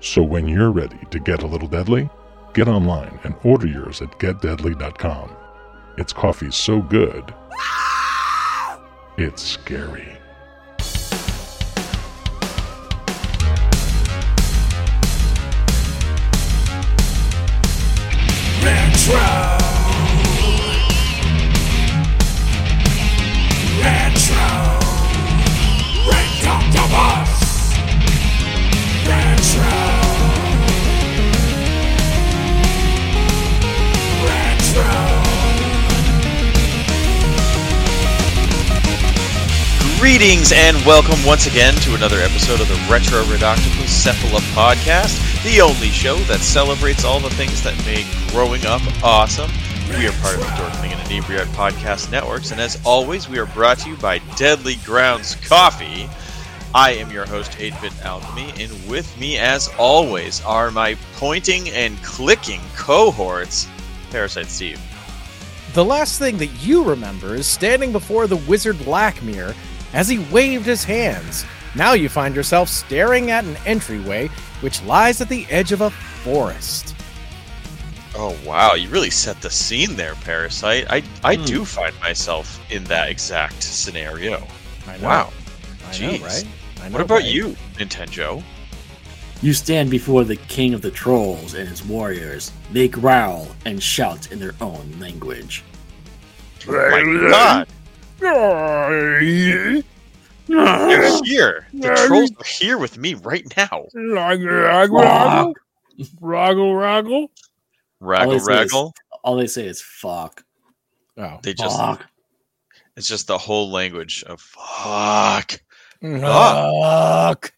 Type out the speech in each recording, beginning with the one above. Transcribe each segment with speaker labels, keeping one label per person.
Speaker 1: So when you're ready to get a little deadly, get online and order yours at getdeadly.com. It's coffee so good, it's scary.
Speaker 2: Retro.
Speaker 3: Greetings and welcome once again to another episode of the Retro Ridoctopus Cephala podcast, the only show that celebrates all the things that make growing up awesome. We are part of the Dorkening and Inebri-Art podcast networks, and as always, we are brought to you by Deadly Grounds Coffee. I am your host, 8-Bit Alchemy, and with me, as always, are my pointing and clicking cohorts, Parasite Steve.
Speaker 4: The last thing that you remember is standing before the wizard Blackmere as he waved his hands. Now you find yourself staring at an entryway which lies at the edge of a forest.
Speaker 3: Oh wow, you really set the scene there, Parasite. I I
Speaker 4: Hmm.
Speaker 3: do find myself in that exact scenario.
Speaker 4: I know.
Speaker 3: Wow.
Speaker 4: I
Speaker 3: Jeez.
Speaker 4: know, right? I know,
Speaker 3: What about
Speaker 4: right?
Speaker 3: you, Nintenjoe?
Speaker 5: You stand before the king of the trolls and his warriors. They growl and shout in their own language.
Speaker 3: My God, they're here. The trolls are here with me right now.
Speaker 5: Fuck.
Speaker 2: Roggle, roggle.
Speaker 3: Raggle,
Speaker 5: All I say is-
Speaker 3: raggle.
Speaker 5: All they say is fuck.
Speaker 4: Oh.
Speaker 3: They just
Speaker 5: Fuck.
Speaker 3: it's just the whole language of fuck.
Speaker 4: Fuck.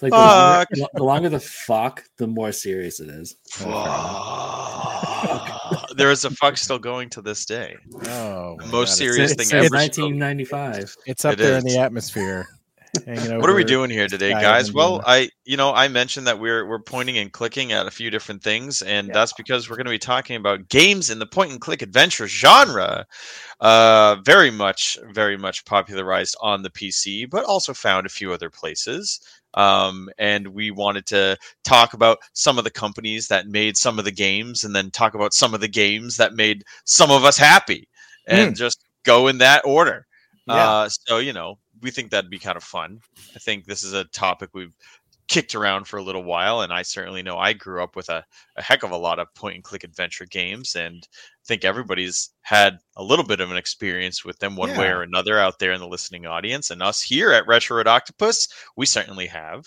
Speaker 5: Like
Speaker 3: Fuck.
Speaker 5: The, longer, the longer the fuck, the more serious it is.
Speaker 3: Fuck. There is a fuck still going to this day.
Speaker 4: Oh,
Speaker 3: The most
Speaker 4: God,
Speaker 3: serious
Speaker 4: it's,
Speaker 3: thing
Speaker 4: it's,
Speaker 3: ever.
Speaker 5: Since 1995.
Speaker 4: It's up
Speaker 3: It
Speaker 4: there in the atmosphere.
Speaker 3: What are we doing here today, guys? Well, I you know I mentioned that we're we're pointing and clicking at a few different things, and
Speaker 4: Yeah.
Speaker 3: that's because we're going to be talking about games in the point and click adventure genre. Uh, very much, very much popularized on the PC, but also found a few other places. Um, and we wanted to talk about some of the companies that made some of the games, and then talk about some of the games that made some of us happy, and just go in that order.
Speaker 4: Yeah.
Speaker 3: Uh, so you know, we think that'd be kind of fun. I think this is a topic we've kicked around for a little while, and I certainly know I grew up with a, a heck of a lot of point and click adventure games, and I think everybody's had a little bit of an experience with them one way or another out there in the listening audience, and us here at Retro Octopus, we certainly have.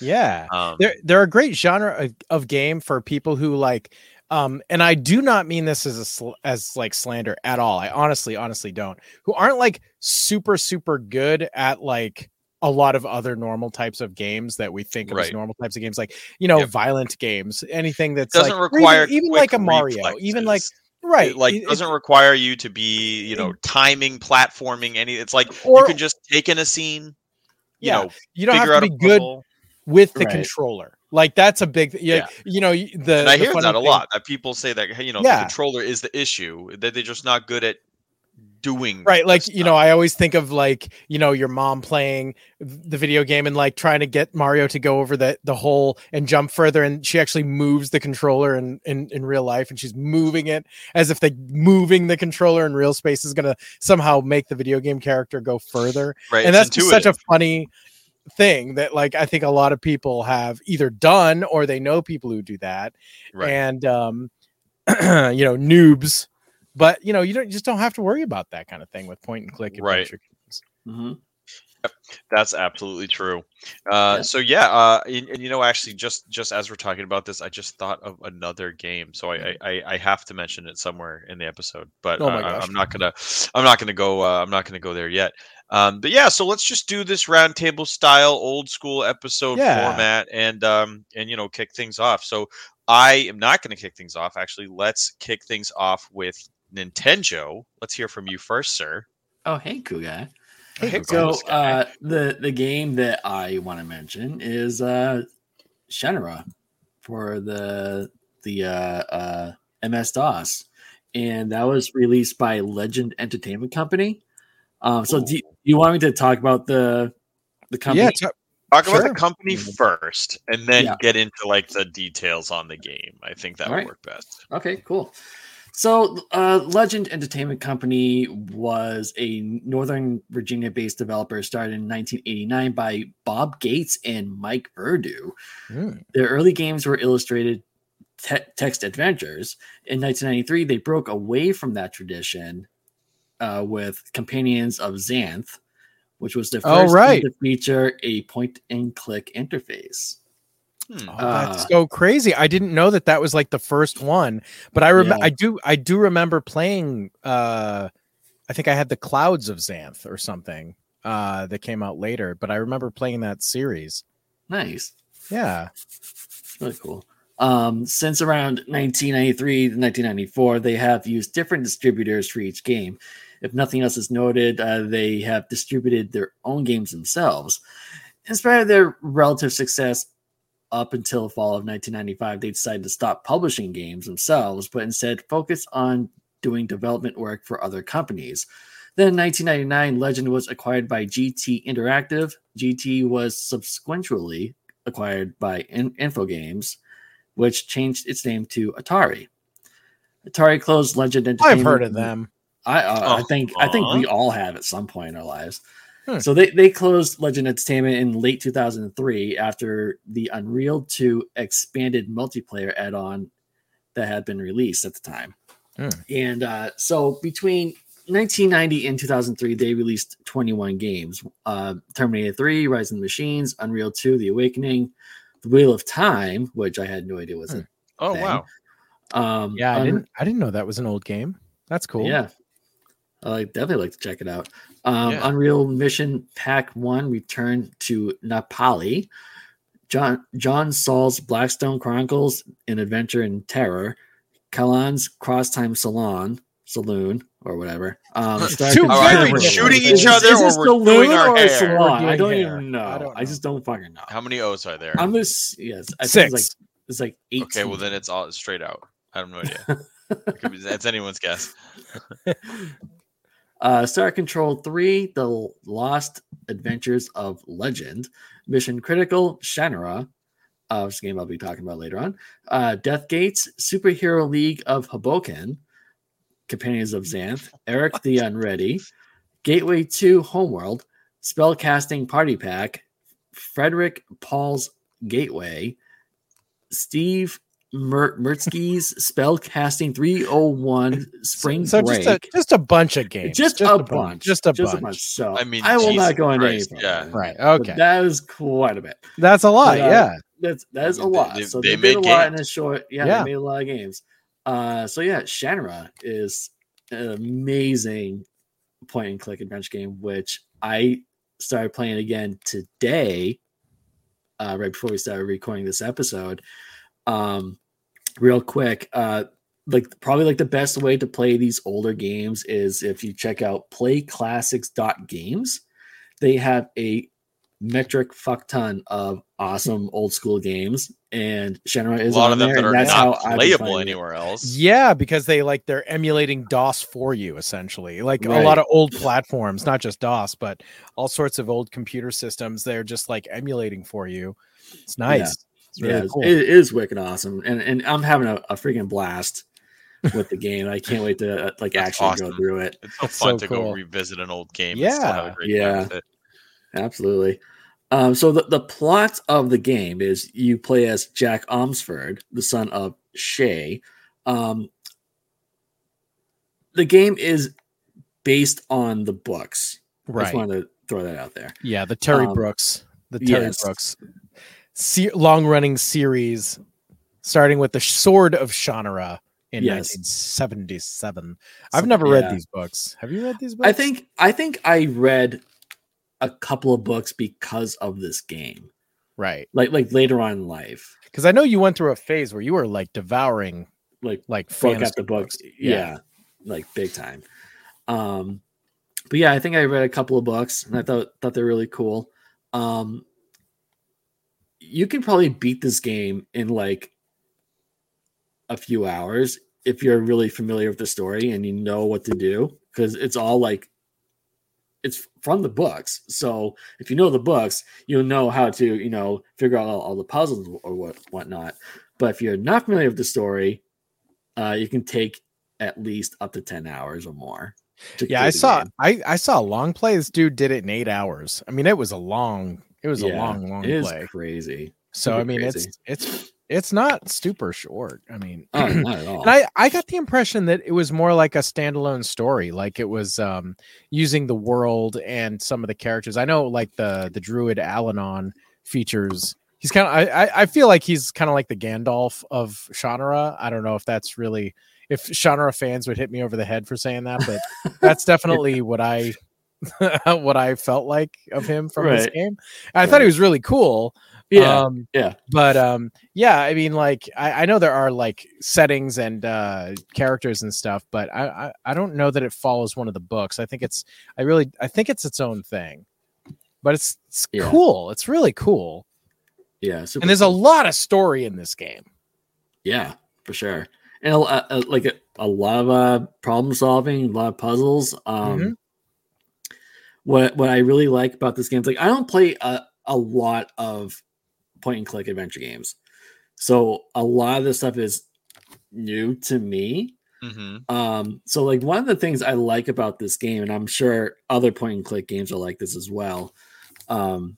Speaker 4: Yeah.
Speaker 3: Um,
Speaker 4: They're they're a great genre of, of game for people who like um and I do not mean this as a sl- as like slander at all. I honestly honestly don't. Who aren't like super super good at like a lot of other normal types of games that we think of as normal types of games like, you know,
Speaker 3: Yep.
Speaker 4: violent games, anything that's
Speaker 3: doesn't
Speaker 4: like,
Speaker 3: require
Speaker 4: even, even
Speaker 3: quick
Speaker 4: like a Mario, even like right,
Speaker 3: It, like
Speaker 4: it-
Speaker 3: doesn't
Speaker 4: it-
Speaker 3: require you to be you know timing platforming any it's like
Speaker 4: Or-
Speaker 3: you can just take in a scene you
Speaker 4: Yeah,
Speaker 3: know
Speaker 4: you don't have to be good
Speaker 3: puzzle.
Speaker 4: with the
Speaker 5: Right.
Speaker 4: controller. Like that's a big yeah,
Speaker 3: Yeah.
Speaker 4: you know, y- the
Speaker 3: and I
Speaker 4: the
Speaker 3: hear
Speaker 4: funny
Speaker 3: that a
Speaker 4: thing-
Speaker 3: lot. That people say that you know
Speaker 4: Yeah.
Speaker 3: the controller is the issue. That they're just not good at doing
Speaker 4: right like you know i always think of like you know your mom playing the video game and like trying to get mario to go over the the hole and jump further and she actually moves the controller in in, in real life and she's moving it as if the moving the controller in real space is going to somehow make the video game character go further
Speaker 3: right.
Speaker 4: and that's just such a funny thing that like i think a lot of people have either done or they know people who do that
Speaker 3: right.
Speaker 4: and um you know noobs but you know you don't you just don't have to worry about that kind of thing with point and click
Speaker 3: Right.
Speaker 4: adventure games.
Speaker 5: hmm
Speaker 3: That's absolutely true. Uh,
Speaker 5: Yeah.
Speaker 3: So yeah, uh, and, and you know, actually, just just as we're talking about this, I just thought of another game. So I I, I have to mention it somewhere in the episode, but
Speaker 4: Oh my
Speaker 3: I,
Speaker 4: gosh.
Speaker 3: I'm not gonna I'm not gonna go uh, I'm not gonna go there yet. Um, but yeah, so let's just do this roundtable style, old school episode
Speaker 4: Yeah.
Speaker 3: format, and um and you know kick things off. So I am not gonna kick things off. Actually, let's kick things off with Nintenjoe. Let's hear from you first, sir.
Speaker 5: Oh, hey, cool guy.
Speaker 3: Hey,
Speaker 5: So uh, the the game that I want to mention is uh, Shannara for the the uh, uh, MS DOS, and that was released by Legend Entertainment Company. Um, so do you, you want me to talk about the the company?
Speaker 4: Yeah, t-
Speaker 3: Talk about
Speaker 4: Sure.
Speaker 3: the company first, and then
Speaker 5: Yeah.
Speaker 3: get into like the details on the game. I think that would
Speaker 5: Alright.
Speaker 3: work best.
Speaker 5: Okay, cool. So, uh, Legend Entertainment Company was a Northern Virginia based developer started in 1989 by Bob Gates and Mike Verdu.
Speaker 4: Mm.
Speaker 5: Their early games were illustrated te- text adventures. In 1993, they broke away from that tradition uh, with Companions of Xanth, which was the
Speaker 4: Oh,
Speaker 5: first game
Speaker 4: right.
Speaker 5: to feature a point and click interface.
Speaker 3: Hmm.
Speaker 4: Oh, that's
Speaker 5: Uh,
Speaker 4: so crazy. I didn't know that that was like the first one, but I remember
Speaker 5: Yeah.
Speaker 4: I do I do remember playing uh I think I had the Clouds of Xanth or something uh that came out later, but I remember playing that series.
Speaker 5: Nice.
Speaker 4: Yeah.
Speaker 5: really cool. Um, since around 1993 to 1994, they have used different distributors for each game. If nothing else is noted, uh, they have distributed their own games themselves. In spite of their relative success up until fall of 1995, they decided to stop publishing games themselves, but instead focus on doing development work for other companies. Then in 1999, Legend was acquired by GT Interactive. GT was subsequently acquired by In- Infogrames, which changed its name to Atari. Atari closed Legend Entertainment.
Speaker 4: I've heard of them.
Speaker 5: I uh, I think I think we
Speaker 3: Uh-huh.
Speaker 5: all have at some point in our lives.
Speaker 4: Hmm.
Speaker 5: So they, they closed Legend Entertainment in late 2003 after the Unreal 2 expanded multiplayer add-on that had been released at the time.
Speaker 4: Hmm.
Speaker 5: And uh, so between 1990 and 2003, they released 21 games: uh, Terminator 3, Rise of the Machines, Unreal 2, The Awakening, The Wheel of Time, which I had no idea was
Speaker 4: Hmm.
Speaker 5: a
Speaker 3: Oh
Speaker 5: thing.
Speaker 3: wow!
Speaker 5: um,
Speaker 4: Yeah, I
Speaker 5: Un-
Speaker 4: didn't I didn't know that was an old game. That's cool.
Speaker 5: yeah. I definitely like to check it out. Um,
Speaker 3: Yeah.
Speaker 5: Unreal Mission Pack 1 Return to Napali. John John Saul's Blackstone Chronicles An Adventure in Terror. Callahan's Cross Time Salon Saloon or whatever. Um, Star
Speaker 4: Two
Speaker 5: Control-
Speaker 4: very
Speaker 3: Are shooting each other
Speaker 5: Is
Speaker 3: or
Speaker 5: this
Speaker 3: we're
Speaker 5: saloon
Speaker 3: doing our
Speaker 5: or
Speaker 3: hair?
Speaker 5: salon? I don't
Speaker 4: hair.
Speaker 5: even know.
Speaker 4: I
Speaker 5: I,
Speaker 4: don't know.
Speaker 5: just don't fucking know.
Speaker 3: How many O's are there?
Speaker 5: I'm just yes. I think
Speaker 4: Six.
Speaker 5: it's like it's like eight.
Speaker 3: okay, well then it's all straight out. I have no idea. It could anyone's guess.
Speaker 5: Uh, Star Control 3, The Lost Adventures of Legend, Mission Critical, Shannara, uh, which game I'll be talking about later on, uh, Death Gates, Superhero League of Hoboken, Companions of Xanth, Eric the Unready, Gateway 2 Homeworld, Spellcasting Party Pack, Frederik Pohl's Gateway, Steve Mer- Meretzky's Spellcasting 301 Spring
Speaker 4: so
Speaker 5: Break.
Speaker 4: just a just a bunch of games.
Speaker 5: Just, a
Speaker 4: bu-
Speaker 5: bunch.
Speaker 4: Just a
Speaker 5: just
Speaker 4: bunch.
Speaker 5: a bunch. So
Speaker 3: I mean,
Speaker 5: I will not go into any
Speaker 3: Christ,
Speaker 5: further.
Speaker 3: yeah.
Speaker 4: Right.
Speaker 5: But
Speaker 4: Okay.
Speaker 5: that is quite a bit.
Speaker 4: That's a lot.
Speaker 5: But, uh,
Speaker 4: yeah.
Speaker 5: That's that is a
Speaker 3: I mean, they-
Speaker 5: lot.
Speaker 3: they-
Speaker 5: so
Speaker 3: they
Speaker 5: they, made a
Speaker 3: made
Speaker 5: lot in a short. Yeah,
Speaker 4: Yeah.
Speaker 5: they made a lot of games. Uh, so yeah, Shannara is an amazing point and click adventure game, which I started playing again today, uh, right before we started recording this episode. Um, real quick, uh, like probably like the best way to play these older games is if you check out playclassics.games. They have a metric fuck ton of awesome old school games, and Shannara
Speaker 3: A lot
Speaker 5: on
Speaker 3: of them
Speaker 5: there,
Speaker 3: that are
Speaker 5: that's
Speaker 3: not
Speaker 5: how
Speaker 3: playable anywhere else.
Speaker 4: Yeah, because they like they're emulating DOS for you essentially. Like a lot of old platforms, not just DOS, but all sorts of old computer systems. They're just like emulating for you. It's nice. It's really
Speaker 5: yeah, it's-
Speaker 4: cool.
Speaker 5: it is wicked awesome, and and I'm having a, a freaking blast with the game. I can't wait to uh, like
Speaker 3: That's
Speaker 5: actually go through it.
Speaker 3: It's so fun
Speaker 4: so
Speaker 3: to go revisit an old game. and still have a
Speaker 4: Yeah.
Speaker 3: great
Speaker 5: Yeah.
Speaker 3: time with it.
Speaker 5: Absolutely. Um, so the, the plot of the game is you play as Jack Ohmsford, the son of Shea. Um, the game is based on the books. Right. I just
Speaker 4: right.
Speaker 5: wanted to throw that out there.
Speaker 4: Yeah, the Terry
Speaker 5: Um,
Speaker 4: Brooks, the Terry
Speaker 5: yes.
Speaker 4: Brooks se- long-running series, starting with the Sword of Shannara in
Speaker 5: Yes.
Speaker 4: 1977. I've never read these books. Have you read these books?
Speaker 5: I think I think I read a couple of books because of this game.
Speaker 4: right
Speaker 5: Like like later on in life.
Speaker 4: because I know you went through a phase where you were like devouring
Speaker 5: Like
Speaker 4: like
Speaker 5: book
Speaker 4: fantasy
Speaker 5: after book.
Speaker 4: books.
Speaker 5: Yeah. Like big time. Um but yeah, I think I read a couple of books and I thought thought they're really cool. Um you can probably beat this game in like a few hours if you're really familiar with the story and you know what to do because it's all like it's from the books so if you know the books you'll know how to you know figure out all, all the puzzles or what whatnot but if you're not familiar with the story uh you can take at least up to 10 hours or more
Speaker 4: Yeah, I saw
Speaker 5: game.
Speaker 4: I I saw a long play. This dude did it in eight hours. I mean, it was a long. It was a
Speaker 5: Yeah,
Speaker 4: long, long
Speaker 5: it is
Speaker 4: play.
Speaker 5: crazy
Speaker 4: So I mean,
Speaker 5: crazy.
Speaker 4: it's it's it's not super short. I mean,
Speaker 5: oh not at all
Speaker 4: and I I got the impression that it was more like a standalone story. Like it was um using the world and some of the characters. I know like the the druid Allanon features. He's kind of I, I I feel like he's kind of like the Gandalf of Shannara. I don't know if that's really if Shannara fans would hit me over the head for saying that, but that's definitely what I what I felt like of him from this game. I thought he was really cool.
Speaker 5: yeah
Speaker 4: Um,
Speaker 5: yeah
Speaker 4: but um yeah i mean like I, I know there are like settings and uh characters and stuff but I, I i don't know that it follows one of the books i think it's i really i think it's its own thing but it's it's
Speaker 5: Yeah.
Speaker 4: cool it's really cool
Speaker 5: yeah
Speaker 4: and there's a lot of story in this game
Speaker 5: Yeah, for sure. And like a, a lot of uh, problem solving, a lot of puzzles. Um,
Speaker 4: Mhm.
Speaker 5: What what I really like about this game is like I don't play a, a lot of point and click adventure games, so a lot of this stuff is new to me.
Speaker 3: hmm
Speaker 5: Um, so like one of the things I like about this game, and I'm sure other point and click games are like this as well. Um,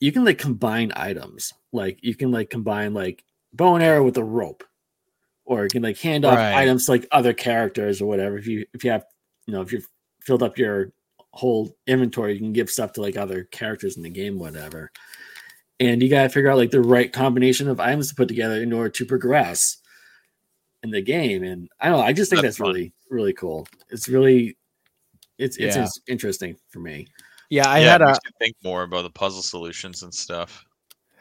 Speaker 5: you can like combine items, like you can like combine like bow and arrow with a rope, or you can like hand off
Speaker 4: Right.
Speaker 5: items to, like other characters or whatever. If you if you have you know if you've filled up your whole inventory, you can give stuff to like other characters in the game, whatever. And you gotta figure out like the right combination of items to put together in order to progress in the game. And I don't know, I just think
Speaker 3: That's
Speaker 5: that's, really, really cool. It's really it's it's
Speaker 4: Yeah.
Speaker 5: interesting for me.
Speaker 4: yeah i
Speaker 3: yeah,
Speaker 4: had
Speaker 3: it
Speaker 4: a
Speaker 3: think more about the puzzle solutions and stuff.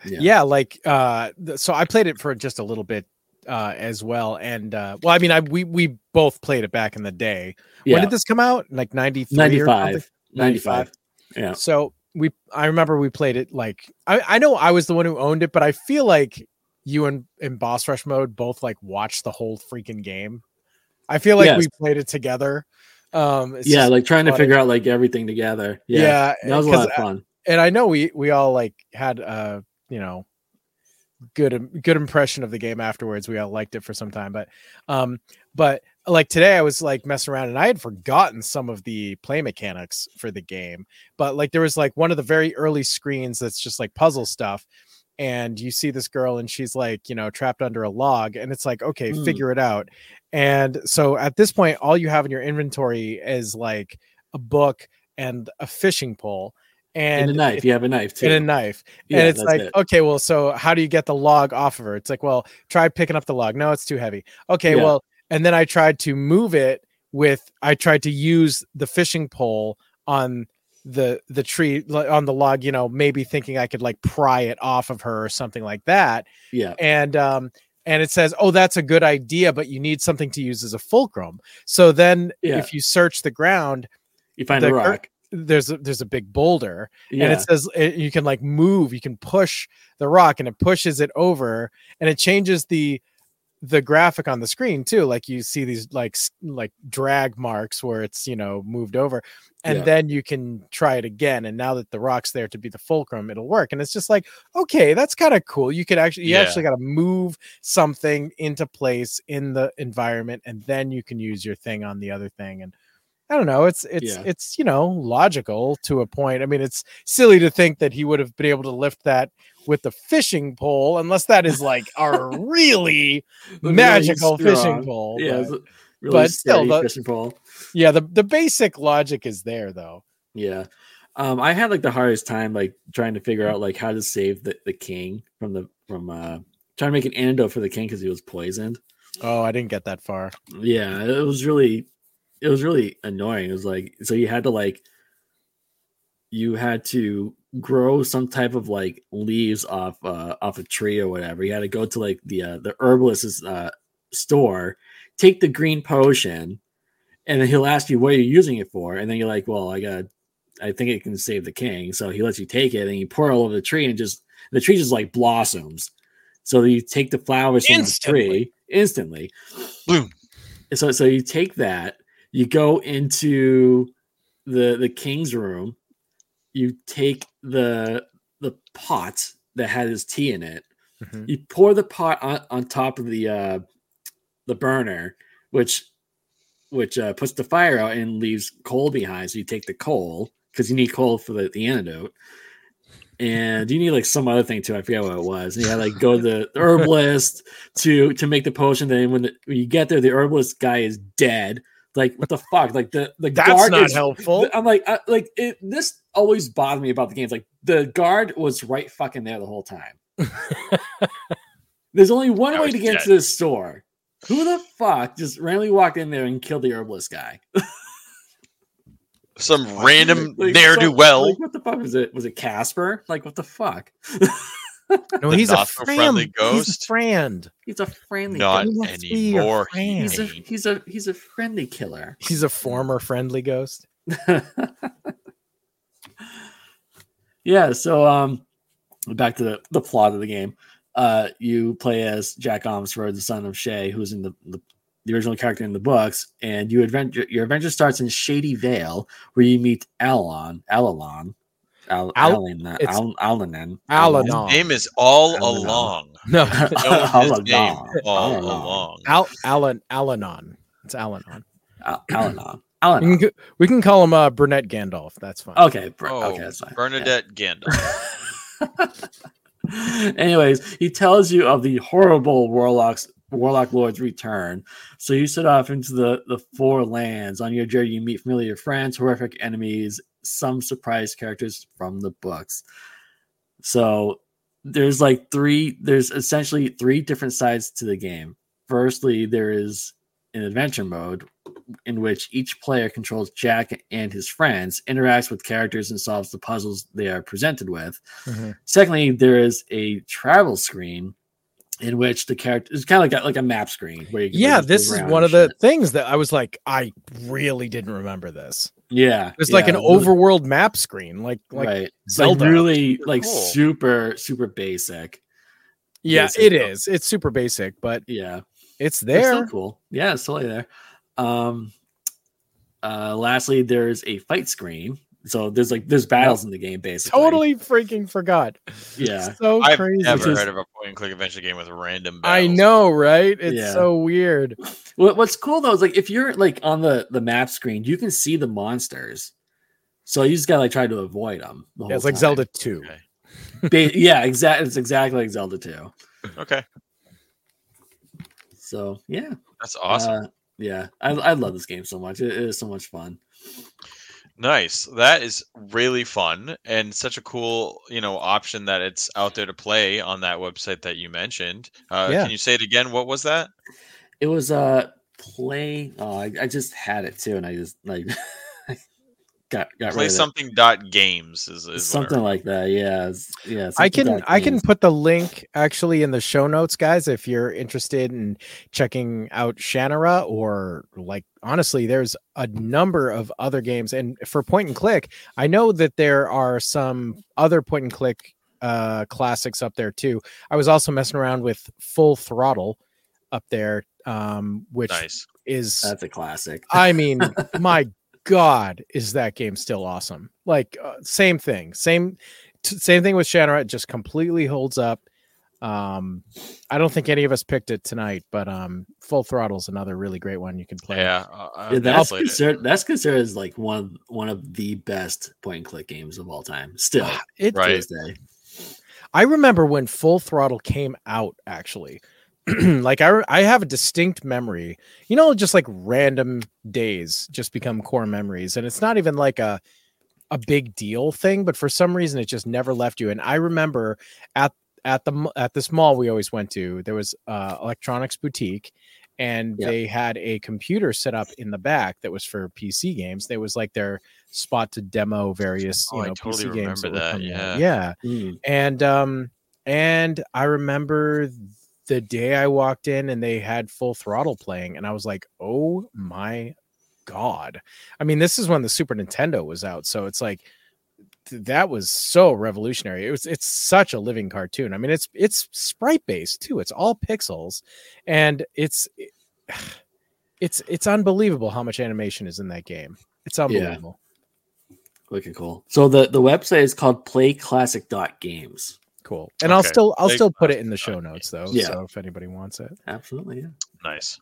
Speaker 4: yeah. like uh so i played it for just a little bit uh as well and uh well i mean i we we both played it back in the day
Speaker 5: Yeah.
Speaker 4: when did this come out like 93 or
Speaker 5: 95. 95. Yeah.
Speaker 4: So we, I remember we played it like I, I know I was the one who owned it, but I feel like you and in Boss Rush mode both like watched the whole freaking game. I feel like we played it together. Um,
Speaker 5: yeah, like trying to figure out like everything together. Yeah.
Speaker 4: yeah,
Speaker 5: That was a lot of
Speaker 4: I-
Speaker 5: fun.
Speaker 4: and I know we we all like had uh you know good good impression of the game afterwards. We all liked it for some time, but um, but like today I was like messing around and I had forgotten some of the play mechanics for the game. But like there was like one of the very early screens that's just like puzzle stuff. And you see this girl, and she's like, you know, trapped under a log, and it's like, okay,
Speaker 5: Hmm.
Speaker 4: figure it out. And so at this point, all you have in your inventory is like a book and a fishing pole, and
Speaker 5: And a knife.
Speaker 4: it-
Speaker 5: You have a knife too.
Speaker 4: and a knife.
Speaker 5: Yeah,
Speaker 4: and it's like,
Speaker 5: it.
Speaker 4: okay, well, so how do you get the log off of her? It's like, well, try picking up the log. No, it's too heavy. Okay,
Speaker 5: Yeah.
Speaker 4: well, and then I tried to move it with, I tried to use the fishing pole on the the tree on the log you know maybe thinking i could like pry it off of her or something like that
Speaker 5: yeah.
Speaker 4: and um and it says oh that's a good idea but you need something to use as a fulcrum so then
Speaker 5: Yeah.
Speaker 4: if you search the ground
Speaker 5: You find
Speaker 4: the
Speaker 5: a rock.
Speaker 4: There's a, there's a big boulder
Speaker 5: Yeah.
Speaker 4: and it says it, you can like move you can push the rock and it pushes it over and it changes the the graphic on the screen too like you see these like like drag marks where it's you know moved over and
Speaker 5: Yeah.
Speaker 4: then you can try it again and now that the rock's there to be the fulcrum it'll work and it's just like okay that's kind of cool you could actually you
Speaker 3: Yeah.
Speaker 4: actually got to move something into place in the environment and then you can use your thing on the other thing and I don't know. It's it's
Speaker 5: Yeah.
Speaker 4: it's you know logical to a point. I mean, it's silly to think that he would have been able to lift that with the fishing pole, unless that is like a really
Speaker 5: Really
Speaker 4: magical fishing pole.
Speaker 5: Yeah.
Speaker 4: but-
Speaker 5: Really
Speaker 4: but still, the-
Speaker 5: fishing pole.
Speaker 4: yeah. The the basic logic is there though.
Speaker 5: Yeah. Um, I had like the hardest time like trying to figure out like how to save the, the king from the from uh trying to make an antidote for the king because he was poisoned.
Speaker 4: Oh, I didn't get that far.
Speaker 5: Yeah, it was really it was really annoying. It was like so you had to like you had to grow some type of like leaves off uh off a tree or whatever. You had to go to like the uh the herbalist's uh store, take the green potion, and then he'll ask you what you're using it for, and then you're like, Well, I got I think it can save the king. So he lets you take it and you pour it all over the tree and just the tree just like blossoms. So you take the flowers from the tree instantly.
Speaker 3: Bloom.
Speaker 5: So so you take that, you go into the the king's room, you take the the pot that had his tea in it,
Speaker 4: Mhm.
Speaker 5: you pour the pot on, on top of the uh the burner, which which uh, puts the fire out and leaves coal behind. So you take the coal because you need coal for the, the antidote. And you need like some other thing too. I forget what it was. And you had like go to the herbalist to to make the potion. Then when, the, when you get there, the herbalist guy is dead. Like what the fuck? Like the the
Speaker 4: That's
Speaker 5: guard
Speaker 4: not
Speaker 5: is,
Speaker 4: helpful.
Speaker 5: I'm like I, like it, this always bothered me about the games. Like the guard was right fucking there the whole time. There's only one
Speaker 3: Now
Speaker 5: way to get
Speaker 3: dead.
Speaker 5: to this store. Who the fuck just randomly walked in there and killed the herbalist guy?
Speaker 3: Some random
Speaker 5: Like,
Speaker 3: ne'er do well.
Speaker 5: Like, what the fuck was it? Was it Casper? Like what the fuck?
Speaker 4: No, he's a
Speaker 3: so
Speaker 4: friend.
Speaker 3: friendly
Speaker 4: He's
Speaker 3: ghost?
Speaker 4: a friend.
Speaker 5: He's a friendly.
Speaker 3: Not
Speaker 5: killer.
Speaker 4: He must be
Speaker 3: anymore.
Speaker 4: friend.
Speaker 5: He's a
Speaker 3: Hank.
Speaker 5: he's a he's a friendly killer.
Speaker 4: He's a former friendly ghost.
Speaker 5: yeah. So um, back to the the plot of the game. Uh, you play as Jack Ohmsford, the son of Shea, who's in the, the the original character in the books, and you adventure. Your adventure starts in Shady Vale, where you meet Alon, Alalon, Al,
Speaker 4: Al-
Speaker 5: Alanan,
Speaker 4: it's-
Speaker 5: Al, Alanan,
Speaker 4: Allanon.
Speaker 3: Name is all
Speaker 5: Allanon.
Speaker 3: along.
Speaker 4: No,
Speaker 3: Known his name
Speaker 5: Allanon,
Speaker 3: all
Speaker 5: Allanon.
Speaker 3: along.
Speaker 4: Al Alan Allanon. It's Allanon.
Speaker 5: Al, Allanon,
Speaker 4: We can, we can call him uh, Burnett Gandalf. That's fine.
Speaker 5: Okay, br-
Speaker 3: Oh,
Speaker 5: okay, that's fine.
Speaker 3: Bernadette Gandalf.
Speaker 5: Anyways, he tells you of the horrible warlocks warlock lord's return. So you set off into the the four lands. On your journey, you meet familiar friends, horrific enemies, some surprise characters from the books. So there's like three. There's essentially three different sides to the game. Firstly, there is an adventure mode in which each player controls Jack and his friends, interacts with characters, and solves the puzzles they are presented with.
Speaker 4: Mhm.
Speaker 5: Secondly, there is a travel screen in which the character is kind of like a, like a map screen where you can
Speaker 4: Yeah, this is one
Speaker 5: and
Speaker 4: of the things that I was like, I really didn't remember this.
Speaker 5: yeah.
Speaker 4: It's like an
Speaker 5: really-
Speaker 4: overworld map screen, like like
Speaker 5: right
Speaker 4: Zelda.
Speaker 5: like really like
Speaker 3: cool.
Speaker 5: super super basic.
Speaker 4: yeah,
Speaker 5: basic
Speaker 4: it
Speaker 5: stuff.
Speaker 4: is. It's super basic, but
Speaker 5: Yeah,
Speaker 4: it's
Speaker 5: They're still
Speaker 4: there.
Speaker 5: cool. Yeah, it's totally there. Um, uh, lastly, there's a fight screen. So there's like there's battles in the game basically.
Speaker 4: Totally freaking forgot.
Speaker 5: Yeah.
Speaker 4: so
Speaker 3: I've
Speaker 4: crazy.
Speaker 3: never
Speaker 5: Just-
Speaker 3: heard of a point and click adventure game with random
Speaker 4: I know, right? It's
Speaker 5: Yeah.
Speaker 4: so weird.
Speaker 5: What, what's cool though is like if you're like on the the map screen, you can see the monsters. So you just gotta like try to avoid them. The
Speaker 4: Yeah, it's
Speaker 5: whole
Speaker 4: like
Speaker 5: time.
Speaker 4: Zelda 2.
Speaker 3: Okay.
Speaker 5: Ba- yeah, exactly. It's exactly like Zelda 2.
Speaker 3: Okay.
Speaker 5: So yeah,
Speaker 3: That's awesome.
Speaker 5: Uh, yeah, I, I love this game so much. It, it is so much fun.
Speaker 3: Nice. That is really fun and such a cool, you know, option that it's out there to play on that website that you mentioned. Uh,
Speaker 4: Yeah.
Speaker 3: Can you say it again? What was that?
Speaker 5: It was uh play. Oh, I, I just had it too, and I just like got got
Speaker 3: Play
Speaker 5: rid of it.
Speaker 3: something dot games is, is what I
Speaker 5: something like that. Yeah, it's- yeah.
Speaker 4: I can I can put the link actually in the show notes, guys, if you're interested in checking out Shannara or like honestly, there's a number of other games. And for point and click, I know that there are some other point and click uh classics up there too. I was also messing around with full throttle up there, um, which
Speaker 3: Nice.
Speaker 4: is
Speaker 5: That's a classic.
Speaker 4: I mean, my God, is that game still awesome? Like uh, same thing, same t- same thing with Shannara. It just completely holds up. Um, I don't think any of us picked it tonight, but um, Full Throttle's another really great one you can play.
Speaker 3: Yeah. uh,
Speaker 5: Yeah, that's
Speaker 3: played it.
Speaker 5: considered that's considered as like one of one of the best point and click games of all time. Still,
Speaker 4: It.
Speaker 3: Right.
Speaker 5: this day.
Speaker 4: I remember when Full Throttle came out. Actually, like I I have a distinct memory. You know, just like random days just become core memories, and it's not even like a a big deal thing, but for some reason it just never left you. And I remember at at the at this mall we always went to, there was uh electronics boutique and
Speaker 5: Yep.
Speaker 4: they had a computer set up in the back that was for PC games. There was like their spot to demo various,
Speaker 3: Oh,
Speaker 4: you
Speaker 3: I
Speaker 4: know,
Speaker 3: totally
Speaker 4: PC games
Speaker 3: remember
Speaker 4: were
Speaker 3: that,
Speaker 4: coming out.
Speaker 3: yeah.
Speaker 4: Yeah
Speaker 5: Mm.
Speaker 4: and um and i remember the day i walked in and they had full throttle playing and i was like oh my god i mean this is when the super nintendo was out so it's like that was so revolutionary it was it's such a living cartoon i mean it's it's sprite based too it's all pixels and it's it's it's unbelievable how much animation is in that game it's unbelievable
Speaker 5: Looking cool. So the the website is called playclassic.games.
Speaker 4: cool and i'll still i'll
Speaker 3: Big
Speaker 4: still put it in the show
Speaker 3: games.
Speaker 4: notes though
Speaker 5: Yeah.
Speaker 4: so if anybody wants it
Speaker 5: Absolutely, yeah.
Speaker 3: Nice.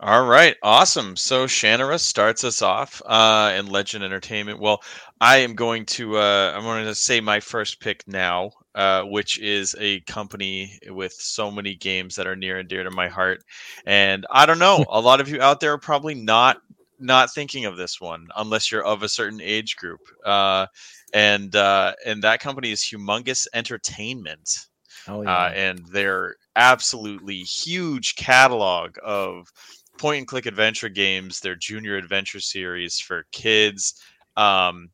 Speaker 3: All right. Awesome. So Shannara starts us off uh, in Legend Entertainment. Well, I am going to uh, I'm going to say my first pick now, uh, which is a company with so many games that are near and dear to my heart. And I don't know, a lot of you out there are probably not not thinking of this one unless you're of a certain age group. Uh, and uh, and that company is Humongous Entertainment
Speaker 4: oh
Speaker 3: uh, and their absolutely huge catalog of point and click adventure games, their junior adventure series for kids. Um,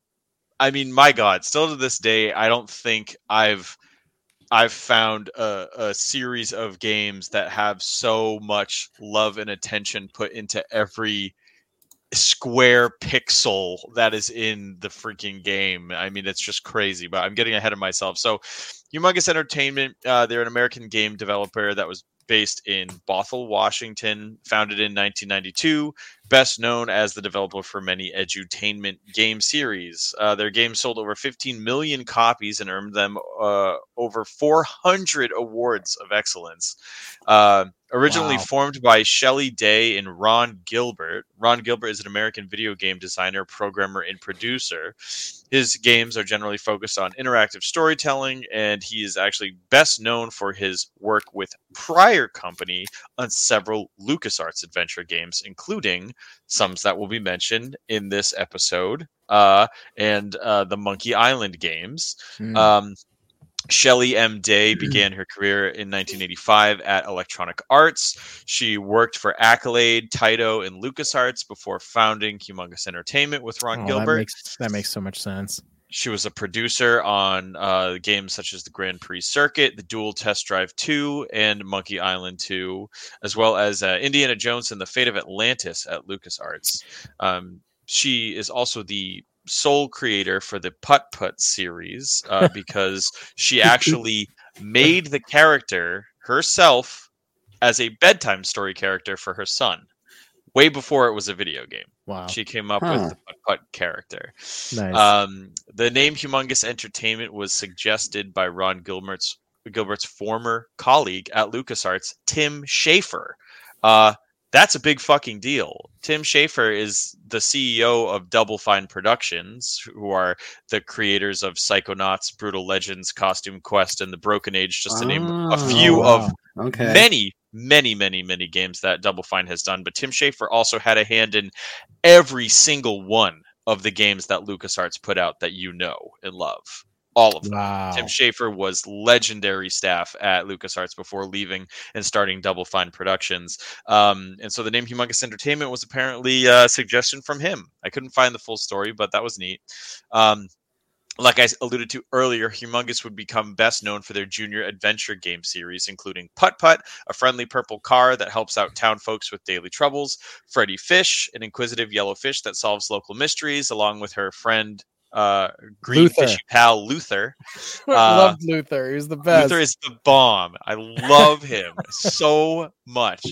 Speaker 3: I mean, my God, still to this day, I don't think I've I've found a, a series of games that have so much love and attention put into every square pixel that is in the freaking game. I mean, it's just crazy, but I'm getting ahead of myself. So, Humongous Entertainment, uh, they're an American game developer that was based in Bothell, Washington, founded in 1992, best known as the developer for many edutainment game series. Uh, their games sold over 15 million copies and earned them uh, over 400 awards of excellence. Uh, originally
Speaker 4: Wow.
Speaker 3: formed by Shelley Day and Ron Gilbert, Ron Gilbert is an American video game designer, programmer, and producer. His games are generally focused on interactive storytelling, and he is actually best known for his work with Prior Company on several LucasArts adventure games, including some that will be mentioned in this episode, uh, and uh, the Monkey Island games.
Speaker 4: Mm.
Speaker 3: Um, Shelley M. Day began her career in 1985 at Electronic Arts. She worked for Accolade, Taito, and LucasArts before founding Humongous Entertainment with Ron
Speaker 4: Oh,
Speaker 3: Gilbert.
Speaker 4: That makes, that makes so much sense.
Speaker 3: She was a producer on uh, games such as the Grand Prix Circuit, the Duel Test Drive 2, and Monkey Island 2, as well as uh, Indiana Jones and the Fate of Atlantis at LucasArts. Um, she is also the sole creator for the Putt Putt series uh, because she actually made the character herself as a bedtime story character for her son way before it was a video game.
Speaker 4: Wow.
Speaker 3: She came up
Speaker 5: Huh.
Speaker 3: with the Putt Putt character.
Speaker 4: nice.
Speaker 3: Um, the name Humongous Entertainment was suggested by Ron Gilbert's Gilbert's former colleague at LucasArts, Tim Schafer. Uh, that's a big fucking deal. Tim Schafer is the CEO of Double Fine Productions, who are the creators of Psychonauts, Brutal Legends, Costume Quest, and The Broken Age, just to name a
Speaker 5: Oh,
Speaker 3: few of.
Speaker 5: Okay.
Speaker 3: many, many, many, many games that Double Fine has done. But Tim Schafer also had a hand in every single one of the games that LucasArts put out that you know and love. All of them.
Speaker 4: Wow.
Speaker 3: Tim Schafer was legendary staff at LucasArts before leaving and starting Double Fine Productions. Um, and so the name Humongous Entertainment was apparently a suggestion from him. I couldn't find the full story, but that was neat. Um, like I alluded to earlier, Humongous would become best known for their junior adventure game series, including Putt Putt, a friendly purple car that helps out town folks with daily troubles, Freddy Fish, an inquisitive yellow fish that solves local mysteries, along with her friend uh, green
Speaker 4: Luther.
Speaker 3: fishy pal Luther.
Speaker 4: I
Speaker 3: uh,
Speaker 4: loved Luther. He's the best.
Speaker 3: Luther is the bomb. I love him so much.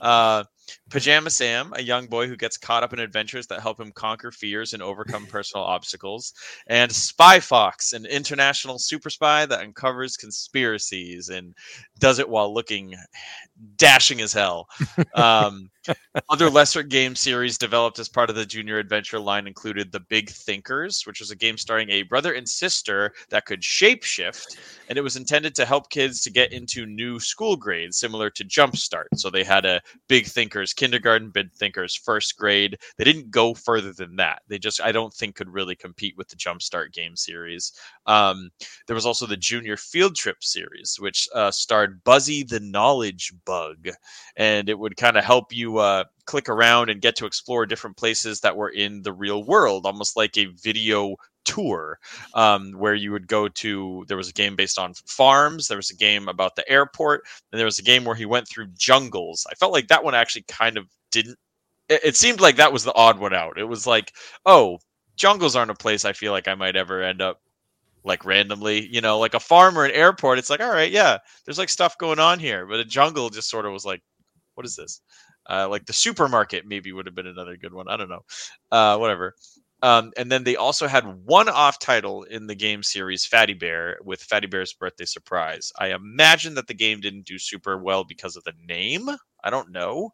Speaker 3: Uh, Pajama Sam, a young boy who gets caught up in adventures that help him conquer fears and overcome personal obstacles. And Spy Fox, an international super spy that uncovers conspiracies and does it while looking dashing as hell. Um, other lesser game series developed as part of the Junior Adventure line included The Big Thinkers, which was a game starring a brother and sister that could shapeshift, and it was intended to help kids to get into new school grades, similar to Jumpstart. So they had a Big Thinkers kindergarten bid thinkers, first grade. They didn't go further than that. They just, I don't think, could really compete with the Jumpstart game series. Um, there was also the Junior Field Trip series, which uh, starred Buzzy the Knowledge Bug, and it would kind of help you uh, click around and get to explore different places that were in the real world, almost like a video tour um, where you would go to there was a game based on farms there was a game about the airport and there was a game where he went through jungles. I felt like that one actually kind of didn't it, it seemed like that was the odd one out. It was like oh jungles aren't a place i feel like i might ever end up like randomly you know like a farm or an airport it's like all right yeah there's like stuff going on here but a jungle just sort of was like what is this? Uh, like the supermarket maybe would have been another good one i don't know. Uh, whatever um, and then they also had one off title in the game series, Fatty Bear, with Fatty Bear's Birthday Surprise. I imagine that the game didn't do super well because of the name. I don't know.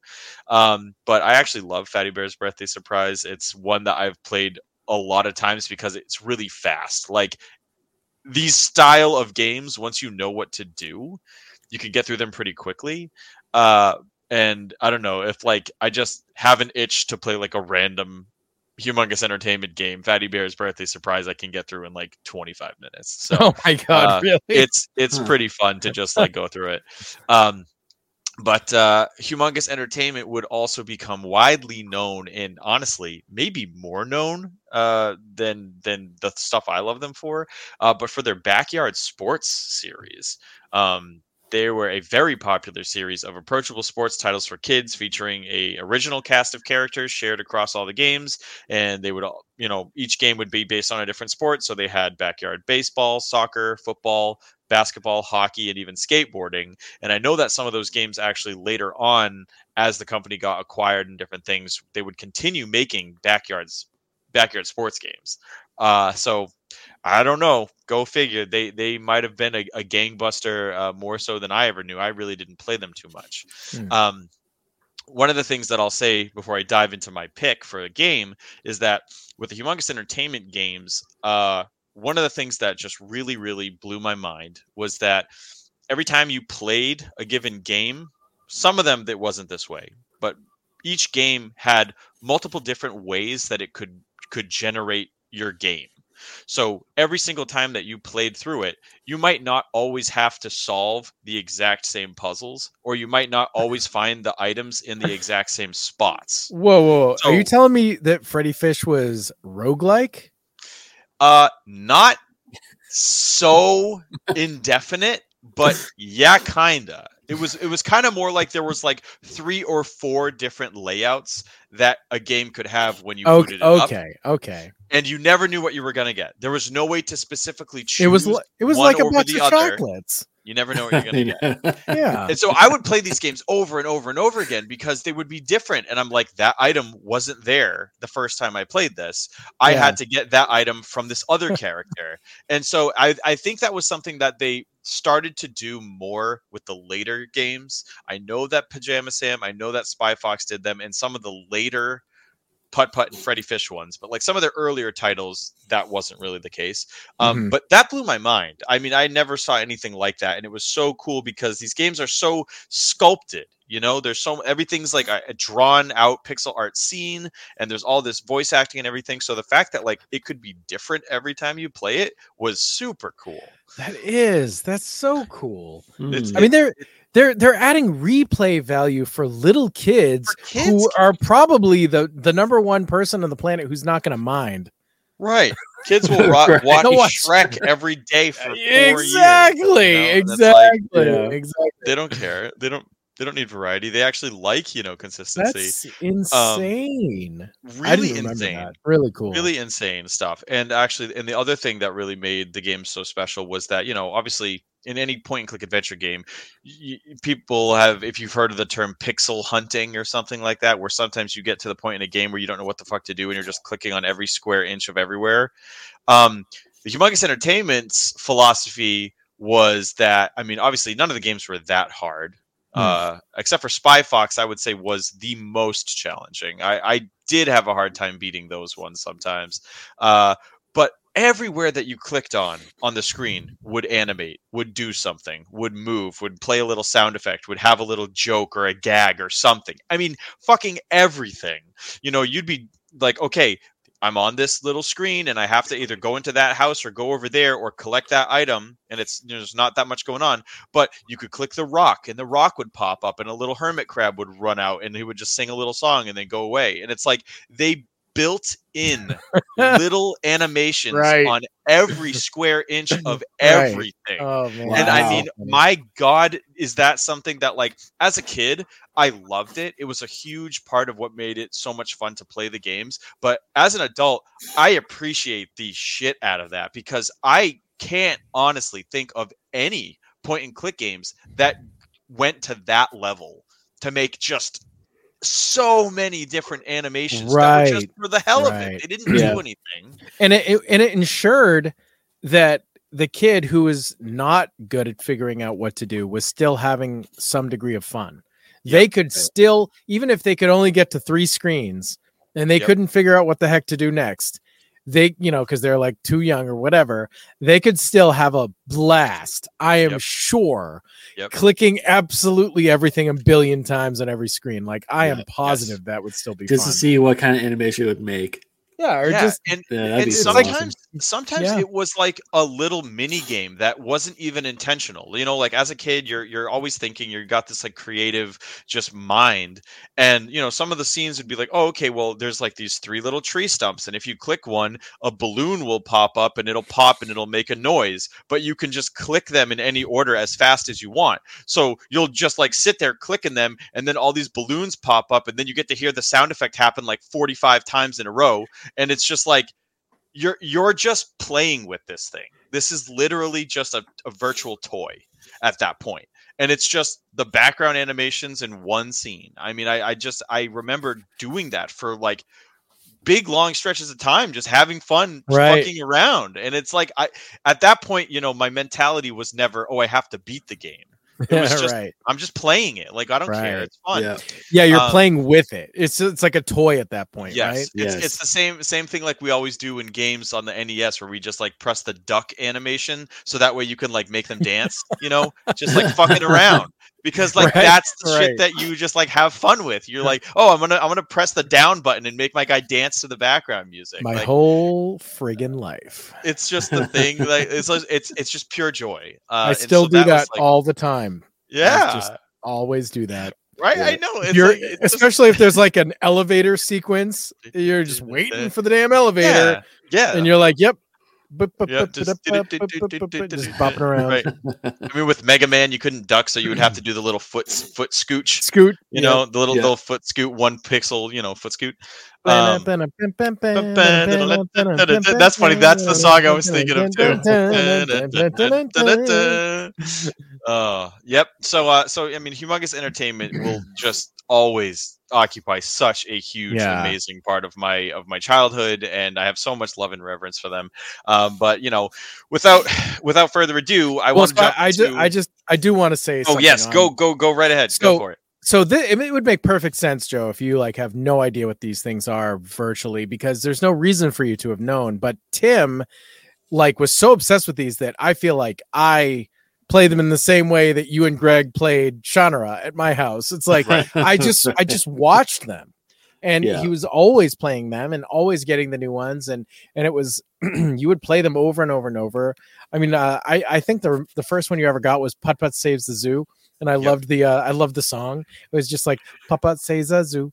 Speaker 3: Um, but I actually love Fatty Bear's Birthday Surprise. It's one that I've played a lot of times because it's really fast. Like these style of games, once you know what to do, you can get through them pretty quickly. Uh, and I don't know if like I just have an itch to play like a random humongous entertainment game. Fatty bear's birthday surprise i can get through in like 25 minutes. So
Speaker 4: oh my god,
Speaker 3: uh,
Speaker 4: really?
Speaker 3: it's it's pretty fun to just like go through it. Um but uh humongous entertainment would also become widely known and honestly maybe more known uh than than the stuff i love them for uh but for their backyard sports series. Um they were a very popular series of approachable sports titles for kids featuring a original cast of characters shared across all the games. And they would all you know each game would be based on a different sport. So they had backyard baseball soccer football basketball hockey and even skateboarding. And i know that some of those games actually later on as the company got acquired and different things they would continue making backyards backyard sports games. Uh so I don't know. Go figure. They they might have been a, a gangbuster uh, more so than I ever knew. I really didn't play them too much.
Speaker 4: Hmm.
Speaker 3: Um, one of the things that I'll say before I dive into my pick for a game is that with the humongous entertainment games, uh, one of the things that just really really blew my mind was that every time you played a given game, some of them that wasn't this way, but each game had multiple different ways that it could could generate your game. So every single time that you played through it, you might not always have to solve the exact same puzzles, or you might not always find the items in the exact same spots.
Speaker 4: whoa, whoa, whoa. Are you telling me that Freddy Fish was roguelike?
Speaker 3: Uh, not so indefinite, but yeah, kinda. It was it was kind of more like there was like three or four different layouts that a game could have when you
Speaker 4: Okay,
Speaker 3: booted it up,
Speaker 4: okay, okay.
Speaker 3: and you never knew what you were gonna get. There was no way to specifically choose.
Speaker 4: It was it was like a box
Speaker 3: the
Speaker 4: of
Speaker 3: other.
Speaker 4: chocolates.
Speaker 3: You never know what you're gonna get.
Speaker 4: Yeah.
Speaker 3: And so I would play these games over and over and over again because they would be different. And I'm like, that item wasn't there the first time I played this. I
Speaker 4: Yeah.
Speaker 3: had to get that item from this other character. And so I, I think that was something that they started to do more with the later games. I know that Pajama Sam, I know that Spy Fox did them, and some of the later Putt Putt and Freddy Fish ones, but like some of their earlier titles, that wasn't really the case. Um,
Speaker 4: Mhm.
Speaker 3: But that blew my mind. I mean, I never saw anything like that, and it was so cool because these games are so sculpted. You know, there's so everything's like a, a drawn out pixel art scene, and there's all this voice acting and everything. So the fact that like it could be different every time you play it was super cool.
Speaker 4: That is. That's so cool.
Speaker 3: It's-
Speaker 4: I mean, they're they're they're adding replay value for little kids,
Speaker 3: For kids,
Speaker 4: who are probably the the number one person on the planet who's not going to mind.
Speaker 3: Right. Kids will ro-
Speaker 5: Right.
Speaker 3: watch
Speaker 4: watch-
Speaker 3: Shrek every day for four
Speaker 4: exactly,
Speaker 3: years. you know? Like-
Speaker 4: exactly,
Speaker 5: Yeah.
Speaker 4: exactly.
Speaker 3: they don't care. They don't. They don't need variety. They actually like you know consistency.
Speaker 4: That's insane. I
Speaker 3: really insane.
Speaker 4: that. Really cool.
Speaker 3: Really insane stuff. And actually, and the other thing that really made the game so special was that you know obviously in any point and click adventure game, y- y- people have if you've heard of the term pixel hunting or something like that, where sometimes you get to the point in a game where you don't know what the fuck to do and you're just clicking on every square inch of everywhere. Um, the Humongous Entertainment's philosophy was that I mean, obviously, none of the games were that hard.
Speaker 4: Hmm.
Speaker 3: Uh, except for Spy Fox, I would say was the most challenging. I, I did have a hard time beating those ones sometimes. Uh, but everywhere that you clicked on on the screen would animate, would do something, would move, would play a little sound effect, would have a little joke or a gag or something. I mean, fucking everything. You know, you'd be like, okay, I'm on this little screen and I have to either go into that house or go over there or collect that item. And it's there's not that much going on. But you could click the rock and the rock would pop up and a little hermit crab would run out and he would just sing a little song and then go away. And it's like they built in little animations
Speaker 4: Right.
Speaker 3: on every square inch of
Speaker 4: Right.
Speaker 3: Oh, everything.
Speaker 4: Oh man.
Speaker 3: And I mean, my God, is that something that, like, as a kid, I loved it. It was a huge part of what made it so much fun to play the games. But as an adult, I appreciate the shit out of that because I can't honestly think of any point and click games that went to that level to make just so many different animations were just for the hell of it. They didn't
Speaker 5: Yeah.
Speaker 3: do anything.
Speaker 4: and it, it and it ensured that the kid who was not good at figuring out what to do was still having some degree of fun. they could still, even if they could only get to three screens and they
Speaker 3: Yep.
Speaker 4: couldn't figure out what the heck to do next, they, you know, because they're like too young or whatever, they could still have a blast. I am
Speaker 3: Yep.
Speaker 4: sure
Speaker 3: Yep.
Speaker 4: clicking absolutely everything a billion times on every screen. Like I am
Speaker 5: Yeah,
Speaker 4: positive that would still be
Speaker 5: just
Speaker 4: fun.
Speaker 5: to see what kind of animation it would make.
Speaker 4: Yeah, or
Speaker 3: yeah,
Speaker 4: just
Speaker 3: and
Speaker 5: Yeah,
Speaker 3: and
Speaker 5: be so
Speaker 4: like-
Speaker 5: awesome.
Speaker 3: sometimes sometimes
Speaker 4: Yeah.
Speaker 3: it was like a little mini game that wasn't even intentional you know like as a kid you're you're always thinking you've got this like creative just mind and you know some of the scenes would be like oh okay well there's like these three little tree stumps and if you click one a balloon will pop up and it'll pop and it'll make a noise but you can just click them in any order as fast as you want so you'll just like sit there clicking them and then all these balloons pop up and then you get to hear the sound effect happen like 45 times in a row and it's just like you're you're just playing with this thing. This is literally just a, a virtual toy at that point. And it's just the background animations in one scene. I mean i, I just i remember doing that for like big long stretches of time just having fun
Speaker 4: Right.
Speaker 3: fucking around. And it's like i at that point you know my mentality was never oh i have to beat the game it was just
Speaker 4: right.
Speaker 3: i'm just playing it like i don't care it's fun
Speaker 5: Yeah.
Speaker 4: Yeah, you're
Speaker 3: Um,
Speaker 4: playing with it. It's it's like a toy at that point,
Speaker 3: Yes,
Speaker 4: right?
Speaker 3: it's
Speaker 5: Yes.
Speaker 3: it's the same same thing like we always do in games on the NES where we just like press the duck animation so that way you can like make them dance, you know, just like fucking around because like
Speaker 4: Right,
Speaker 3: that's the
Speaker 4: right.
Speaker 3: shit that you just like have fun with. You're like, oh, I'm gonna I'm gonna press the down button and make my guy dance to the background music.
Speaker 4: My
Speaker 3: like,
Speaker 4: whole friggin' life.
Speaker 3: it's just the thing. Like it's just- it's it's just pure joy. Uh,
Speaker 4: I still
Speaker 3: so
Speaker 4: do
Speaker 3: was,
Speaker 4: that
Speaker 3: like-
Speaker 4: all the time.
Speaker 3: Yeah,
Speaker 4: just- Always do that.
Speaker 3: right.
Speaker 5: yeah.
Speaker 3: I know. It's
Speaker 4: you're
Speaker 3: like, it's just-
Speaker 4: especially if there's like an elevator sequence, you're just waiting for the damn elevator,
Speaker 3: yeah, yeah.
Speaker 4: and you're like, "Yep." Bopping around.
Speaker 3: Right. I mean, with Mega Man, you couldn't duck, so you would have to do the little foot foot scooch.
Speaker 4: Scoot,
Speaker 3: You know, the little
Speaker 5: Yeah.
Speaker 3: little foot scoot, one pixel, you know, foot scoot. Um,
Speaker 4: That's
Speaker 3: That's funny. That's the song I was thinking of too. Uh, yep. So, uh, so I mean, humongous entertainment will just always occupy such a huge,
Speaker 4: Yeah.
Speaker 3: amazing part of my of my childhood, and I have so much love and reverence for them. Um, but you know, without without further ado, I
Speaker 4: well,
Speaker 3: want to
Speaker 4: I,
Speaker 3: into-
Speaker 4: I just, I do want to say.
Speaker 3: Oh yes,
Speaker 4: on-
Speaker 3: go go go right ahead. go
Speaker 4: So-
Speaker 3: for it.
Speaker 4: so th- it would make perfect sense joe if you like have no idea what these things are virtually because there's no reason for you to have known but tim like was so obsessed with these that i feel like i play them in the same way that you and greg played Shannara at my house. It's like
Speaker 3: Right.
Speaker 4: i just i just watched them. And
Speaker 5: Yeah.
Speaker 4: he was always playing them and always getting the new ones. And and it was you would play them over and over and over. I mean uh, i i think the the first one you ever got was putt putt saves the zoo. And i
Speaker 3: Yep.
Speaker 4: loved the uh, i loved the song. It was just like putt putt saves the zoo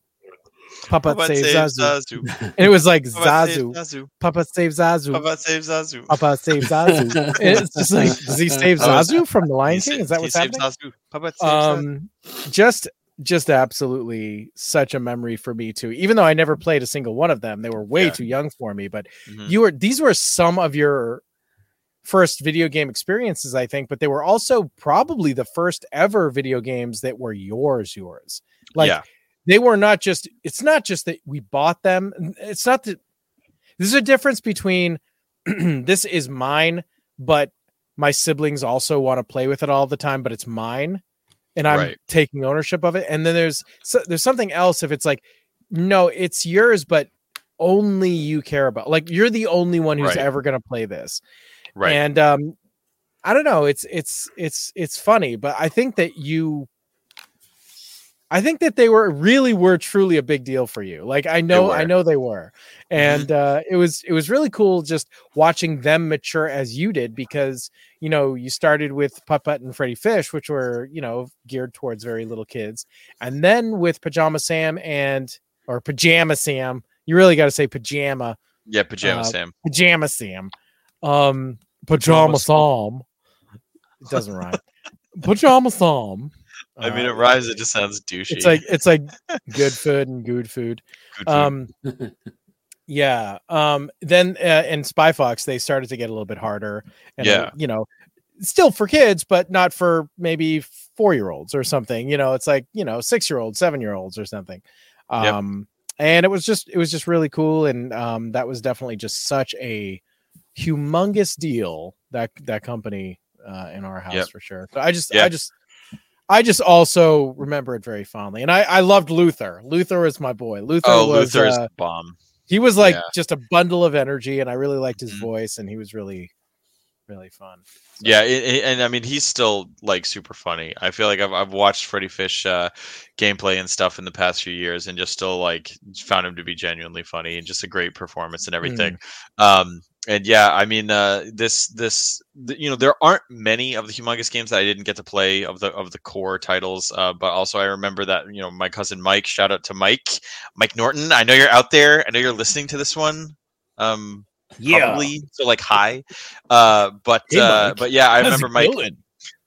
Speaker 4: putt putt
Speaker 3: Papa
Speaker 4: saves
Speaker 3: saves
Speaker 4: zazu
Speaker 3: Zazu.
Speaker 4: and it was like
Speaker 3: Papa saves
Speaker 4: zazu
Speaker 3: Zazu.
Speaker 4: putt putt saves zazu
Speaker 3: Papa saves Zazu.
Speaker 4: Papa saves Zazu. It's just like, does he save Zazu from the Lion King? Is that what's happening?
Speaker 3: Zazu. Papa saves Zazu.
Speaker 4: um just just absolutely such a memory for me too even though i never played a single one of them they were way
Speaker 3: Yeah.
Speaker 4: too young for me but
Speaker 3: Mhm.
Speaker 4: you were these were some of your first video game experiences i think but they were also probably the first ever video games that were yours yours like
Speaker 3: yeah,
Speaker 4: they were not just it's not just that we bought them it's not that there's a difference between this is mine but my siblings also want to play with it all the time but it's mine and i'm
Speaker 3: Right.
Speaker 4: taking ownership of it and then there's so, there's something else if it's like no it's yours but only you care about. Like you're the only one who's
Speaker 3: Right.
Speaker 4: ever going to play this.
Speaker 3: Right.
Speaker 4: And um I don't know, it's it's it's it's funny, but I think that you I think that they were really were truly a big deal for you. Like I know I know they were. And uh it was it was really cool just watching them mature as you did because you know you started with Putt Putt and Freddy Fish which were, you know, geared towards very little kids. And then with Pajama Sam and or Pajama Sam, you really got to say pajama
Speaker 3: yeah, pajama
Speaker 4: uh,
Speaker 3: Sam.
Speaker 4: pajama Sam. Um, pajama Sam. It doesn't rhyme. pajama Sam.
Speaker 3: I mean,
Speaker 4: Uh,
Speaker 3: it rhymes. It just sounds douchey.
Speaker 4: It's like it's like good food and good food.
Speaker 3: Good food.
Speaker 4: Um, yeah. Um, then uh, in Spy Fox, they started to get a little bit harder. And, uh,
Speaker 3: Yeah.
Speaker 4: you know, still for kids, but not for maybe four year olds or something. You know, it's like you know six year olds, seven year olds or something.
Speaker 3: Yep.
Speaker 4: Um, and it was just it was just really cool, and um, that was definitely just such a humongous deal that that company uh, in our house
Speaker 3: Yep.
Speaker 4: for sure. So I just
Speaker 3: Yeah.
Speaker 4: I just. I just also remember it very fondly, and I, I loved Luther. Luther was my boy. Luther
Speaker 3: oh,
Speaker 4: was
Speaker 3: Luther is
Speaker 4: uh,
Speaker 3: bomb.
Speaker 4: he was like
Speaker 3: Yeah.
Speaker 4: just a bundle of energy, and I really liked his
Speaker 3: Mhm.
Speaker 4: voice, and he was really, really fun. So-
Speaker 3: Yeah, it, it- and I mean he's still like super funny. I feel like I've I've watched Freddy Fish uh, gameplay and stuff in the past few years, and just still like found him to be genuinely funny and just a great performance and everything. Um, and yeah, I mean uh, this this th- you know there aren't many of the humongous games that I didn't get to play of the of the core titles, uh, but also I remember that you know my cousin Mike. Shout out to Mike, Mike Norton. I know you're out there. I know you're listening to this one. Um, probably so like hi uh but
Speaker 2: Hey,
Speaker 3: uh but yeah i
Speaker 2: How's
Speaker 3: remember mike
Speaker 2: going?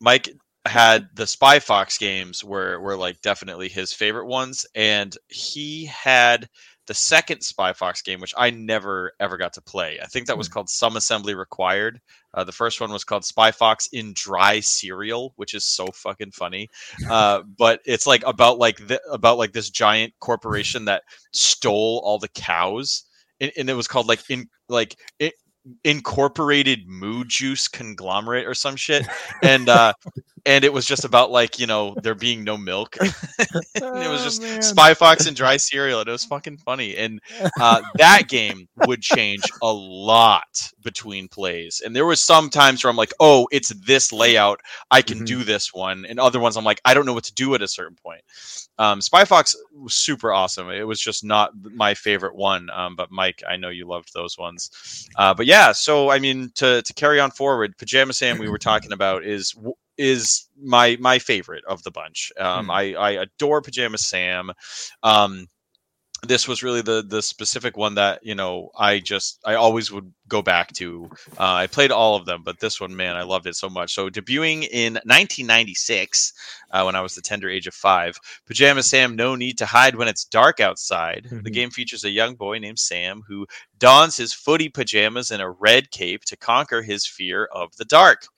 Speaker 3: mike had the spy fox games were were like definitely his favorite ones and he had the second spy fox game which i never ever got to play. I think that was called some assembly required. Uh, the first one was called spy fox in dry cereal which is so fucking funny. Uh, but it's like about like the, about like this giant corporation that stole all the cows. And, and it was called like in like it incorporated moo juice conglomerate or some shit. And uh and it was just about like you know there being no milk. It was
Speaker 4: Oh,
Speaker 3: just
Speaker 4: man.
Speaker 3: spy fox and dry cereal and it was fucking funny. And uh that game would change a lot between plays. And there was some times where i'm like oh it's this layout. I can
Speaker 4: Mhm.
Speaker 3: do this one. And other ones i'm like i don't know what to do at a certain point. Um spy fox was super awesome. It was just not my favorite one um but mike i know you loved those ones. Uh but yeah so i mean to to carry on forward pajama sam we were talking about is w- is my my favorite of the bunch um i i adore pajama sam um this was really the the specific one that you know I just I always would go back to. Uh, I played all of them, but this one, man, I loved it so much. So debuting in 1996, uh, when I was the tender age of five, Pajama Sam: No Need to Hide When It's Dark Outside. The
Speaker 4: Mhm.
Speaker 3: game features a young boy named Sam who dons his footy pajamas and a red cape to conquer his fear of the dark.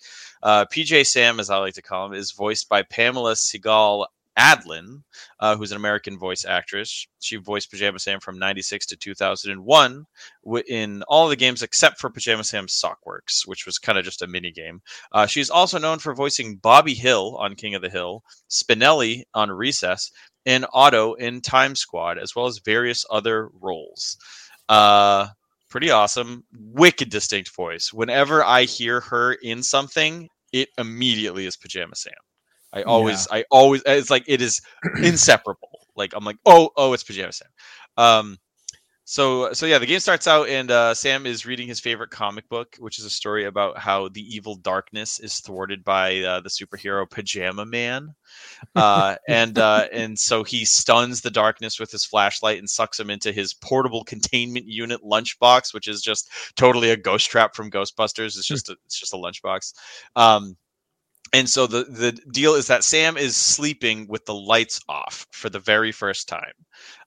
Speaker 3: Uh, PJ Sam, as I like to call him, is voiced by Pamela Segall Adlon, uh, who's an American voice actress. She voiced Pajama Sam from 96 to 2001 wi- in all the games except for Pajama Sam Sockworks, which was kind of just a mini game. Uh, she's also known for voicing Bobby Hill on King of the Hill, Spinelli on Recess, and Otto in Time Squad, as well as various other roles. Uh, pretty awesome. Wicked distinct voice. Whenever I hear her in something, it immediately is Pajama Sam. I always, I always, it's like it is inseparable. Like I'm like, oh, oh, it's Pajama Sam. Um, so, so yeah, the game starts out, and uh, Sam is reading his favorite comic book, which is a story about how the evil darkness is thwarted by uh, the superhero Pajama Man, uh, and uh, and so he stuns the darkness with his flashlight and sucks him into his portable containment unit lunchbox, which is just totally a ghost trap from Ghostbusters. It's just a, it's just a lunchbox. Um, and so the the deal is that Sam is sleeping with the lights off for the very first time.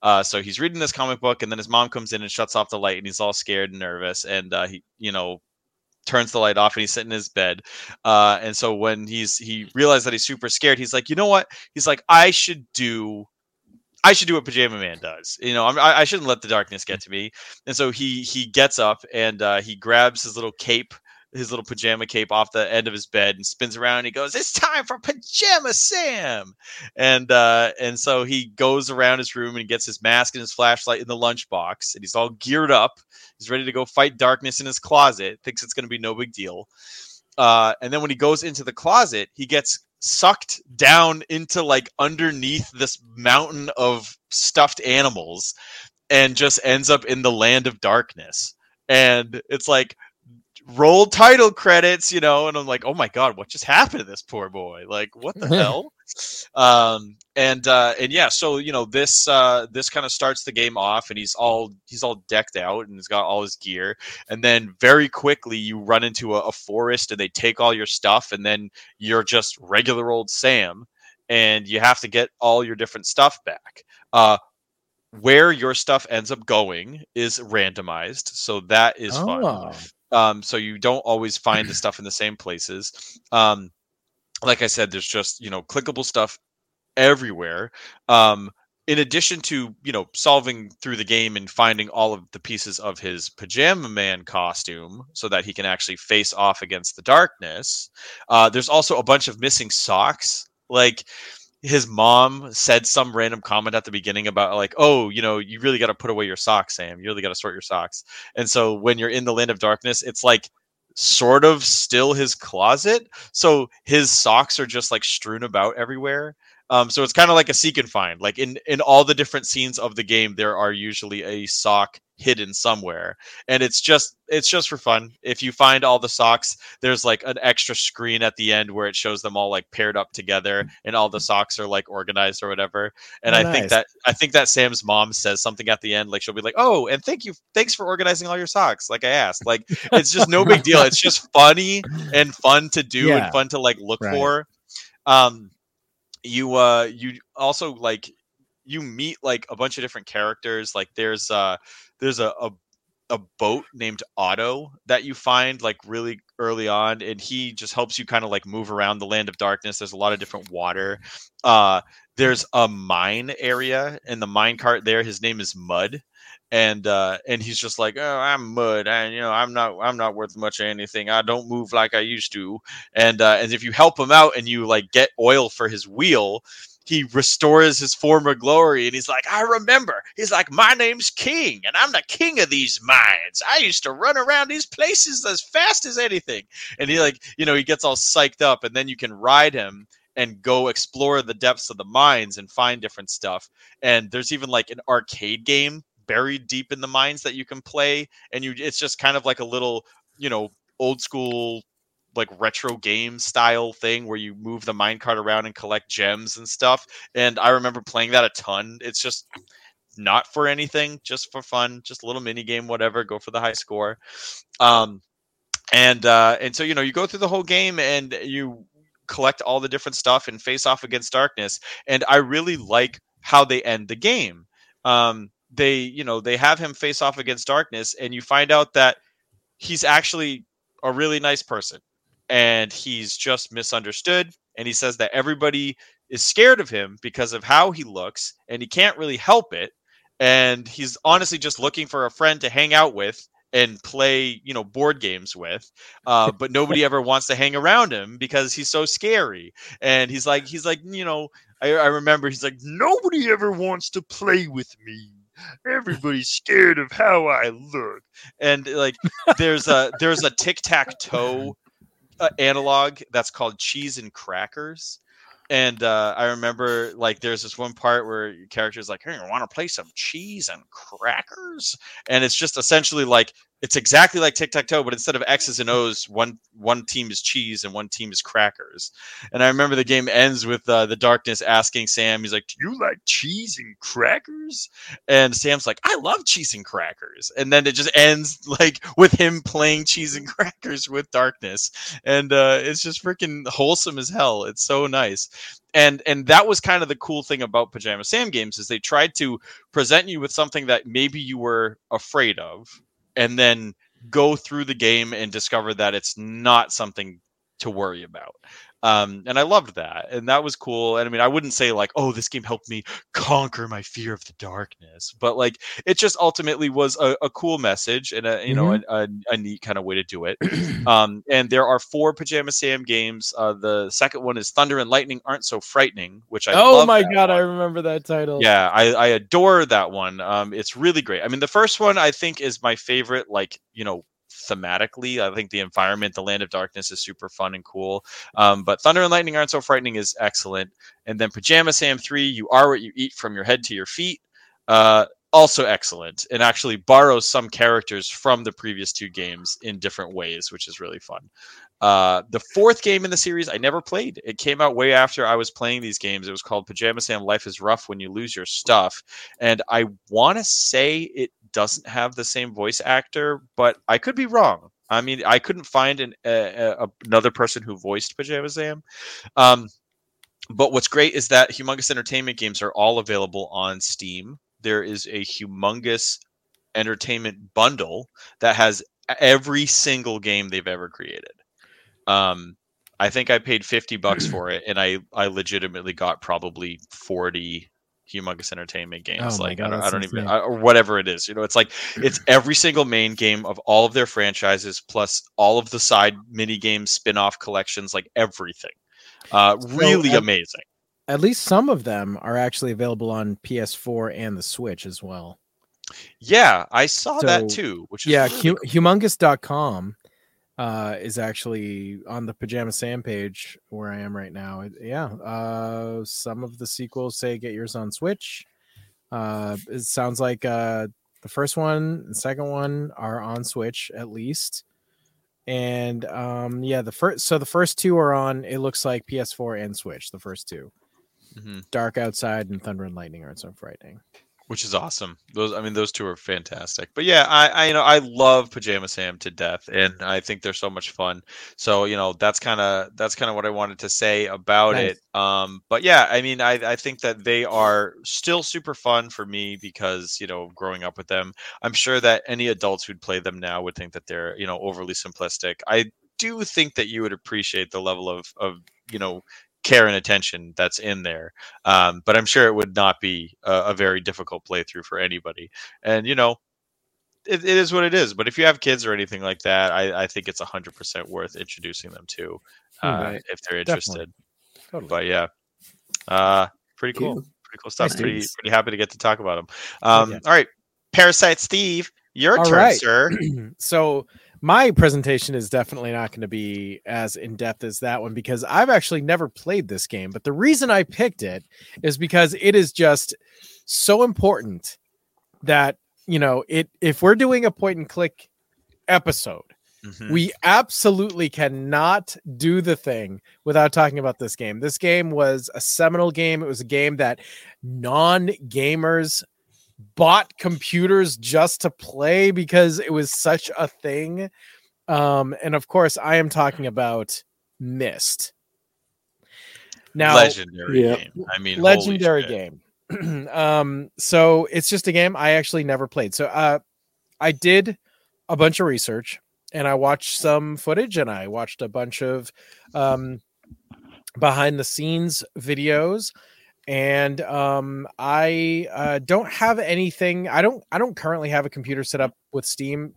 Speaker 3: Uh, so he's reading this comic book, and then his mom comes in and shuts off the light, and he's all scared and nervous, and uh, he, you know, turns the light off, and he's sitting in his bed. Uh, and so when he's he realized that he's super scared, he's like, you know what? He's like, I should do. I should do what Pajama Man does. You know, I'm, I, I shouldn't let the darkness get to me. And so he he gets up and uh, he grabs his little cape his little pajama cape off the end of his bed and spins around and he goes it's time for pajama sam! And uh and so he goes around his room and gets his mask and his flashlight in the lunchbox and he's all geared up. He's ready to go fight darkness in his closet thinks it's going to be no big deal. Uh and then when he goes into the closet he gets sucked down into like underneath this mountain of stuffed animals and just ends up in the land of darkness. And it's like roll title credits, you know, and I'm like, oh my god, what just happened to this poor boy? Like, what the hell? Um, and uh, and yeah, so you know, this uh, this kind of starts the game off, and he's all he's all decked out, and he's got all his gear, and then very quickly you run into a, a forest, and they take all your stuff, and then you're just regular old Sam, and you have to get all your different stuff back. Uh, where your stuff ends up going is randomized, so that is fun
Speaker 4: Oh.
Speaker 3: Um, so you don't always find the stuff in the same places. Um, like I said, there's just you know clickable stuff everywhere. Um, in addition to you know solving through the game and finding all of the pieces of his pajama man costume so that he can actually face off against the darkness, uh, there's also a bunch of missing socks. Like his mom said some random comment at the beginning about like, oh, you know, you really got to put away your socks, Sam. You really got to sort your socks. And so when you're in the land of darkness, it's like sort of still his closet. So his socks are just like strewn about everywhere. Um, so it's kind of like a seek and find. Like in in all the different scenes of the game, there are usually a sock hidden somewhere, and it's just it's just for fun. If you find all the socks, there's like an extra screen at the end where it shows them all like paired up together, and all the socks are like organized or whatever. And
Speaker 4: Oh,
Speaker 3: I think that I think that Sam's mom says something at the end, like she'll be like, "Oh, and thank you, thanks for organizing all your socks." Like I asked, like it's just no big deal. It's just funny and fun to do
Speaker 4: Yeah.
Speaker 3: and fun to like look
Speaker 4: Right.
Speaker 3: for. Um, you uh you also like you meet like a bunch of different characters. Like there's uh there's a, a a boat named Otto that you find like really early on, and he just helps you kind of like move around the land of darkness. There's a lot of different water. Uh, there's a mine area, and the mine cart there. His name is Mud, and uh, and he's just like, oh, I'm Mud, and you know, I'm not, I'm not worth much of anything. I don't move like I used to, and uh, and if you help him out and you like get oil for his wheel, he restores his former glory and he's like, I remember. He's like, My name's King, and I'm the king of these mines. I used to run around these places as fast as anything. And he like, you know, he gets all psyched up, and then you can ride him and go explore the depths of the mines and find different stuff. And there's even like an arcade game buried deep in the mines that you can play. And you it's just kind of like a little, you know, old school like retro game style thing where you move the minecart around and collect gems and stuff. And I remember playing that a ton. It's just not for anything, just for fun, just a little mini game, whatever. Go for the high score. Um, and uh, and so you know you go through the whole game and you collect all the different stuff and face off against darkness. And I really like how they end the game. Um, they you know they have him face off against darkness, and you find out that he's actually a really nice person and he's just misunderstood and he says that everybody is scared of him because of how he looks and he can't really help it and he's honestly just looking for a friend to hang out with and play you know board games with uh, but nobody ever wants to hang around him because he's so scary and he's like he's like you know I, I remember he's like nobody ever wants to play with me. Everybody's scared of how i look. And like there's a there's a tic-tac-toe uh, analog that's called cheese and crackers and uh, I remember like there's this one part where your character's like, "Hey, you want to play some cheese and crackers?" And it's just essentially like it's exactly like tic tac toe, but instead of X's and O's, one one team is cheese and one team is crackers. And I remember the game ends with uh, the darkness asking Sam, he's like, "Do you like cheese and crackers?" And Sam's like, "I love cheese and crackers." And then it just ends like with him playing cheese and crackers with darkness, and uh, it's just freaking wholesome as hell. It's so nice. And and that was kind of the cool thing about Pajama Sam games is they tried to present you with something that maybe you were afraid of, and then go through the game and discover that it's not something to worry about. Um, and I loved that, and that was cool. And I mean, I wouldn't say like, oh, this game helped me conquer my fear of the darkness, but like it just ultimately was a, a cool message and a you know a, a, neat kind of way to do it. um, and there are four Pajama Sam games. Uh, the second one is Thunder and Lightning aren't so frightening, which I
Speaker 4: oh my god, I remember that title.
Speaker 3: Yeah, I, I adore that one. Um, it's really great. I mean, the first one I think is my favorite. Like you know, thematically, I think the environment, the Land of Darkness, is super fun and cool. Um, but Thunder and Lightning aren't so frightening is excellent. And then Pajama Sam Three, you are what you eat from your head to your feet. Uh, also excellent and actually borrows some characters from the previous two games in different ways, which is really fun. Uh, the fourth game in the series I never played. It came out way after I was playing these games. It was called Pajama Sam Life is Rough When You Lose Your Stuff. And I want to say it doesn't have the same voice actor, but I could be wrong. I mean, I couldn't find an, a, a, another person who voiced Pajama Sam. Um, but what's great is that Humongous Entertainment games are all available on Steam. There is a humongous entertainment bundle that has every single game they've ever created. Um, I think I paid 50 bucks for it and I I legitimately got probably 40 humongous entertainment games
Speaker 4: Oh
Speaker 3: like
Speaker 4: God,
Speaker 3: I don't, I don't even. I, or whatever it is you know it's like it's every single main game of all of their franchises plus all of the side mini games spin-off collections like everything uh really
Speaker 4: at-
Speaker 3: amazing
Speaker 4: At least some of them are actually available on PS4 and the Switch as well.
Speaker 3: yeah i saw that too which is
Speaker 4: Yeah,
Speaker 3: really
Speaker 4: hu- humongous.com uh, is actually on the Pajama Sam page where I am right now. It- yeah, uh, some of the sequels say get yours on Switch. Uh, it sounds like uh, the first one, the second one are on Switch at least. And um, yeah, the first so the first two are on. It looks like PS4 and Switch. The first two,
Speaker 3: Mhm.
Speaker 4: Dark Outside and Thunder and Lightning, aren't so frightening.
Speaker 3: Which is awesome. Those, I mean, those two are fantastic. But yeah, I, I, you know, I love Pajama Sam to death, and I think they're so much fun. So you know, that's kind of that's kind of what I wanted to say about
Speaker 4: Nice.
Speaker 3: it. Um, but yeah, I mean, I, I think that they are still super fun for me because you know, growing up with them, I'm sure that any adults who'd play them now would think that they're you know overly simplistic. I do think that you would appreciate the level of of you know care and attention that's in there um, but I'm sure it would not be a, a very difficult playthrough for anybody. And you know, it, it is what it is. But if you have kids or anything like that, I, I think it's hundred percent worth introducing them to uh,
Speaker 4: Right.
Speaker 3: if they're interested.
Speaker 4: Totally.
Speaker 3: But yeah, uh, pretty cool.
Speaker 5: Cool.
Speaker 3: Pretty cool stuff.
Speaker 4: Nice,
Speaker 3: pretty
Speaker 4: dudes.
Speaker 3: pretty happy to get to talk about them. Um,
Speaker 4: yeah.
Speaker 3: All right, Parasite Steve, your
Speaker 4: All
Speaker 3: turn,
Speaker 4: right.
Speaker 3: sir.
Speaker 4: so my presentation is definitely not going to be as in depth as that one because I've actually never played this game. But the reason I picked it is because it is just so important that you know it. If we're doing a point and click episode,
Speaker 3: Mhm.
Speaker 4: we absolutely cannot do the thing without talking about this game. This game was a seminal game. It was a game that non gamers bought computers just to play because it was such a thing. Um, and of course, I am talking about Myst. Now,
Speaker 3: legendary
Speaker 5: Yeah.
Speaker 3: game. I mean,
Speaker 4: legendary game. um, so it's just a game I actually never played. So uh, I did a bunch of research and I watched some footage and I watched a bunch of um, behind the scenes videos. And um, I uh, don't have anything. I don't. I don't currently have a computer set up with Steam.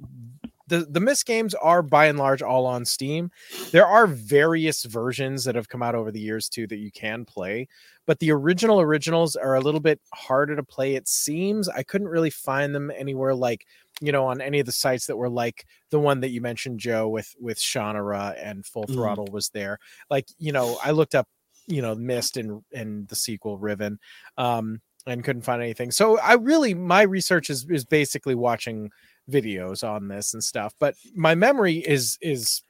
Speaker 4: The the Myst games are by and large all on Steam. There are various versions that have come out over the years too that you can play but the original originals are a little bit harder to play it seems i couldn't really find them anywhere like you know on any of the sites that were like the one that you mentioned joe with with Shannara and full
Speaker 5: Mhm.
Speaker 4: throttle was there like you know i looked up you know Myst and and the sequel riven um and couldn't find anything so i really my research is is basically watching videos on this and stuff but my memory is is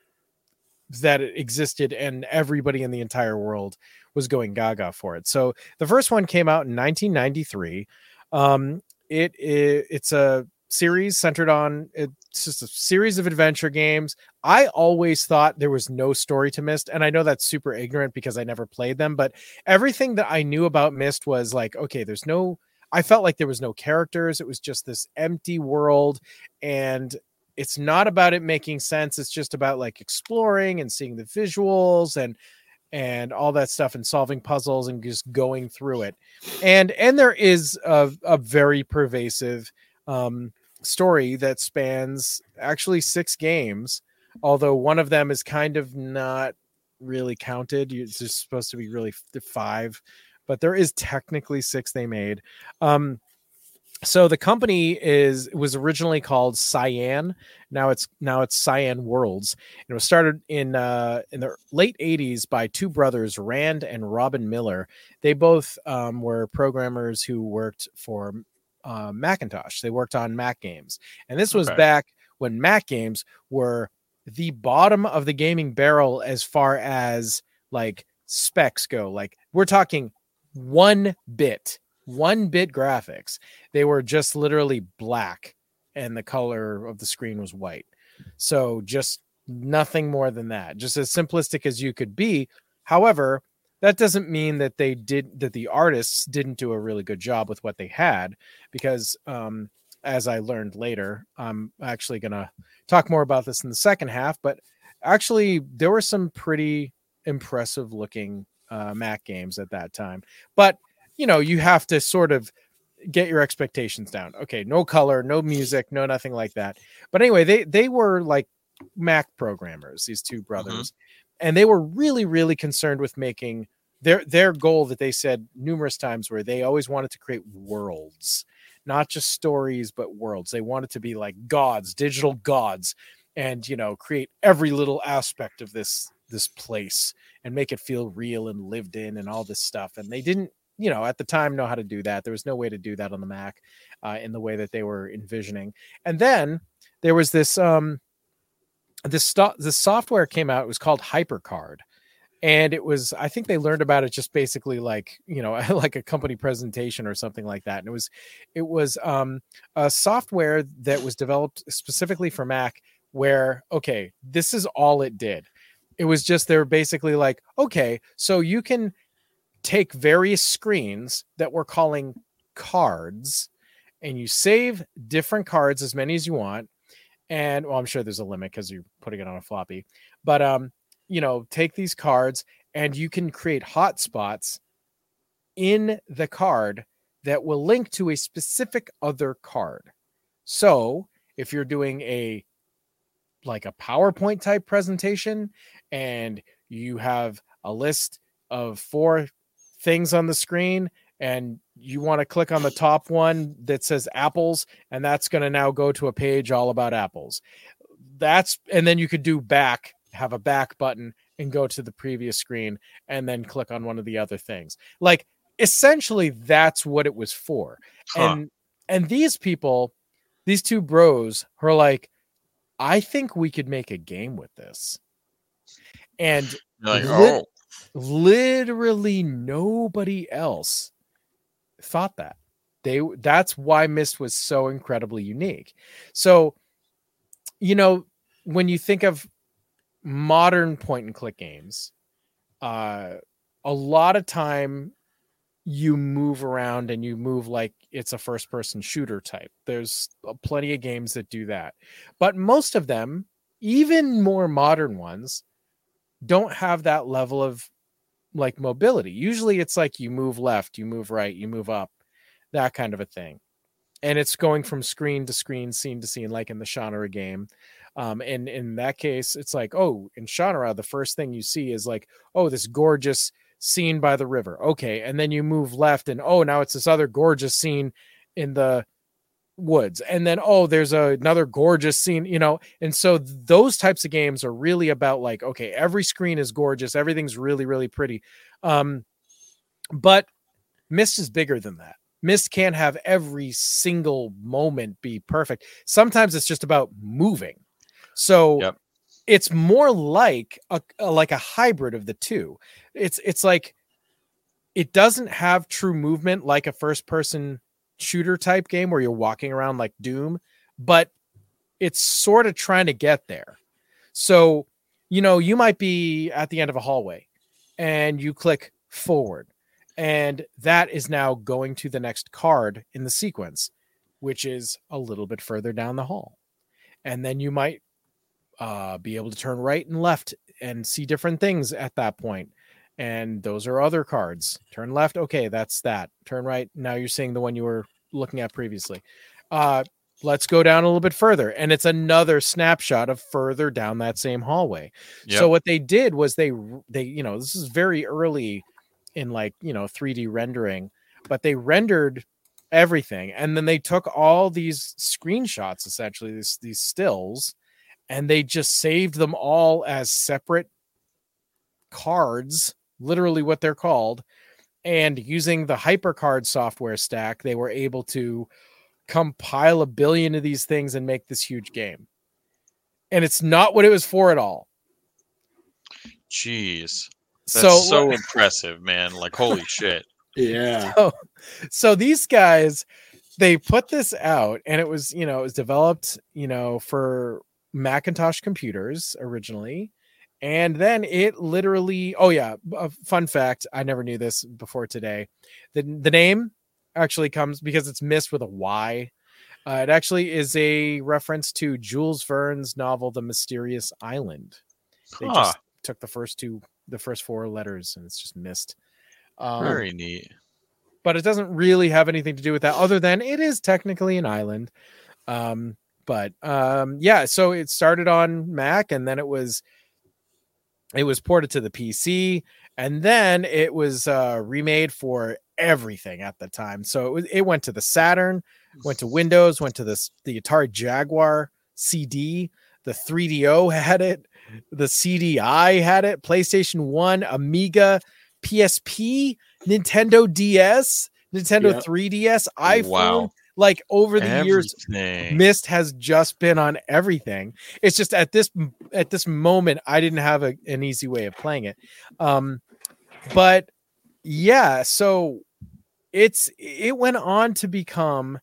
Speaker 4: that it existed and everybody in the entire world was going gaga for it. So the first one came out in 1993. Um, it, it it's a series centered on it's just a series of adventure games. I always thought there was no story to Myst, and I know that's super ignorant because I never played them. But everything that I knew about Myst was like, okay, there's no. I felt like there was no characters. It was just this empty world, and it's not about it making sense. It's just about like exploring and seeing the visuals and and all that stuff and solving puzzles and just going through it and and there is a, a very pervasive um story that spans actually six games although one of them is kind of not really counted it's just supposed to be really five but there is technically six they made um so the company is was originally called Cyan. Now it's now it's Cyan Worlds. It was started in uh, in the late '80s by two brothers, Rand and Robyn Miller. They both um, were programmers who worked for uh, Macintosh. They worked on Mac games, and this was
Speaker 3: Okay.
Speaker 4: back when Mac games were the bottom of the gaming barrel as far as like specs go. Like we're talking one bit, one bit graphics. They were just literally black and the color of the screen was white. So just nothing more than that. Just as simplistic as you could be. However, that doesn't mean that they did that the artists didn't do a really good job with what they had because um as I learned later, I'm actually going to talk more about this in the second half, but actually there were some pretty impressive looking uh, Mac games at that time. But you know, you have to sort of get your expectations down. Okay, no color, no music, no nothing like that. But anyway, they they were like Mac programmers, these two brothers, and they were really really concerned with making their their goal that they said numerous times where they always wanted to create worlds, not just stories but worlds. They wanted to be like gods, digital gods and you know create every little aspect of this this place and make it feel real and lived in and all this stuff. And they didn't you know at the time know how to do that. There was no way to do that on the mac uh, in the way that they were envisioning. And then there was this um this sto- this software came out it was called hypercard and it was i think they learned about it just basically like you know like a company presentation or something like that and it was it was um a software that was developed specifically for mac where okay this is all it did. It was just they're basically like okay so you can take various screens that we're calling cards and you save different cards as many as you want and well i'm sure there's a limit because you're putting it on a floppy but um you know take these cards and you can create hotspots in the card that will link to a specific other card. So if you're doing a like a PowerPoint type presentation and you have a list of four things on the screen and you want to click on the top one that says apples and that's going to now go to a page all about apples. That's and then you could do back have a back button and go to the previous screen and then click on one of the other things. Like essentially that's what it was for.
Speaker 3: Huh.
Speaker 4: and and these people these two bros are like i think we could make a game with this. And
Speaker 3: like, oh,
Speaker 4: literally nobody else thought that. They that's why Myst was so incredibly unique. So you know when you think of modern point and click games uh a lot of time you move around and you move like it's a first person shooter type. There's plenty of games that do that. But most of them even more modern ones don't have that level of like mobility. Usually it's like you move left, you move right, you move up, that kind of a thing. And it's going from screen to screen, scene to scene, like in the Shannara game. Um, and in that case, it's like, oh, in Shannara, the first thing you see is like, oh, this gorgeous scene by the river. Okay. And then you move left, and oh, now it's this other gorgeous scene in the woods and then oh there's a, another gorgeous scene you know and so those types of games are really about like okay every screen is gorgeous everything's really really pretty um but Myst is bigger than that. Myst can't have every single moment be perfect. Sometimes it's just about moving. So
Speaker 3: Yep.
Speaker 4: it's more like a, a like a hybrid of the two. It's it's like it doesn't have true movement like a first person shooter type game where you're walking around like Doom, but it's sort of trying to get there. So, you know, you might be at the end of a hallway and you click forward, and that is now going to the next card in the sequence, which is a little bit further down the hall. And then you might uh, be able to turn right and left and see different things at that point. And those are other cards. Turn left, okay, that's that. Turn right, now you're seeing the one you were looking at previously. Uh, let's go down a little bit further, and it's another snapshot of further down that same hallway.
Speaker 3: Yep.
Speaker 4: So what they did was they they you know this is very early in like you know 3D rendering, but they rendered everything and then they took all these screenshots essentially these these stills and they just saved them all as separate cards literally what they're called and using the hypercard software stack they were able to compile a billion of these things and make this huge game and it's not what it was for at all
Speaker 3: Jeez. That's
Speaker 4: so
Speaker 3: so, impressive, man. Like holy shit.
Speaker 5: Yeah.
Speaker 4: so, so these guys they put this out and it was you know it was developed you know for macintosh computers originally and then it literally oh yeah a fun fact i never knew this before today the, the name actually comes because it's Myst with a y uh, it actually is a reference to jules verne's novel the mysterious island they
Speaker 3: Huh.
Speaker 4: just took the first two the first four letters and it's just Myst um,
Speaker 3: Very neat.
Speaker 4: but it doesn't really have anything to do with that other than it is technically an island um but um yeah so it started on mac and then it was it was ported to the pc and then it was uh remade for everything at the time so it was it went to the saturn went to windows went to this the atari jaguar cd the 3do had it the cdi had it playstation 1 amiga psp nintendo ds nintendo
Speaker 5: Yep.
Speaker 4: 3ds iphone
Speaker 3: Wow.
Speaker 4: Like over the years
Speaker 3: Everything.
Speaker 4: Myst has just been on everything it's just at this at this moment i didn't have a, an easy way of playing it um but yeah so it's it went on to become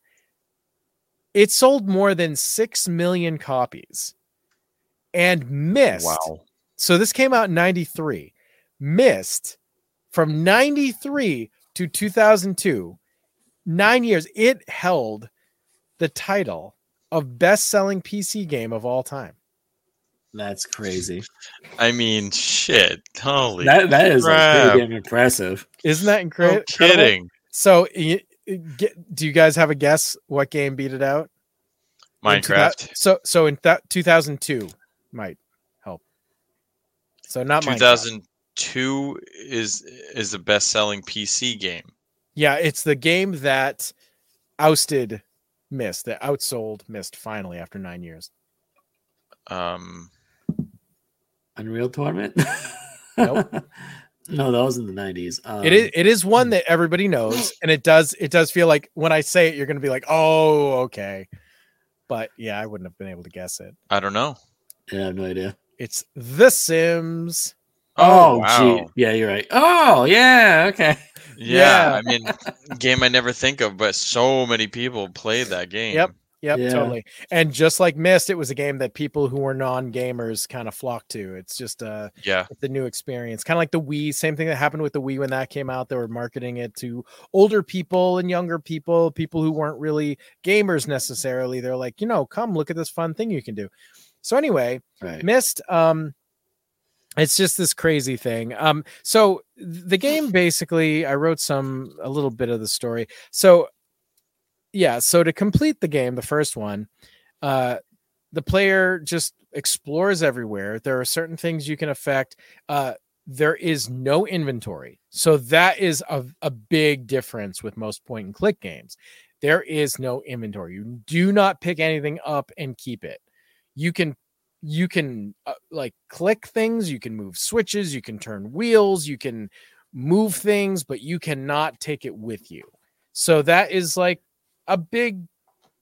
Speaker 4: it sold more than 6 million copies and Myst
Speaker 3: Wow.
Speaker 4: so this came out in 93 Myst from 93 to 2002 nine years it held the title of best-selling pc game of all time
Speaker 5: That's crazy.
Speaker 3: I mean, shit. Holy.
Speaker 5: That that is like, pretty impressive.
Speaker 4: isn't that
Speaker 3: no
Speaker 4: incredible
Speaker 3: kidding.
Speaker 4: so y- y- get, do you guys have a guess what game beat it out In two
Speaker 3: Minecraft.
Speaker 4: so so in that 2002 might help so not Minecraft.
Speaker 3: 2002 is is the best selling PC game.
Speaker 4: Yeah, it's the game that ousted Myst, that outsold Myst finally after nine years.
Speaker 3: Um,
Speaker 5: Unreal Tournament.
Speaker 4: Nope.
Speaker 5: no, that was in the nineties. Um,
Speaker 4: it is it is one that everybody knows, and it does it does feel like when I say it, you're gonna be like, oh, okay. But yeah, I wouldn't have been able to guess it.
Speaker 3: I don't know.
Speaker 5: Yeah, I have no idea.
Speaker 4: It's The Sims.
Speaker 5: Oh,
Speaker 3: wow.
Speaker 5: gee. Yeah, you're right. Oh, yeah. Okay.
Speaker 3: Yeah,
Speaker 4: Yeah.
Speaker 3: I mean, game I never think of, but so many people played that game.
Speaker 4: Yep. Yep,
Speaker 5: Yeah.
Speaker 4: totally. And just like Myst, it was a game that people who were non-gamers kind of flocked to. It's just uh
Speaker 3: Yeah.
Speaker 4: it's a new experience. Kind of like the Wii, same thing that happened with the Wii when that came out. They were marketing it to older people and younger people, people who weren't really gamers necessarily. They're like, you know, come look at this fun thing you can do. So anyway,
Speaker 5: Right.
Speaker 4: Myst, um, it's just this crazy thing. Um, so the game basically, I wrote some a little bit of the story. So yeah, so to complete the game, the first one, uh, the player just explores everywhere. There are certain things you can affect. Uh, there is no inventory. So that is a, a big difference with most point and click games. There is no inventory. You do not pick anything up and keep it. You can you can uh, like click things, you can move switches, you can turn wheels, you can move things, but you cannot take it with you. So that is like a big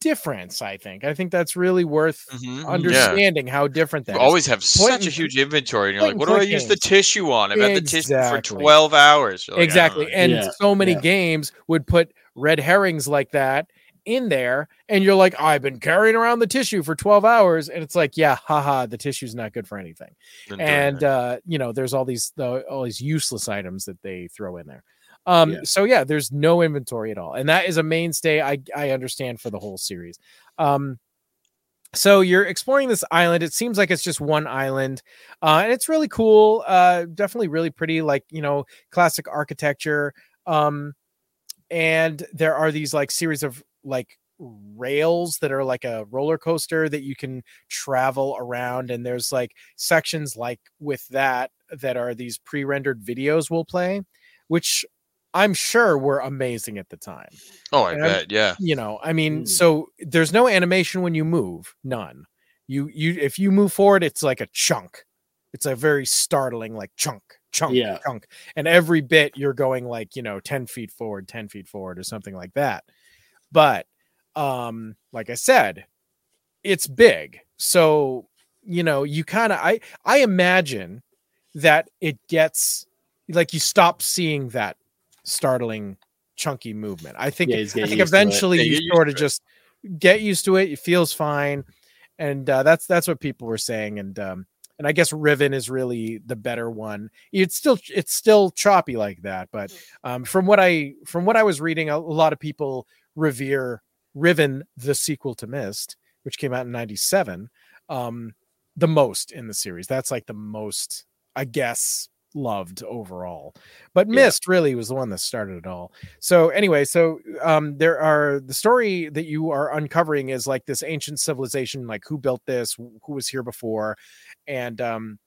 Speaker 4: difference, I think. I think that's really worth
Speaker 3: Mhm, yeah.
Speaker 4: understanding how different that
Speaker 3: You
Speaker 4: is.
Speaker 3: always have such a huge inventory, and you're like, "What do I
Speaker 4: click
Speaker 3: use the tissue on? I've had the tissue for 12 hours." Like,
Speaker 4: exactly and
Speaker 5: Yeah,
Speaker 4: so many
Speaker 5: yeah.
Speaker 4: games would put red herrings like that in there and you're like i've been carrying around the tissue for 12 hours and it's like yeah haha the tissue's not good for anything
Speaker 3: Didn't
Speaker 4: and uh you know there's all these the, all these useless items that they throw in there um
Speaker 5: Yeah.
Speaker 4: so yeah there's no inventory at all and that is a mainstay i i understand for the whole series um so you're exploring this island. It seems like it's just one island, uh, and it's really cool. Uh, definitely really pretty, like you know, classic architecture. Um, and there are these like series of like rails that are like a roller coaster that you can travel around and there's like sections like with that that are these pre-rendered videos we'll play which i'm sure were amazing at the time
Speaker 3: Oh, I
Speaker 4: And I'm-
Speaker 3: bet. Yeah.
Speaker 4: you know i mean
Speaker 5: Mm.
Speaker 4: so there's no animation when you move none you you if you move forward it's like a chunk it's a very startling like chunk chunk
Speaker 5: Yeah.
Speaker 4: chunk and every bit you're going like you know 10 feet forward 10 feet forward or something like that but um like i said it's big. So you know you kind of i i imagine that it gets like you stop seeing that startling chunky movement. I think
Speaker 5: Yeah,
Speaker 4: i think
Speaker 5: used to it.
Speaker 4: eventually you sort of just get used to it it feels fine. And uh, that's that's what people were saying. And um and i guess riven is really the better one. It's still it's still choppy like that but um from what i from what i was reading a, a lot of people revere riven the sequel to Myst which came out in 97 um the most in the series. That's like the most i guess loved overall. But
Speaker 5: Yeah.
Speaker 4: Myst really was the one that started it all. So anyway so um there are the story that you are uncovering is like this ancient civilization like who built this who was here before and um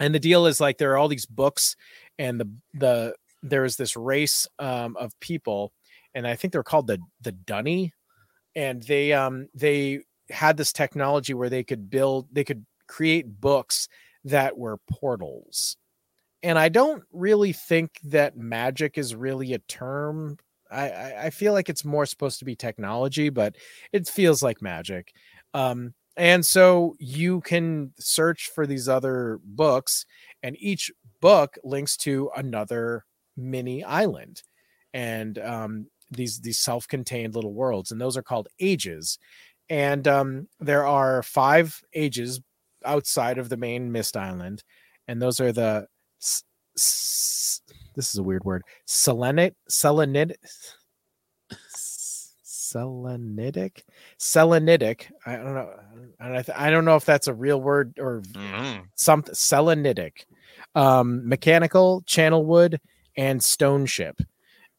Speaker 4: and the deal is like there are all these books and the the there is this race um of people and i think they're called the the D'ni and they um they had this technology where they could build they could create books that were portals. And i don't really think that magic is really a term. I, I feel like it's more supposed to be technology, but it feels like magic. Um, and so you can search for these other books, and each book links to another mini island, and um, these these self-contained little worlds, and those are called ages. And um, there are five ages outside of the main Myst Island, and those are the s- s- this is a weird word selenite selenid selenitic selenitic i don't know I don't, I don't know if that's a real word or
Speaker 3: Mhm.
Speaker 4: something selenitic um mechanical Channelwood and Stoneship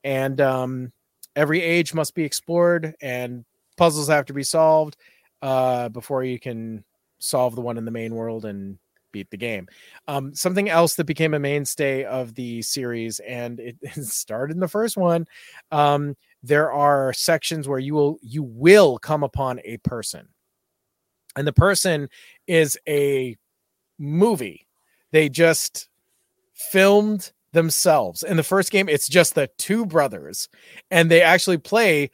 Speaker 4: and um every age must be explored and puzzles have to be solved uh before you can solve the one in the main world and beat the game. Um something else that became a mainstay of the series and it, it started in the first one um there are sections where you will you will come upon a person. And the person is a movie. They just filmed themselves. In the first game it's just the two brothers and they actually play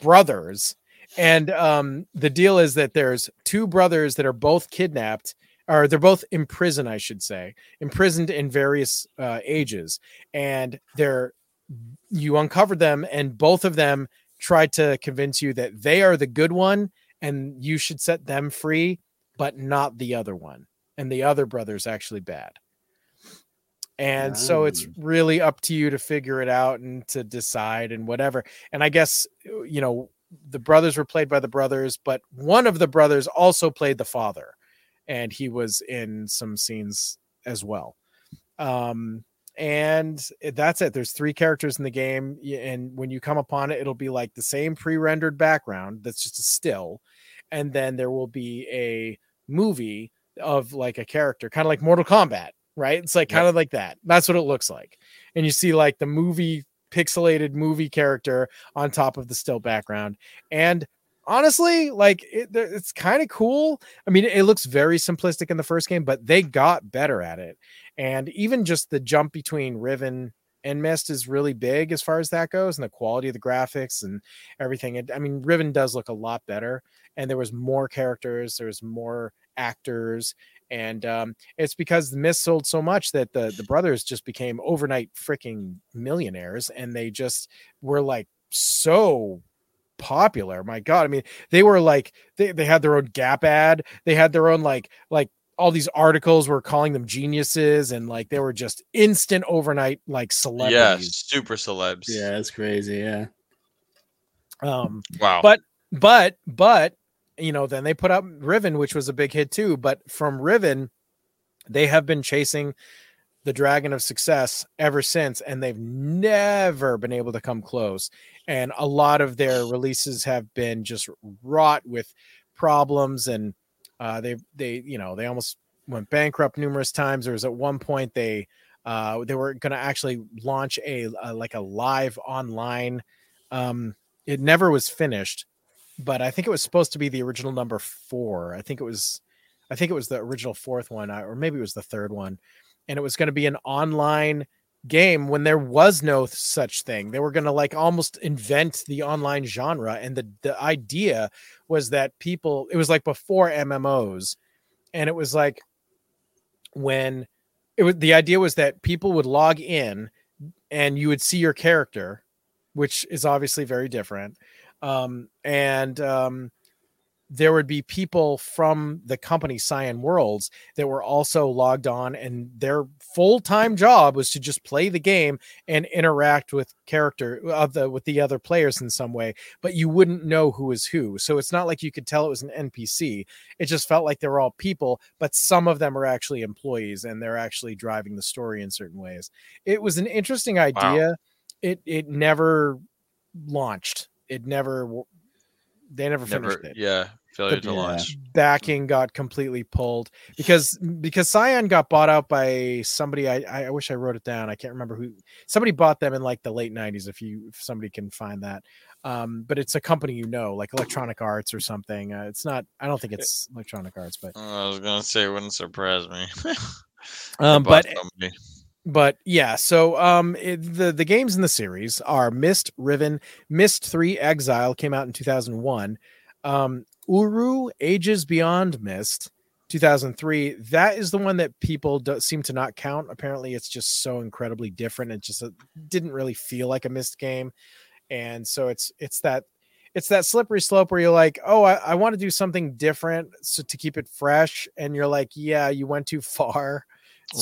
Speaker 4: brothers. And um the deal is that there's two brothers that are both kidnapped or they're both imprisoned i should say imprisoned in various uh, ages. And they're you uncovered them and both of them tried to convince you that they are the good one and you should set them free but not the other one. And the other brother's actually bad and so it's really up to you to figure it out and to decide and whatever. And i guess uh, you know the brothers were played by the brothers but one of the brothers also played the father and he was in some scenes as well. Um and that's it. There's three characters in the game and when you come upon it it'll be like the same pre-rendered background that's just a still. And then there will be a movie of like a character kind of like mortal kombat right? It's like
Speaker 3: Yep.
Speaker 4: kind of like that. That's what it looks like. And you see like the movie pixelated movie character on top of the still background. And honestly like it, it's kind of cool. I mean it looks very simplistic in the first game but they got better at it. And even just the jump between riven and Myst is really big as far as that goes and the quality of the graphics and everything. It, i mean riven does look a lot better and there was more characters there was more actors and um, it's because the Myst sold so much that the the brothers just became overnight freaking millionaires and they just were like so popular my god i mean they were like they, they had their own gap ad they had their own like like all these articles were calling them geniuses and like they were just instant overnight like
Speaker 3: Yeah,
Speaker 4: celebrities
Speaker 3: super celebs.
Speaker 5: Yeah, that's crazy. Yeah.
Speaker 4: um
Speaker 3: Wow.
Speaker 4: But- but but you know, then they put out Riven, which was a big hit too. But from Riven, they have been chasing the dragon of success ever since, and they've never been able to come close. And a lot of their releases have been just wrought with problems, and uh, they they you know they almost went bankrupt numerous times. There was at one point they uh, they were going to actually launch a, a like a live online. Um, it never was finished, but I think it was supposed to be the original number four. I think it was, I think it was the original fourth one, or maybe it was the third one, and it was going to be an online game when there was no such thing. They were going to like almost invent the online genre, and the the idea was that people. It was like before MMOs, and it was like when it was the idea was that people would log in and you would see your character which is obviously very different um, and um, there would be people from the company Cyan Worlds that were also logged on, and their full time job was to just play the game and interact with character of the with the other players in some way. But you wouldn't know who was who, so it's not like you could tell it was an NPC. It just felt like they were all people, but some of them are actually employees, and they're actually driving the story in certain ways. It was an interesting idea. It it never launched. It never they never,
Speaker 3: Never,
Speaker 4: finished it
Speaker 3: yeah, failure
Speaker 4: The-
Speaker 3: to
Speaker 5: Yeah.
Speaker 3: launch.
Speaker 4: backing got completely pulled because because Cyan got bought out by somebody I I wish I wrote it down I can't remember who somebody bought them in like the late 90s if you if somebody can find that um but it's a company you know like Electronic Arts or something uh, it's not I don't think it's Electronic Arts but
Speaker 3: I was gonna say, it wouldn't surprise me.
Speaker 4: um but
Speaker 3: somebody.
Speaker 4: But yeah so um it, the the games in the series are Myst riven Myst 3 exile came out in 2001 um uru ages beyond Myst 2003 that is the one that people do, seem to not count. Apparently it's just so incredibly different. It just uh, didn't really feel like a Myst game. And so it's it's that it's that slippery slope where you're like oh i, I want to do something different so to keep it fresh. And you're like yeah you went too far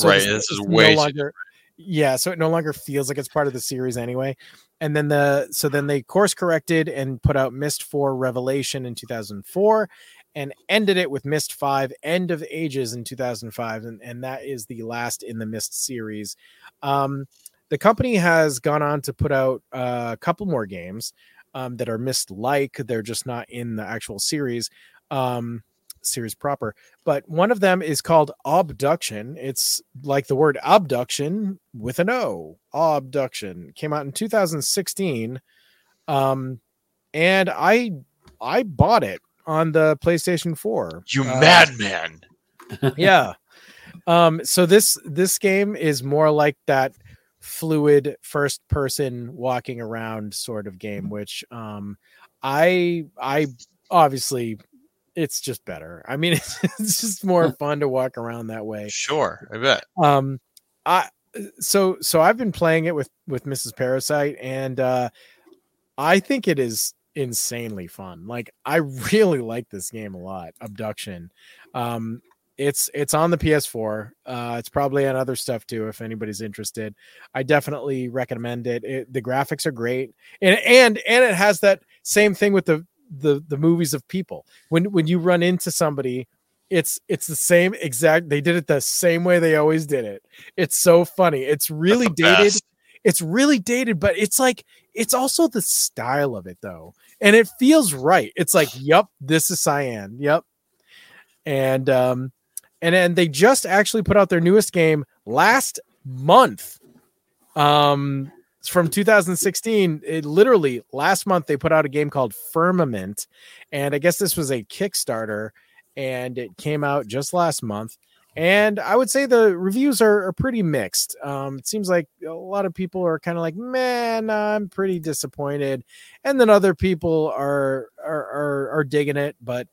Speaker 3: Right, this is way too
Speaker 4: longer yeah so it no longer feels like it's part of the series anyway. And then the so then they course corrected and put out Myst 4 revelation in 2004 and ended it with Myst 5 end of ages in 2005 and, and that is the last in the Myst series. Um the company has gone on to put out uh, a couple more games um, that are Myst like they're just not in the actual series. Um series proper but one of them is called Obduction. It's like the word abduction with an o Obduction. Came out in 2016 um and i i bought it on the playstation 4
Speaker 3: You
Speaker 4: Uh,
Speaker 3: madman!
Speaker 4: yeah. Um so this this game is more like that fluid first person walking around sort of game which um i i obviously it's just better. I mean it's, it's just more fun to walk around that way.
Speaker 3: Sure, I bet.
Speaker 4: um i so so i've been playing it with with mrs parasite and uh i think it is insanely fun. Like i really like this game a lot Obduction. Um it's it's on the ps4 uh it's probably on other stuff too if anybody's interested. I definitely recommend it, it the graphics are great and and and it has that same thing with the the the movies of people. When when you run into somebody it's it's the same exact they did it the same way they always did it. It's so funny. It's really dated.
Speaker 3: best.
Speaker 4: it's really dated but it's like it's also the style of it though. And it feels right. It's like yep this is cyan. Yep and um and then they just actually put out their newest game last month. Um it's from 2016 it literally last month they put out a game called firmament and i guess this was a kickstarter and it came out just last month. And i would say the reviews are, are pretty mixed. Um it seems like a lot of people are kind of like man i'm pretty disappointed. And then other people are are are, are digging it but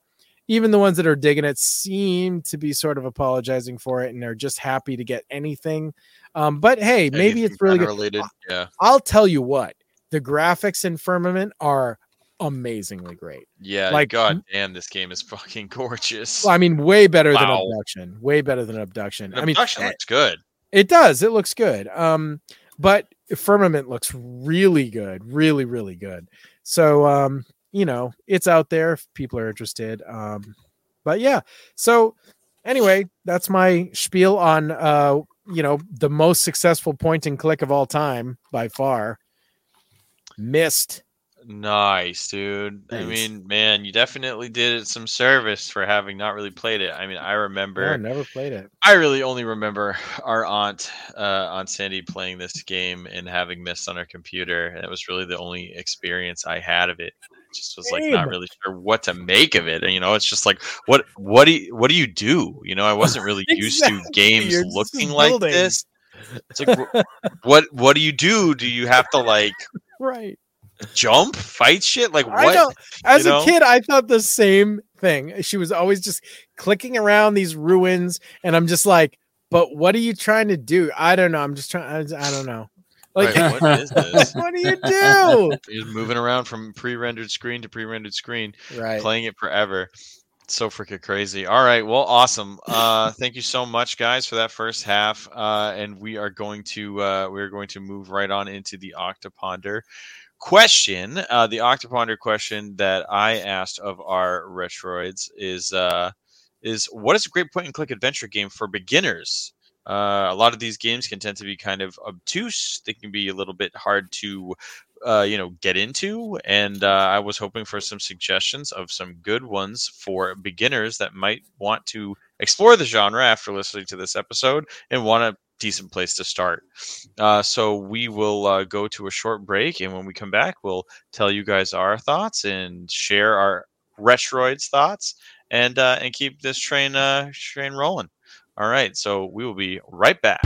Speaker 4: even the ones that are digging it seem to be sort of apologizing for it and they're just happy to get anything um but hey maybe it's really good
Speaker 3: related. Yeah,
Speaker 4: i'll tell you what the graphics in firmament are amazingly great
Speaker 3: yeah.
Speaker 4: Like-
Speaker 3: god damn, this game is fucking gorgeous.
Speaker 4: Well, I mean, way better than Obduction. Way better than Obduction.
Speaker 3: The
Speaker 4: I mean,
Speaker 3: production
Speaker 4: eh,
Speaker 3: looks good.
Speaker 4: it does. It looks good. Um, but firmament looks really good, really, really good. So, um, you know, it's out there if people are interested. Um, but yeah, so anyway, that's my spiel on uh, you know, the most successful point and click of all time by far. Myst.
Speaker 3: Nice, dude. I mean, man, you definitely did it some service for having not really played it. I mean, I
Speaker 4: No,
Speaker 3: remember
Speaker 4: never played it.
Speaker 3: I really only remember our aunt, uh, Aunt Sandy, playing this game and having Myst on her computer, and it was really the only experience I had of it. Just was like not really sure what to make of it, and you know, it's just like what what do you, what do you do? You know, I wasn't really used to games
Speaker 4: you're
Speaker 3: looking like this. It's like what what do you do? Do you have to like
Speaker 4: Right.
Speaker 3: jump, fight shit? Like
Speaker 4: I
Speaker 3: what?
Speaker 4: know. As
Speaker 3: you
Speaker 4: a kid, I thought the same thing. She was always just clicking around these ruins, and I'm just like, but what are you trying to do? I don't know. I'm just trying. I, I don't know. Like,
Speaker 3: Right, what is this?
Speaker 4: what do you do?
Speaker 3: You're moving around from pre-rendered screen to pre-rendered screen.
Speaker 4: right.
Speaker 3: playing it forever. It's so freaking crazy. All right, well, awesome. Uh, thank you so much, guys, for that first half. Uh, and we are going to uh, we're going to move right on into the Octoponder question. Uh, the Octoponder question that I asked of our Retroids is uh, is what is a great point and click adventure game for beginners? Uh, a lot of these games can tend to be kind of obtuse. They can be a little bit hard to uh, you know get into. And uh, i was hoping for some suggestions of some good ones for beginners that might want to explore the genre after listening to this episode and want a decent place to start. Uh, so we will uh, go to a short break. And when we come back we'll tell you guys our thoughts and share our retroids thoughts and and keep this train train rolling all right so we will be right back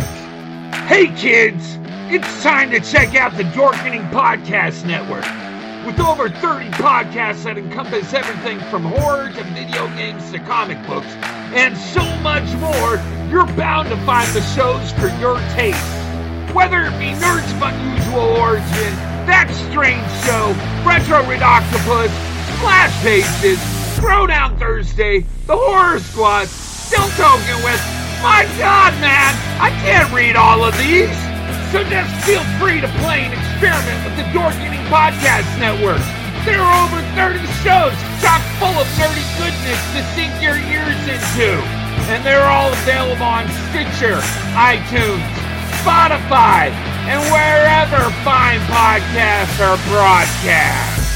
Speaker 2: Hey kids, it's time to check out the Dorkening Podcast Network. With over 30 podcasts that encompass everything from horror to video games to comic books, and so much more, you're bound to find the shows for your taste. Whether it be Nerds of Unusual Origin, That Strange Show, Retro Ridoctopus, Splash Pages, Throwdown Thursday, The Horror Squad, Still Talking with, my god man, I can't read all of these! So just feel free to play and experiment with the Dorkening Podcast Network. There are over 30 shows chock full of nerdy goodness to sink your ears into. And they're all available on Stitcher, iTunes, Spotify, and wherever fine podcasts are broadcast.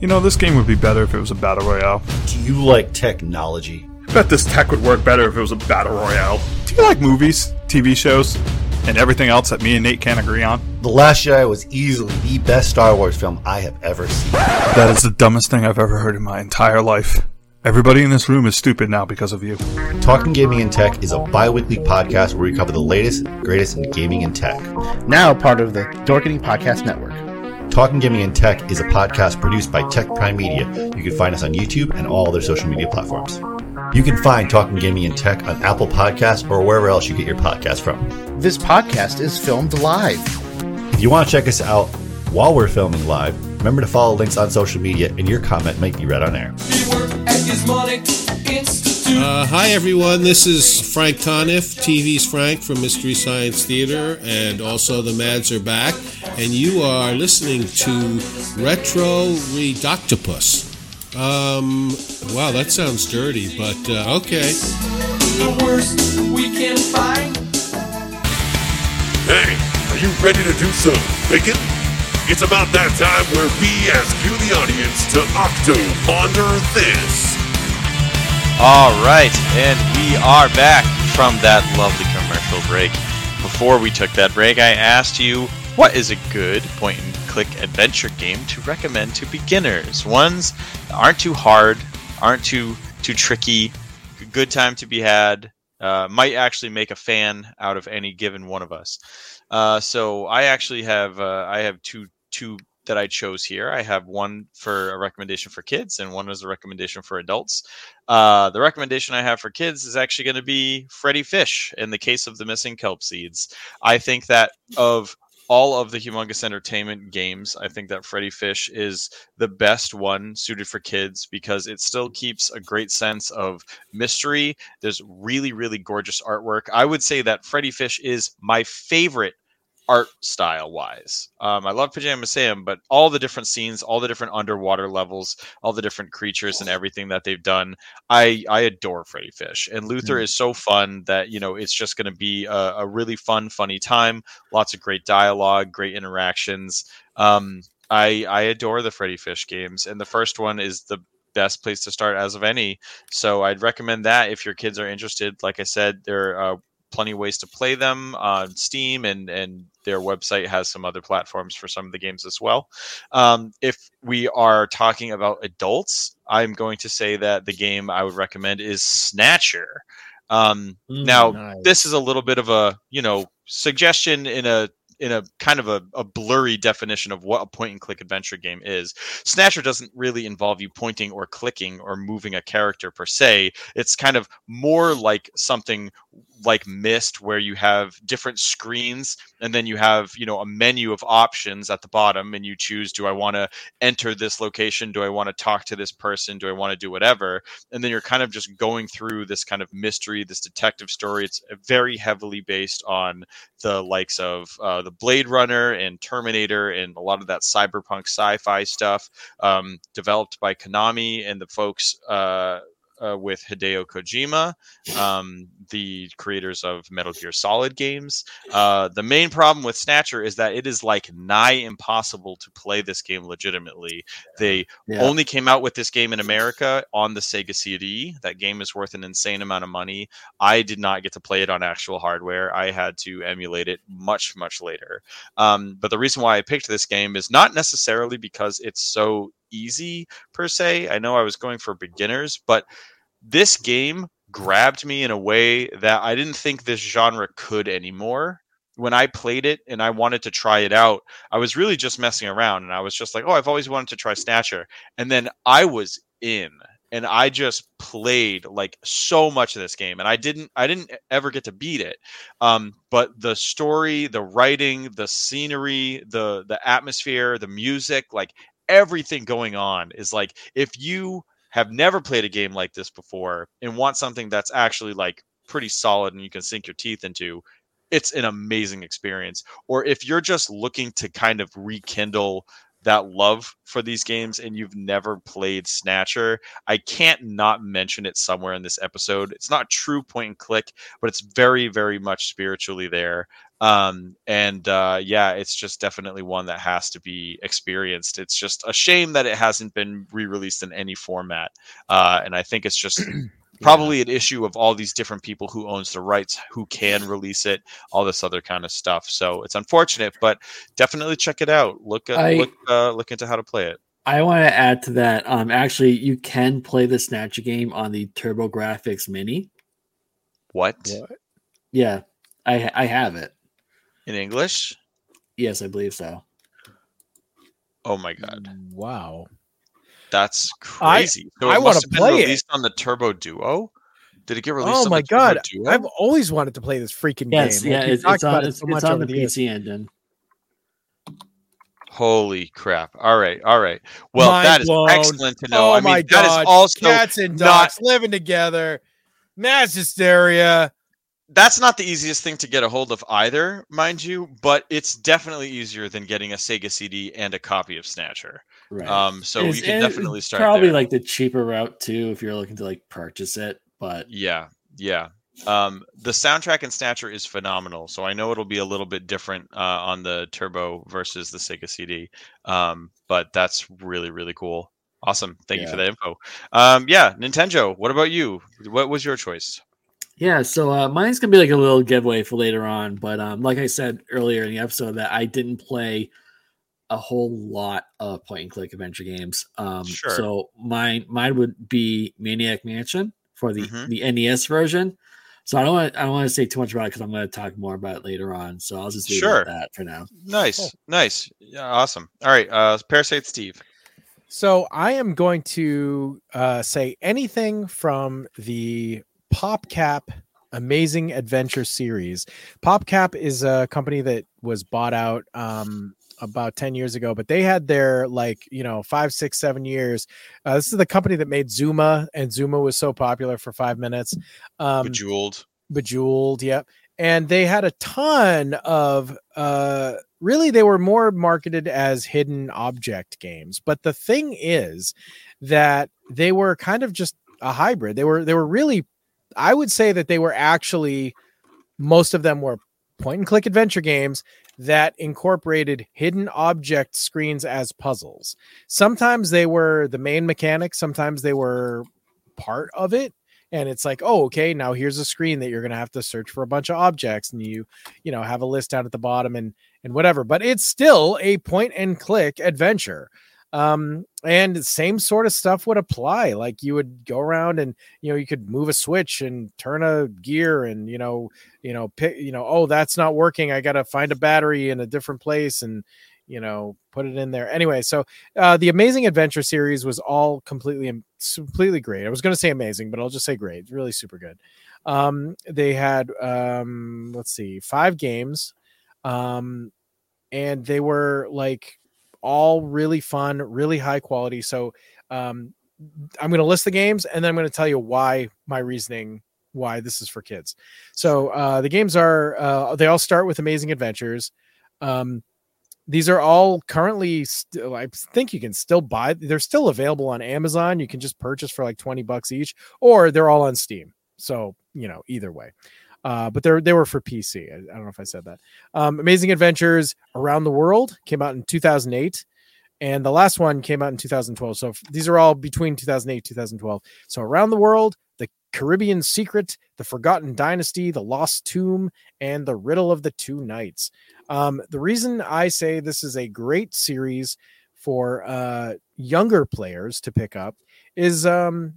Speaker 6: You know, this game would be better if it was a battle royale.
Speaker 7: Do you like technology?
Speaker 6: I Bet this tech would work better if it was a battle royale. Do you like movies, TV shows, and everything else that me and Nate can't agree on?
Speaker 7: The Last Jedi was easily the best Star Wars film I have ever seen.
Speaker 6: That is the dumbest thing I've ever heard in my entire life. Everybody in this room is stupid now because of you.
Speaker 7: Talking Gaming and Tech is a bi weekly podcast where we cover the latest, greatest in gaming and tech.
Speaker 8: Now part of the Dorkening Podcast Network.
Speaker 7: Talking Gaming and Tech is a podcast produced by Tech Prime Media. You can find us on YouTube and all other social media platforms. You can find Talking Gaming and Tech on Apple Podcasts or wherever else you get your podcast from.
Speaker 8: This podcast is filmed live.
Speaker 7: If you want to check us out while we're filming live, remember to follow links on social media and your comment might be read on air.
Speaker 9: Uh, hi, everyone. This is Frank Conniff, TV's Frank from Mystery Science Theater, and also the Mads are back. And you are listening to Retro Ridoctopus. Um, wow, that sounds dirty, but uh, okay. The worst we can find.
Speaker 2: Hey, are you ready to do some thinking? It's about that time where we ask you, the audience, to octo ponder this.
Speaker 3: All right, and we are back from that lovely commercial break. Before we took that break, I asked you what is a good point and click adventure game to recommend to beginners. Ones that aren't too hard, aren't too too tricky, good time to be had, Uh, might actually make a fan out of any given one of us. Uh, so I actually have uh, I have two two that I chose here. I have one for a recommendation for kids and one as a recommendation for adults. Uh, the recommendation I have for kids is actually going to be Freddy Fish in the case of the missing kelp seeds. I think that of all of the humongous entertainment games i think that freddy fish is the best one suited for kids because it still keeps a great sense of mystery there's really really gorgeous artwork i would say that freddy fish is my favorite art style wise. Um, I love Pajama Sam, but all the different scenes, all the different underwater levels, all the different creatures and everything that they've done, I I adore Freddy Fish. And Luther mm. is so fun that you know it's just going to be a, a, really fun, funny time. Lots of great dialogue, great interactions. Um, I I adore the Freddy Fish games, and the first one is the best place to start as of any. So I'd recommend that if your kids are interested. Like I said, they're uh, plenty of ways to play them on Steam, and and their website has some other platforms for some of the games as well. Um, if we are talking about adults, I'm going to say that the game I would recommend is Snatcher. Um, mm, now, nice. this is a little bit of a you know suggestion in a in a kind of a, a, blurry definition of what a point and click adventure game is. Snatcher doesn't really involve you pointing or clicking or moving a character per se. It's kind of more like something like Myst, where you have different screens and then you have you know a menu of options at the bottom, and you choose: Do I want to enter this location? Do I want to talk to this person? Do I want to do whatever? And then you're kind of just going through this kind of mystery, this detective story. It's very heavily based on the likes of uh, the Blade Runner and Terminator and a lot of that cyberpunk sci-fi stuff, um, developed by Konami and the folks. Uh, uh, with Hideo Kojima, um, the creators of Metal Gear Solid games. Uh, the main problem with Snatcher is that it is like nigh impossible to play this game legitimately. They yeah. only came out with this game in America on the Sega CD. That game is worth an insane amount of money. I did not get to play it on actual hardware. I had to emulate it much, much later. Um, but the reason why I picked this game is not necessarily because it's so easy per se. I know I was going for beginners, but this game grabbed me in a way that I didn't think this genre could anymore. When I played it and I wanted to try it out, I was really just messing around and I was just like, oh, I've always wanted to try Snatcher. And then I was in and I just played like so much of this game, and I didn't I didn't ever get to beat it. Um, but the story, the writing, the scenery, the the atmosphere, the music, like everything going on is like if you have never played a game like this before and want something that's actually like pretty solid and you can sink your teeth into it's an amazing experience or if you're just looking to kind of rekindle that love for these games and you've never played Snatcher, I can't not mention it somewhere in this episode. It's not true point and click, but it's very, very much spiritually there. Um, and uh, yeah, it's just definitely one that has to be experienced. It's just a shame that it hasn't been re released in any format. Uh, and I think it's just probably an issue of all these different people who owns the rights who can release it all this other kind of stuff so it's unfortunate but definitely check it out look at, I, look uh, look into how to play it
Speaker 5: i want to add to that um actually you can play the snatch game on the TurboGrafx mini
Speaker 3: what,
Speaker 5: what? yeah i i have it
Speaker 3: in english
Speaker 5: yes i believe so
Speaker 3: oh my god
Speaker 4: wow
Speaker 3: that's crazy.
Speaker 4: I, so I want to play
Speaker 3: released it on the Turbo Duo. Did it get oh released?
Speaker 4: Oh my god! I've always wanted to play this freaking
Speaker 5: yes,
Speaker 4: game.
Speaker 5: Yeah, it's, it's, on, it so it's on the PC engine.
Speaker 3: Holy crap! All right, all right. Well,
Speaker 4: Mind
Speaker 3: that is
Speaker 4: blown.
Speaker 3: excellent to know.
Speaker 4: Oh
Speaker 3: I mean,
Speaker 4: my
Speaker 3: god!
Speaker 4: That
Speaker 3: is also
Speaker 4: cats and dogs not... living together, mass hysteria
Speaker 3: that's not the easiest thing to get a hold of either, mind you, but it's definitely easier than getting a Sega CD and a copy of Snatcher. Right. Um, so you can definitely start.
Speaker 5: Probably
Speaker 3: there.
Speaker 5: like the cheaper route too, if you're looking to like purchase it. But
Speaker 3: yeah, yeah. Um, the soundtrack in Snatcher is phenomenal, so I know it'll be a little bit different uh, on the Turbo versus the Sega CD. Um, but that's really really cool. Awesome. Thank yeah. you for that info. Um, yeah, Nintenjoe. What about you? What was your choice?
Speaker 5: Yeah, so uh, mine's gonna be like a little giveaway for later on, but um, like I said earlier in the episode, that I didn't play a whole lot of point and click adventure games. Um, sure. So mine mine would be Maniac Mansion for the mm-hmm. the NES version. So I don't want I don't want to say too much about it because I'm going to talk more about it later on. So I'll just leave
Speaker 3: Sure.
Speaker 5: that for now.
Speaker 3: Nice, nice, yeah, awesome. All right, uh, Parasite Steve.
Speaker 4: So I am going to uh, say anything from the PopCap Amazing Adventure series. PopCap is a company that was bought out um, about 10 years ago, but they had their like, you know, five, six, seven years. Uh, this is the company that made Zuma, and Zuma was so popular for five minutes. Um,
Speaker 3: Bejeweled.
Speaker 4: Bejeweled, yep. And they had a ton of uh really they were more marketed as hidden object games. But the thing is that they were kind of just a hybrid. They were they were really I would say that they were actually most of them were point and click adventure games that incorporated hidden object screens as puzzles. Sometimes they were the main mechanic, sometimes they were part of it and it's like oh okay now here's a screen that you're going to have to search for a bunch of objects and you you know have a list down at the bottom and and whatever but it's still a point and click adventure um and same sort of stuff would apply like you would go around and you know you could move a switch and turn a gear and you know you know pick you know oh that's not working i gotta find a battery in a different place and you know put it in there. Anyway so uh the amazing adventure series was all completely completely great. I was going to say amazing but i'll just say great really super good. Um they had um let's see five games um and they were like all really fun really high quality so um i'm going to list the games and then i'm going to tell you why my reasoning why this is for kids. So uh the games are uh they all start with amazing adventures. Um these are all currently still i think you can still buy they're still available on amazon you can just purchase for like 20 bucks each or they're all on steam. So you know either way uh, but they're they were for pc I, I don't know if i said that. Um, amazing adventures around the world came out in 2008 and the last one came out in 2012 so f- these are all between 2008 2012 so around the world the caribbean secret the forgotten dynasty the lost tomb and the riddle of the two knights. Um, the reason I say this is a great series for uh, younger players to pick up is um,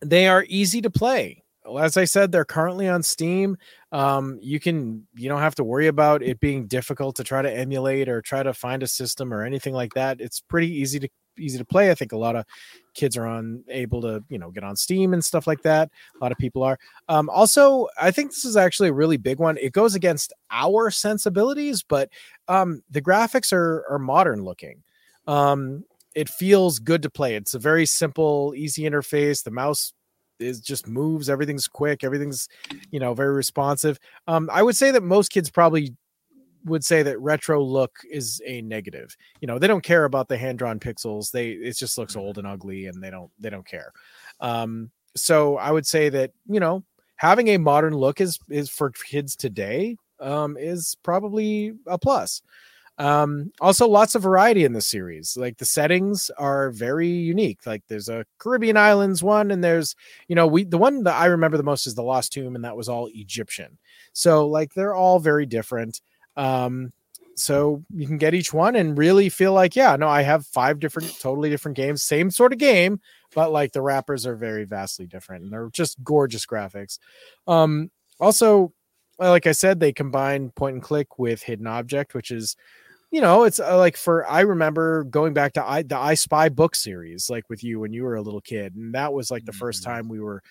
Speaker 4: they are easy to play. As I said, they're currently on Steam. Um, you can you don't have to worry about it being difficult to try to emulate or try to find a system or anything like that. It's pretty easy to easy to play. I think a lot of kids are on able to you know get on Steam and stuff like that. A lot of people are. Um, also, I think this is actually a really big one. It goes against our sensibilities, but um, the graphics are are modern looking. Um, it feels good to play. It's a very simple, easy interface. The mouse is just moves. Everything's quick. Everything's you know very responsive. Um, I would say that most kids probably would say that retro look is a negative. You know, they don't care about the hand drawn pixels. They it just looks old and ugly, and they don't they don't care. Um, so I would say that you know having a modern look is is for kids today um, is probably a plus. Um, also, lots of variety in the series. Like the settings are very unique. Like there's a Caribbean islands one, and there's you know we the one that I remember the most is the Lost Tomb, and that was all Egyptian. So like they're all very different. Um, so you can get each one and really feel like, yeah, no, I have five different, totally different games, same sort of game, but like the wrappers are very vastly different and they're just gorgeous graphics. Um, also, like I said, they combine point and click with hidden object, which is, you know, it's uh, like for I remember going back to I the I Spy book series, like with you when you were a little kid, and that was like the first time we were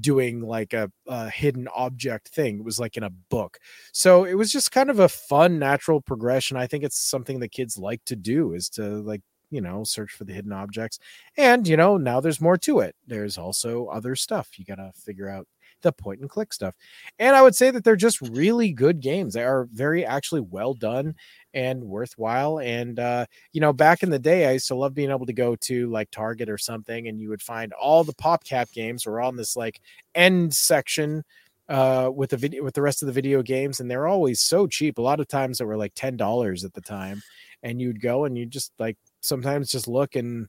Speaker 4: doing like a, a hidden object thing. It was like in a book. So it was just kind of a fun, natural progression. I think it's something that kids like to do is to like, you know, search for the hidden objects. And, you know, now there's more to it. There's also other stuff. You got to figure out the point and click stuff. And I would say that they're just really good games. They are very actually well done and worthwhile. And uh, you know, back in the day, I used to love being able to go to like Target or something, and you would find all the PopCap games were on this like end section uh with the video with the rest of the video games and they're always so cheap a lot of times they were like ten dollars at the time and you'd go and you just like sometimes just look and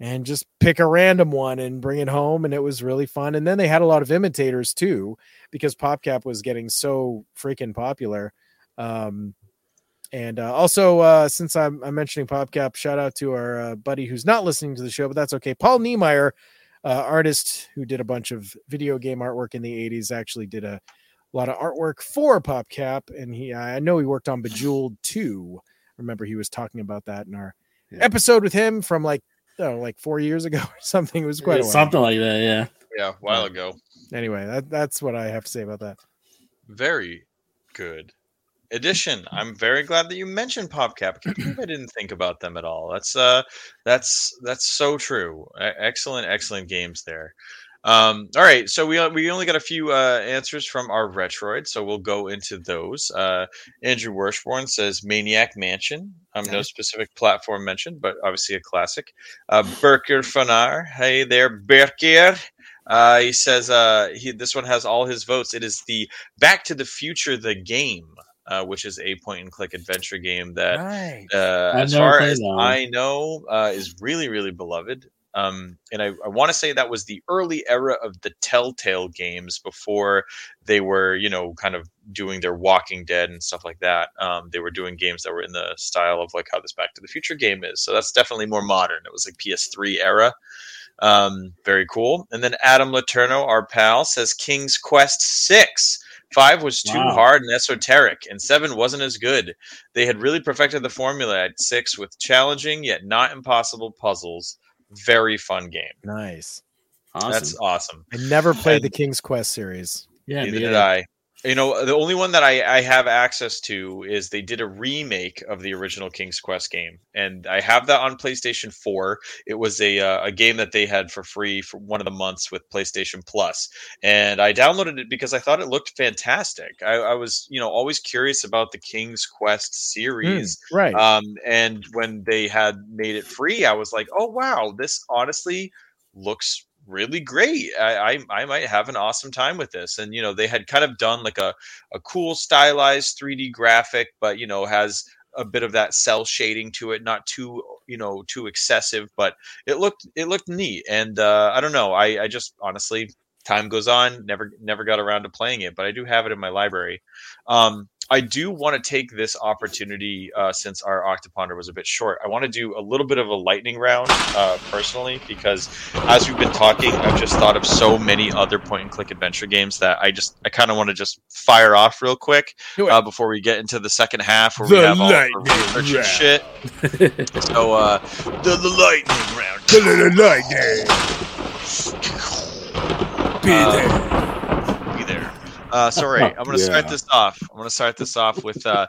Speaker 4: and just pick a random one and bring it home and it was really fun and then they had a lot of imitators too because popcap was getting so freaking popular um and uh, also uh since I'm, I'm mentioning popcap shout out to our uh, buddy who's not listening to the show but that's okay paul niemeyer uh, artist who did a bunch of video game artwork in the 80s, actually did a lot of artwork for PopCap. And he, I know he worked on Bejeweled too. Remember, he was talking about that in our
Speaker 5: Yeah.
Speaker 4: episode with him from like, oh, like four years ago or something. It was quite a while.
Speaker 5: something like that. Yeah.
Speaker 3: Yeah, a while ago.
Speaker 4: Anyway, that, that's what I have to say about that.
Speaker 3: Very good addition. I'm very glad that you mentioned PopCap. I can't believe I didn't think about them at all. That's uh, that's that's so true. Excellent, excellent games there. Um, all right, so we we only got a few uh, answers from our Retroid, so we'll go into those. Uh, Andrew Worshborn says Maniac Mansion. Um, no specific platform mentioned, but obviously a classic. Uh, Berker Fanar, hey there, Berker. Uh, he says uh, he this one has all his votes. It is the Back to the Future the game, uh, which is a point and click adventure game that,
Speaker 4: Right.
Speaker 3: uh, as far as
Speaker 5: that.
Speaker 3: I know, uh, is really really beloved. Um, and I, I want to say that was the early era of the Telltale games before they were, you know, kind of doing their Walking Dead and stuff like that. Um, they were doing games that were in the style of like how this Back to the Future game is. So that's definitely more modern. It was like PS3 era. Um, very cool. And then Adam Laterno, our pal, says King's Quest Six. Five was too
Speaker 5: Wow.
Speaker 3: hard and esoteric, and seven wasn't as good. They had really perfected the formula at six with challenging yet not impossible puzzles. Very fun game.
Speaker 4: Nice.
Speaker 5: Awesome.
Speaker 3: That's awesome.
Speaker 4: I never played the King's Quest series.
Speaker 5: yeah.
Speaker 3: Neither
Speaker 5: me
Speaker 3: did
Speaker 5: either.
Speaker 3: I. You know, the only one that I, I have access to is they did a remake of the original King's Quest game, and I have that on PlayStation Four. It was a uh, a game that they had for free for one of the months with PlayStation Plus, and I downloaded it because I thought it looked fantastic. I, I was you know always curious about the King's Quest series.
Speaker 4: Right.
Speaker 3: Um, and when they had made it free, I was like, oh wow, this honestly looks really great. I, I I might have an awesome time with this. And you know, they had kind of done like a a cool stylized 3D graphic, but you know, has a bit of that cell shading to it, not too you know too excessive, but it looked it looked neat. And uh, I don't know, I I just honestly time goes on never never got around to playing it but i do have it in my library um, i do want to take this opportunity uh, since our octoponder was a bit short i want to do a little bit of a lightning round uh, personally because as we've been talking i've just thought of so many other point and click adventure games that i just i kind of want to just fire off real quick uh, before we get into the second half where we
Speaker 9: The
Speaker 3: have all our
Speaker 9: lightning
Speaker 3: research and shit so uh the, the lightning round
Speaker 9: Be
Speaker 3: Uh,
Speaker 9: there.
Speaker 3: be there. Uh, so all right, I'm gonna start this off. I'm gonna start this off with uh,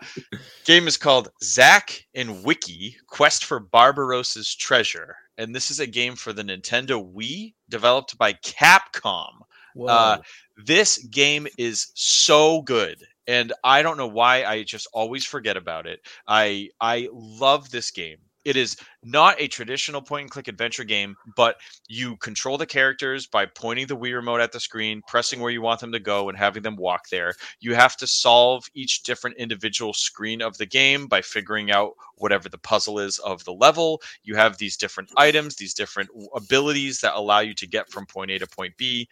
Speaker 3: game is called Zack and Wiki Quest for Barbarossa's Treasure, and this is a game for the Nintendo Wii, developed by Capcom.
Speaker 4: Whoa.
Speaker 3: Uh, this game is so good, and I don't know why I just always forget about it. I I love this game. It is not a traditional point and click adventure game, but you control the characters by pointing the Wii remote at the screen, pressing where you want them to go, and having them walk there. You have to solve each different individual screen of the game by figuring out whatever the puzzle is of the level. You have these different items, these different abilities that allow you to get from point A to point B.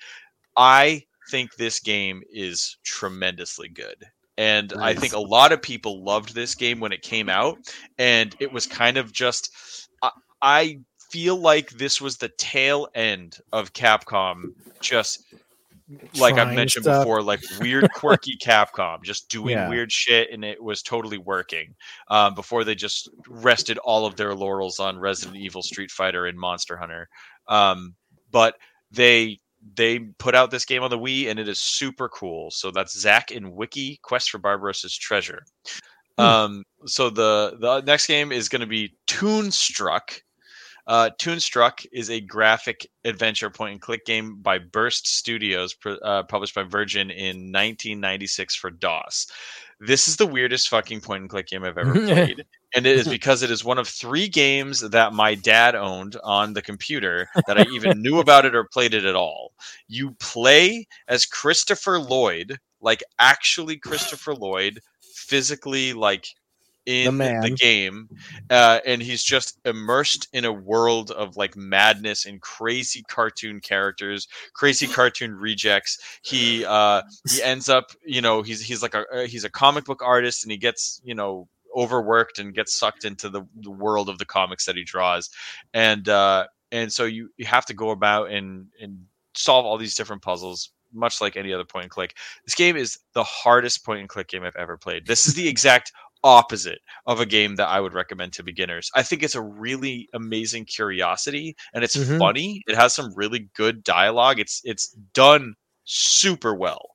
Speaker 3: I think this game is tremendously good. And I think a lot of people loved this game when it came out. And it was kind of just, I, I feel like this was the tail end of Capcom just. Like I've mentioned
Speaker 4: stuff.
Speaker 3: before, like weird, quirky Capcom, just doing
Speaker 4: Yeah.
Speaker 3: weird shit, and it was totally working. Um, before they just rested all of their laurels on Resident Evil, Street Fighter, and Monster Hunter. Um, but they they put out this game on the Wii, and it is super cool. So that's Zack and Wiki Quest for Barbarossa's Treasure.
Speaker 4: Hmm.
Speaker 3: Um, so the the next game is going to be Toonstruck. Uh, Toonstruck is a graphic adventure point and click game by Burst Studios, pr- uh, published by Virgin in 1996 for DOS. This is the weirdest fucking point and click game I've ever played. And it is because it is one of three games that my dad owned on the computer that I even knew about it or played it at all. You play as Christopher Lloyd, like actually Christopher Lloyd, physically like in the,
Speaker 4: man.
Speaker 3: game, uh, and he's just immersed in a world of like madness and crazy cartoon characters, crazy cartoon rejects. He uh, he ends up, you know, he's he's like a uh, he's a comic book artist, and he gets you know overworked and gets sucked into the, the world of the comics that he draws, and uh, and so you you have to go about and and solve all these different puzzles much like any other point and click this game is the hardest point and click game i've ever played this is the exact opposite of a game that I would recommend to beginners. I think it's a really amazing curiosity and it's
Speaker 4: Mhm.
Speaker 3: funny. It has some really good dialogue. It's it's done super well.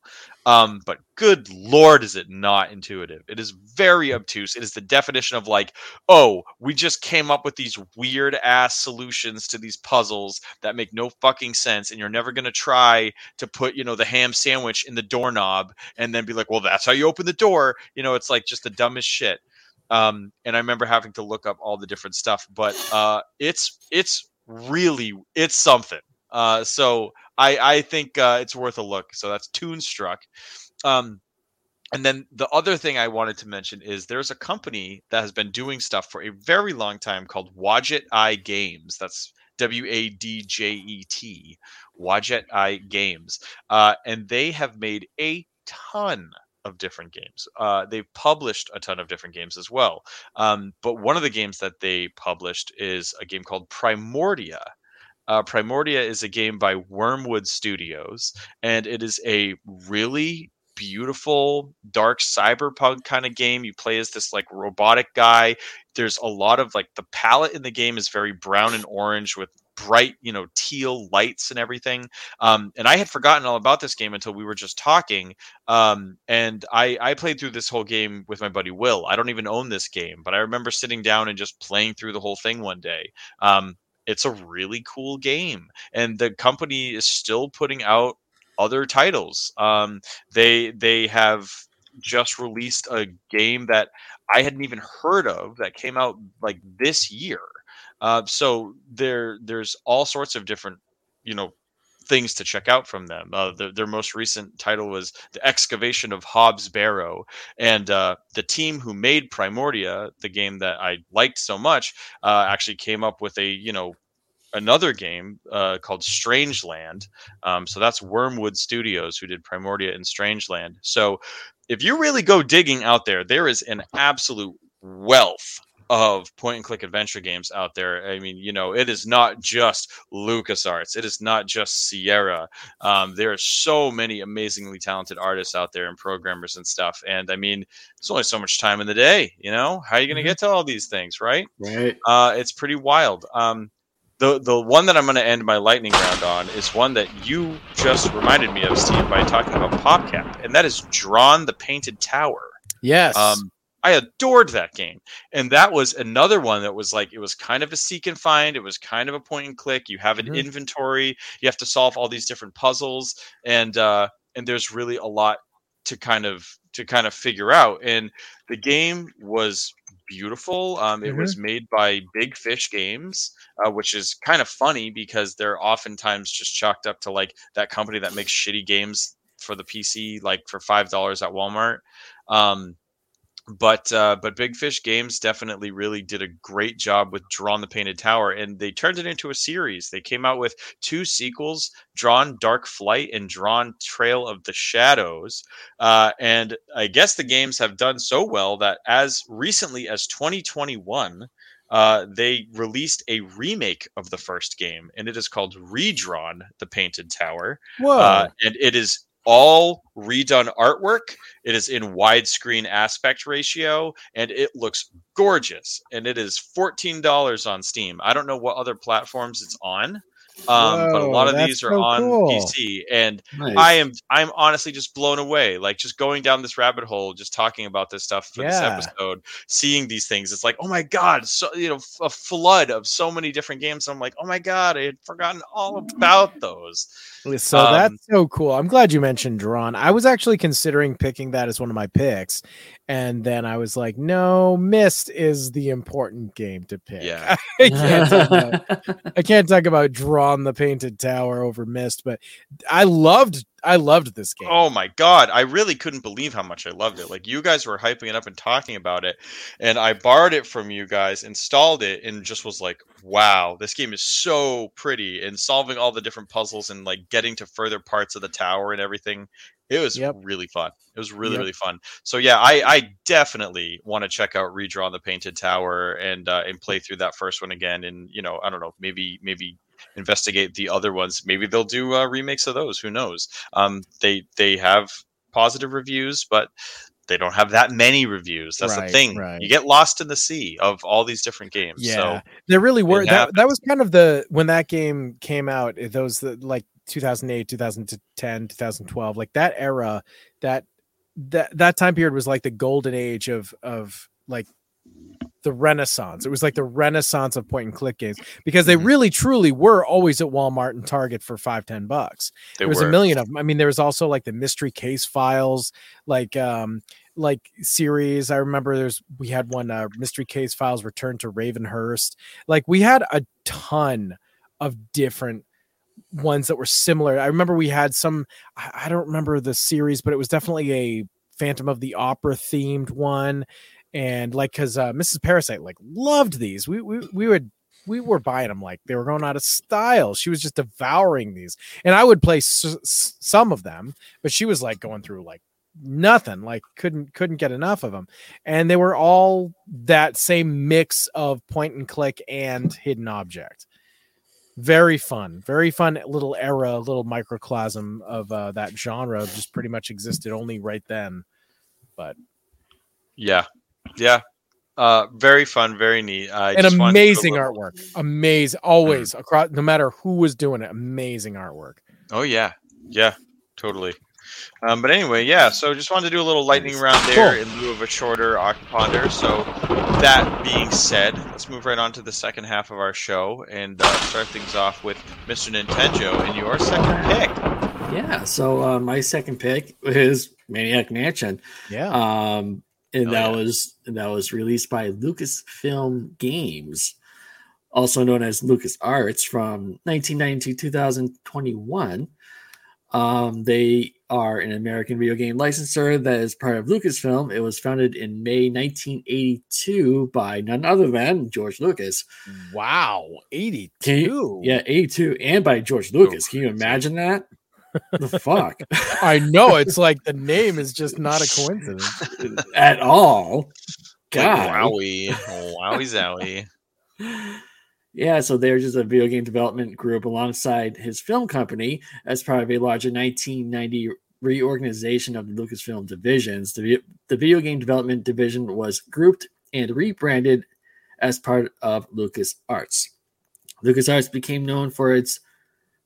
Speaker 3: Um, but good lord, is it not intuitive? It is very obtuse. It is the definition of like, oh, we just came up with these weird ass solutions to these puzzles that make no fucking sense, and you're never gonna try to put, you know, the ham sandwich in the doorknob and then be like, well, that's how you open the door. You know, it's like just the dumbest shit. Um, and I remember having to look up all the different stuff, but uh, it's it's really it's something. Uh, so I I think uh, it's worth a look. So that's Toonstruck. Um, and then the other thing I wanted to mention is there's a company that has been doing stuff for a very long time called Wadjet Eye Games. That's W A D J E T, Wadjet Eye Games, uh, and they have made a ton of different games. Uh, they've published a ton of different games as well. Um, but one of the games that they published is a game called Primordia. Uh, Primordia is a game by Wormwood Studios, and it is a really beautiful, dark cyberpunk kind of game. You play as this like robotic guy. There's a lot of like the palette in the game is very brown and orange with bright, you know, teal lights and everything. Um, and I had forgotten all about this game until we were just talking. Um, and I, I played through this whole game with my buddy Will. I don't even own this game, but I remember sitting down and just playing through the whole thing one day. Um, it's a really cool game, and the company is still putting out other titles. Um, they they have just released a game that I hadn't even heard of that came out like this year. Uh, so there there's all sorts of different you know things to check out from them. Uh, the, their most recent title was The Excavation of Hobbs Barrow. And uh, the team who made Primordia, the game that I liked so much, uh, actually came up with a, you know, another game uh, called Strangeland. Um, so that's Wormwood Studios who did Primordia and Strangeland. So if you really go digging out there, there is an absolute wealth of point and click adventure games out there. I mean, you know, it is not just LucasArts, it is not just Sierra. Um, there are so many amazingly talented artists out there and programmers and stuff. And I mean, there's only so much time in the day, you know? How are you going to get to all these things, right?
Speaker 5: Right.
Speaker 3: Uh, it's pretty wild. Um, the the one that I'm going to end my lightning round on is one that you just reminded me of, Steve, by talking about PopCap, and that is Drawn the Painted Tower.
Speaker 4: Yes.
Speaker 3: Um, I adored that game, and that was another one that was like it was kind of a seek and find. It was kind of a point and click. You have an
Speaker 4: Mhm.
Speaker 3: inventory. You have to solve all these different puzzles, and uh, and there's really a lot to kind of to kind of figure out. And the game was beautiful. Um, it was made by Big Fish Games, uh, which is kind of funny because they're oftentimes just chalked up to like that company that makes shitty games for the PC, like for five dollars at Walmart. Um, but uh, but Big Fish Games definitely really did a great job with Drawn the Painted Tower, and they turned it into a series. They came out with two sequels: Drawn Dark Flight and Drawn Trail of the Shadows. Uh, and I guess the games have done so well that as recently as 2021. Uh, they released a remake of the first game, and it is called Redrawn: The Painted Tower.
Speaker 4: Whoa.
Speaker 3: Uh, and it is all redone artwork. It is in widescreen aspect ratio, and it looks gorgeous. And it is fourteen dollars on Steam. I don't know what other platforms it's on, um, but a lot of these are
Speaker 4: so
Speaker 3: on
Speaker 4: cool.
Speaker 3: PC. And
Speaker 5: Nice.
Speaker 3: I am I'm honestly just blown away. Like just going down this rabbit hole, just talking about this stuff for this episode, seeing these things. It's like, oh my god, so you know, a flood of so many different games. I'm like, oh my god, I had forgotten all about those.
Speaker 4: So
Speaker 3: Um,
Speaker 4: that's so cool. I'm glad you mentioned Drawn. I was actually considering picking that as one of my picks. And then I was like, no, Myst is the important game to pick.
Speaker 3: Yeah.
Speaker 4: I can't about, I can't talk about Drawn the Painted Tower over Myst, but I loved I loved this game.
Speaker 3: Oh my god, I really couldn't believe how much I loved it. Like you guys were hyping it up and talking about it, and I borrowed it from you guys, installed it, and just was like, "Wow, this game is so pretty!" And solving all the different puzzles and like getting to further parts of the tower and everything. It was
Speaker 4: Yep.
Speaker 3: really fun. It was really
Speaker 4: Yep.
Speaker 3: really fun. So yeah, I, I definitely want to check out Redraw the Painted Tower and uh, and play through that first one again. And you know, I don't know, maybe maybe investigate the other ones. Maybe they'll do uh, remakes of those. Who knows? Um, they they have positive reviews, but they don't have that many reviews. That's
Speaker 4: Right,
Speaker 3: the thing.
Speaker 4: right.
Speaker 3: You get lost in the sea of all these different games.
Speaker 4: Yeah,
Speaker 3: So
Speaker 4: there really were. That, that was kind of the when that game came out. Those the, like 2008, 2010, 2012, like that era. That that that time period was like the golden age of of like the renaissance. It was like the renaissance of point and click games because they
Speaker 3: Mhm.
Speaker 4: really truly were always at Walmart and Target for five ten bucks
Speaker 3: they
Speaker 4: there was
Speaker 3: were.
Speaker 4: a million of them. I mean, there was also like the mystery case files, like um like series. I remember there's we had one uh mystery case files return to Ravenhurst. Like we had a ton of different ones that were similar. I remember we had some I, I don't remember the series, but it was definitely a Phantom of the Opera themed one. And like cuz uh Mrs. Parasite like loved these. We we we would we were buying them like they were going out of style. She was just devouring these and I would play s- s- some of them, but she was like going through like nothing, like couldn't couldn't get enough of them, and they were all that same mix of point and click and hidden object. Very fun, very fun little era, little microcosm of uh, that genre. Just pretty much existed only right then. But
Speaker 3: Yeah, yeah. Uh, very fun, very neat. I
Speaker 4: and
Speaker 3: just wanted to do a
Speaker 4: amazing
Speaker 3: little-
Speaker 4: artwork, amazing always across. No matter who was doing it, amazing artwork.
Speaker 3: Oh yeah, yeah, totally. Um, but anyway, yeah. So just wanted to do a little lightning round there in lieu of a shorter Octoponder. So that being said, let's move right on to the second half of our show and uh, start things off with Mr. Nintenjoe and your second pick.
Speaker 5: Yeah. So uh, my second pick is Maniac Mansion.
Speaker 4: Yeah,
Speaker 5: Um, and
Speaker 3: Oh,
Speaker 5: that
Speaker 3: yeah.
Speaker 5: was that was released by Lucasfilm Games, also known as Lucas Arts, from 1990 to 2021. Um, they are an American video game licensor that is part of Lucasfilm. It was founded in May 1982 by none other than George Lucas.
Speaker 4: wow,
Speaker 5: 82. You- Yeah, 82, and by George Lucas. Can you imagine that? The fuck
Speaker 4: I know it's like the name is just not a coincidence.
Speaker 5: at all? God.
Speaker 3: Like, wowie, wowie zowie.
Speaker 5: Yeah, so they're just a video game development group alongside his film company as part of a larger 1990 reorganization of the Lucasfilm divisions. The, the video game development division was grouped and rebranded as part of LucasArts. LucasArts became known for its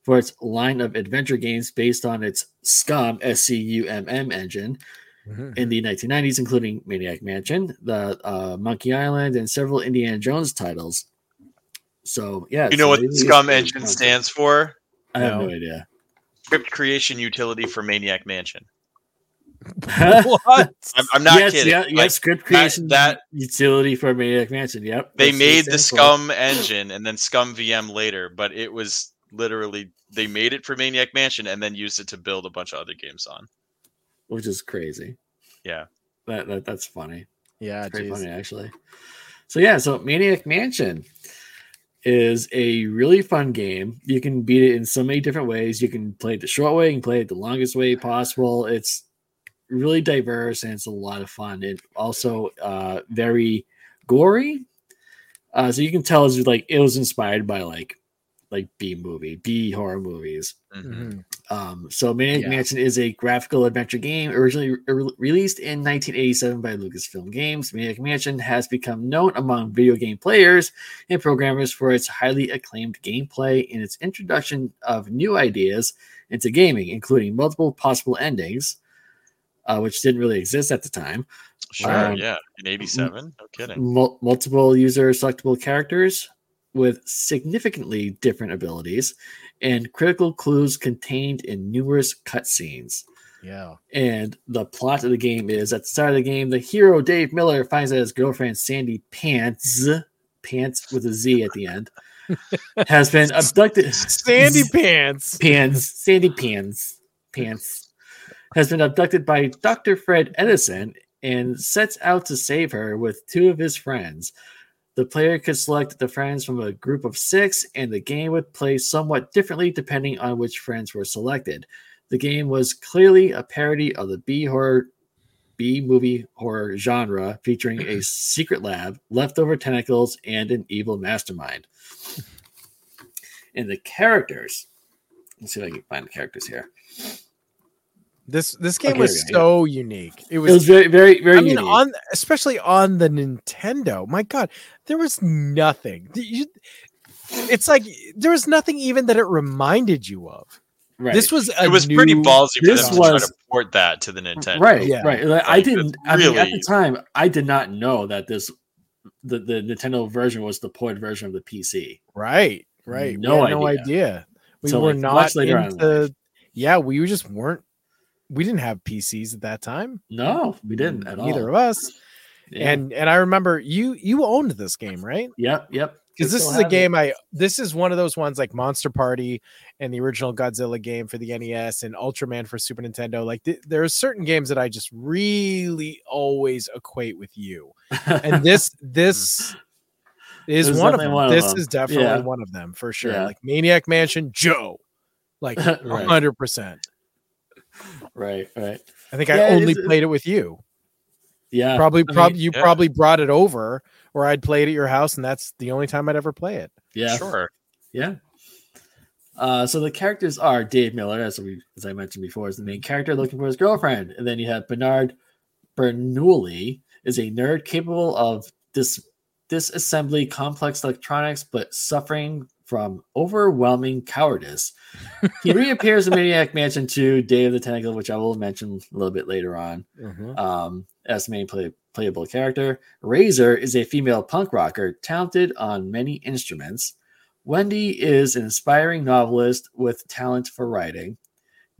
Speaker 5: for its line of adventure games based on its SCUMM S C U M M engine in the 1990s, including Maniac Mansion, the uh, Monkey Island, and several Indiana Jones titles. So yeah,
Speaker 3: You know
Speaker 5: so
Speaker 3: what
Speaker 5: they
Speaker 3: the
Speaker 5: SCUMM
Speaker 3: engine
Speaker 5: bunch
Speaker 3: stands for?
Speaker 5: I have no
Speaker 4: No.
Speaker 5: idea.
Speaker 3: Script Creation Utility for Maniac Mansion.
Speaker 4: what?
Speaker 3: I'm, I'm not
Speaker 5: yes,
Speaker 3: kidding.
Speaker 5: Yeah,
Speaker 3: Like,
Speaker 5: yes, script creation
Speaker 3: that-
Speaker 5: utility for Maniac Mansion. Yep.
Speaker 3: they
Speaker 5: that's what it
Speaker 3: made the
Speaker 5: stands for.
Speaker 3: SCUMM engine and then ScummVM later but it was literally they made it for maniac mansion and then used it to build a bunch of other games on
Speaker 5: which is crazy.
Speaker 3: yeah
Speaker 5: That, that that's funny.
Speaker 4: Yeah,
Speaker 5: It's very funny actually. So yeah, so Maniac Mansion is a really fun game. You can beat it in so many different ways. You can play it the short way, you can play it the longest way possible. It's really diverse and it's a lot of fun. It also uh very gory. Uh so you can tell it's like it was inspired by like like B movie, B horror movies.
Speaker 4: Mhm.
Speaker 5: Um, so Maniac
Speaker 4: Yeah.
Speaker 5: Mansion is a graphical adventure game originally re- released in 1987 by Lucasfilm Games. Maniac Mansion has become known among video game players and programmers for its highly acclaimed gameplay and its introduction of new ideas into gaming, including multiple possible endings, uh, which didn't really exist at the time.
Speaker 3: sure
Speaker 5: Um,
Speaker 3: yeah in 87 no kidding
Speaker 5: Mul- multiple user selectable characters with significantly different abilities and critical clues contained in numerous cutscenes.
Speaker 4: Yeah.
Speaker 5: And the plot of the game is at the start of the game, the hero Dave Miller finds that his girlfriend Sandy Pantz, Pantz with a Z at the end, has been abducted.
Speaker 4: Sandy Pantz.
Speaker 5: Pantz, Sandy Pantz, Pantz, has been abducted by Dr. Fred Edison and sets out to save her with two of his friends. The player could select the friends from a group of six, and the game would play somewhat differently depending on which friends were selected. The game was clearly a parody of the B horror, B movie horror genre, featuring a secret lab, leftover tentacles, and an evil mastermind. And the characters. Let's see if I can find the characters here.
Speaker 4: This this game
Speaker 5: Okay,
Speaker 4: was
Speaker 5: here we go.
Speaker 4: so unique. It
Speaker 5: It
Speaker 4: was,
Speaker 5: was very, very, very
Speaker 4: I mean,
Speaker 5: unique.
Speaker 4: on especially on the Nintendo. My God, there was nothing. You- it's like there was nothing even that it reminded you of.
Speaker 5: right.
Speaker 4: This was a
Speaker 3: It was pretty
Speaker 4: new-
Speaker 3: ballsy for
Speaker 5: this
Speaker 3: them to try
Speaker 5: was-
Speaker 3: to port that to the Nintendo.
Speaker 5: right,
Speaker 4: Yeah.
Speaker 5: right. Like, I didn't.
Speaker 3: it's
Speaker 5: I mean, at the time, I did not know that this the, the Nintendo version was the ported version of the PC.
Speaker 4: Right, right. We
Speaker 5: No
Speaker 4: had no
Speaker 5: idea.
Speaker 4: idea. We
Speaker 5: So,
Speaker 4: were
Speaker 5: like,
Speaker 4: not
Speaker 5: much later on in
Speaker 4: into. Yeah, we just weren't. We didn't have PCs at that time.
Speaker 5: No, we didn't at all.
Speaker 4: Neither of us.
Speaker 5: Yeah.
Speaker 4: And and I remember you you owned this game, right?
Speaker 5: yep, yep.
Speaker 4: because this is a
Speaker 5: have it.
Speaker 4: game I this is one of those ones like Monster Party and the original Godzilla game for the NES and Ultraman for Super Nintendo. Like th- there are certain games that I just really always equate with you, and this this hmm. is
Speaker 5: This
Speaker 4: one of them.
Speaker 5: one of
Speaker 4: this
Speaker 5: them.
Speaker 4: is definitely
Speaker 5: Yeah.
Speaker 4: one of them for sure.
Speaker 5: Yeah.
Speaker 4: Like Maniac Mansion, Joe, like hundred percent.
Speaker 5: Right, right.
Speaker 4: I think
Speaker 5: Yeah,
Speaker 4: I only
Speaker 5: it-
Speaker 4: played it with you.
Speaker 5: Yeah,
Speaker 4: Probably,
Speaker 5: I mean,
Speaker 4: probably you
Speaker 3: yeah.
Speaker 4: probably brought it over, or I'd play it at your house, and that's the only time I'd ever play it.
Speaker 5: yeah,
Speaker 3: Sure.
Speaker 5: yeah. Uh, so the characters are Dave Miller, as we as I mentioned before, is the main character looking for his girlfriend, and then you have Bernard Bernoulli is a nerd capable of dis disassembly complex electronics, but suffering from overwhelming cowardice. He reappears in Maniac Mansion 2, Day of the Tentacle, which I will mention a little bit later on. um, as the main play, playable character. Razor is a female punk rocker talented on many instruments. Wendy is an inspiring novelist with talent for writing.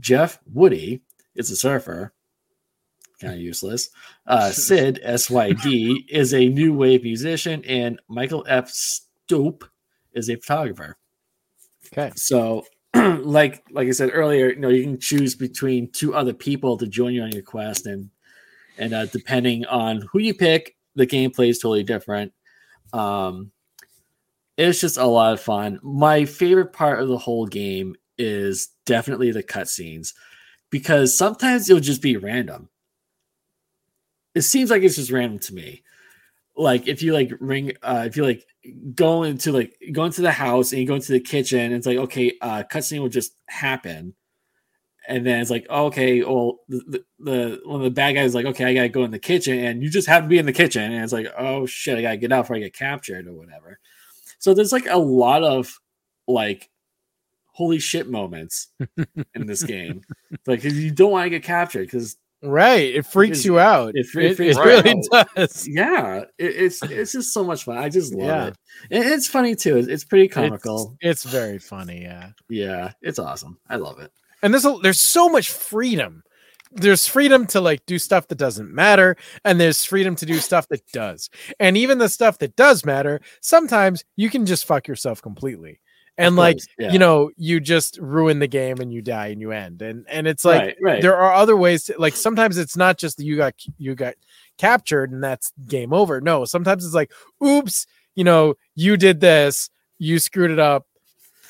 Speaker 5: Jeff Woody is a surfer, kind of useless. Uh, Sid SYD is a new wave musician, and Michael F. Stoop is a photographer.
Speaker 4: Okay.
Speaker 5: So, like like I said earlier, you know, you can choose between two other people to join you on your quest, and and uh, depending on who you pick, the gameplay is totally different. Um, it's just a lot of fun. My favorite part of the whole game is definitely the cutscenes because sometimes it'll just be random. It seems like it's just random to me. Like if you like ring, uh, if you like go into like go into the house and you go into the kitchen, and it's like okay, uh, cutscene will just happen, and then it's like okay, well the the, one of the bad guys is like okay, I gotta go in the kitchen, and you just have to be in the kitchen, and it's like oh shit, I gotta get out before I get captured or whatever. So there's like a lot of like holy shit moments in this game, like you don't want to get captured because
Speaker 4: Right. It freaks you out.
Speaker 5: it
Speaker 4: It, it,
Speaker 5: you
Speaker 4: really
Speaker 5: out.
Speaker 4: does.
Speaker 5: yeah, it, it's it's just so much fun. I just love
Speaker 4: Yeah.
Speaker 5: it. It's funny too. It's, it's pretty comical.
Speaker 4: It's, it's very funny. Yeah.
Speaker 5: yeah, it's awesome. I love it.
Speaker 4: And there's a, there's so much freedom. There's freedom to like do stuff that doesn't matter, and there's freedom to do stuff that does. And even the stuff that does matter, sometimes you can just fuck yourself completely. And like
Speaker 5: yeah.
Speaker 4: you know, you just ruin the game and you die and you end. And and it's like
Speaker 5: right, right.
Speaker 4: there are other ways to like sometimes it's not just that you got you got captured and that's game over no sometimes it's like oops you know you did this you screwed it up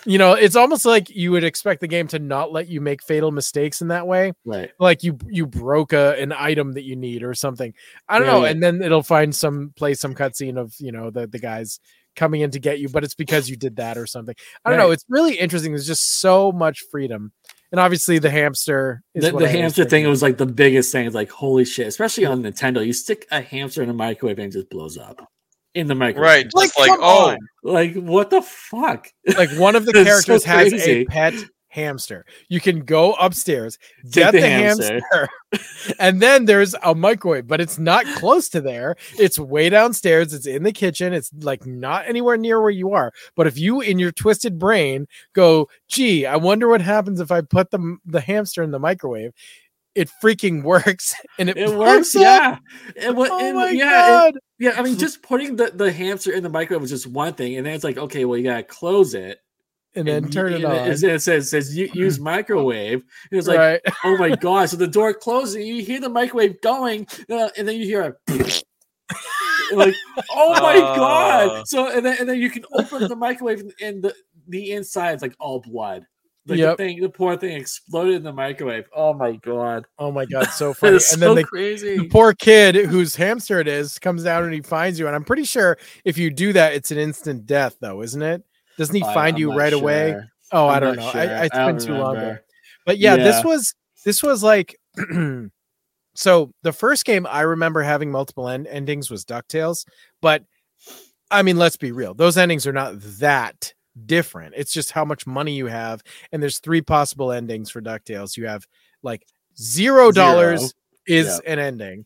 Speaker 4: you know it's almost like you would expect the game to not let you make fatal mistakes in that way
Speaker 5: right.
Speaker 4: like you you broke a, an item that you need or something i don't
Speaker 5: Yeah,
Speaker 4: know
Speaker 5: yeah.
Speaker 4: and then it'll find some play some cutscene of you know the the guys coming in to get you but it's because you did that or something i don't know it's really interesting there's just so much freedom and obviously the hamster is
Speaker 5: The,
Speaker 4: what
Speaker 5: the hamster thing
Speaker 4: of.
Speaker 5: was like the biggest thing. It's like holy shit, especially on Nintendo. You stick a hamster in a microwave and it just blows up in the microwave.
Speaker 3: Right. Just
Speaker 4: Like,
Speaker 3: like, oh,
Speaker 4: on.
Speaker 5: Like what the fuck?
Speaker 4: like one of the
Speaker 5: It's so
Speaker 4: characters has a pet hamster. You can go upstairs,
Speaker 5: Take
Speaker 4: get
Speaker 5: the
Speaker 4: the,
Speaker 5: hamster.
Speaker 4: hamster, and then there's a microwave, but it's not close to there. It's way downstairs. It's in the kitchen. It's like not anywhere near where you are. But if you, in your twisted brain, go, "Gee, I wonder what happens if I put the the hamster in the microwave," it freaking works, and it,
Speaker 5: It works,
Speaker 4: up.
Speaker 5: yeah. It, wa-
Speaker 4: Oh
Speaker 5: it-
Speaker 4: my
Speaker 5: yeah, it-
Speaker 4: god!
Speaker 5: yeah. I mean, just putting the, the hamster in the microwave was just one thing, and then it's like, okay, well, you gotta close it,
Speaker 4: and then
Speaker 5: and
Speaker 4: turn
Speaker 5: you-
Speaker 4: it on.
Speaker 5: It, it says says use microwave. And it's like,
Speaker 4: right.
Speaker 5: oh my god! So the door closes, and you hear the microwave going, uh, and then you hear a. like oh my
Speaker 3: Uh.
Speaker 5: god so and then, and then you can open the microwave and- and the the inside is like all blood like
Speaker 4: Yep.
Speaker 5: the thing the poor thing exploded in the microwave oh my god
Speaker 4: Oh my god, so funny. and
Speaker 5: so
Speaker 4: then the,
Speaker 5: crazy
Speaker 4: the poor kid whose hamster it is comes down and he finds you. And I'm pretty sure if you do that, it's an instant death, though, isn't it? Doesn't he
Speaker 5: I-
Speaker 4: find
Speaker 5: I'm
Speaker 4: you
Speaker 5: not
Speaker 4: right away? Oh,
Speaker 5: I'm
Speaker 4: I don't know.
Speaker 5: sure.
Speaker 4: I, I, it's
Speaker 5: I
Speaker 4: been too long.
Speaker 5: remember.
Speaker 4: But yeah, this was this was like so the first game I remember having multiple end- endings was DuckTales, but I mean, let's be real. Those endings are not that different. It's just how much money you have and there's three possible endings for DuckTales. You have like 0 dollars
Speaker 5: Zero.
Speaker 4: is an ending,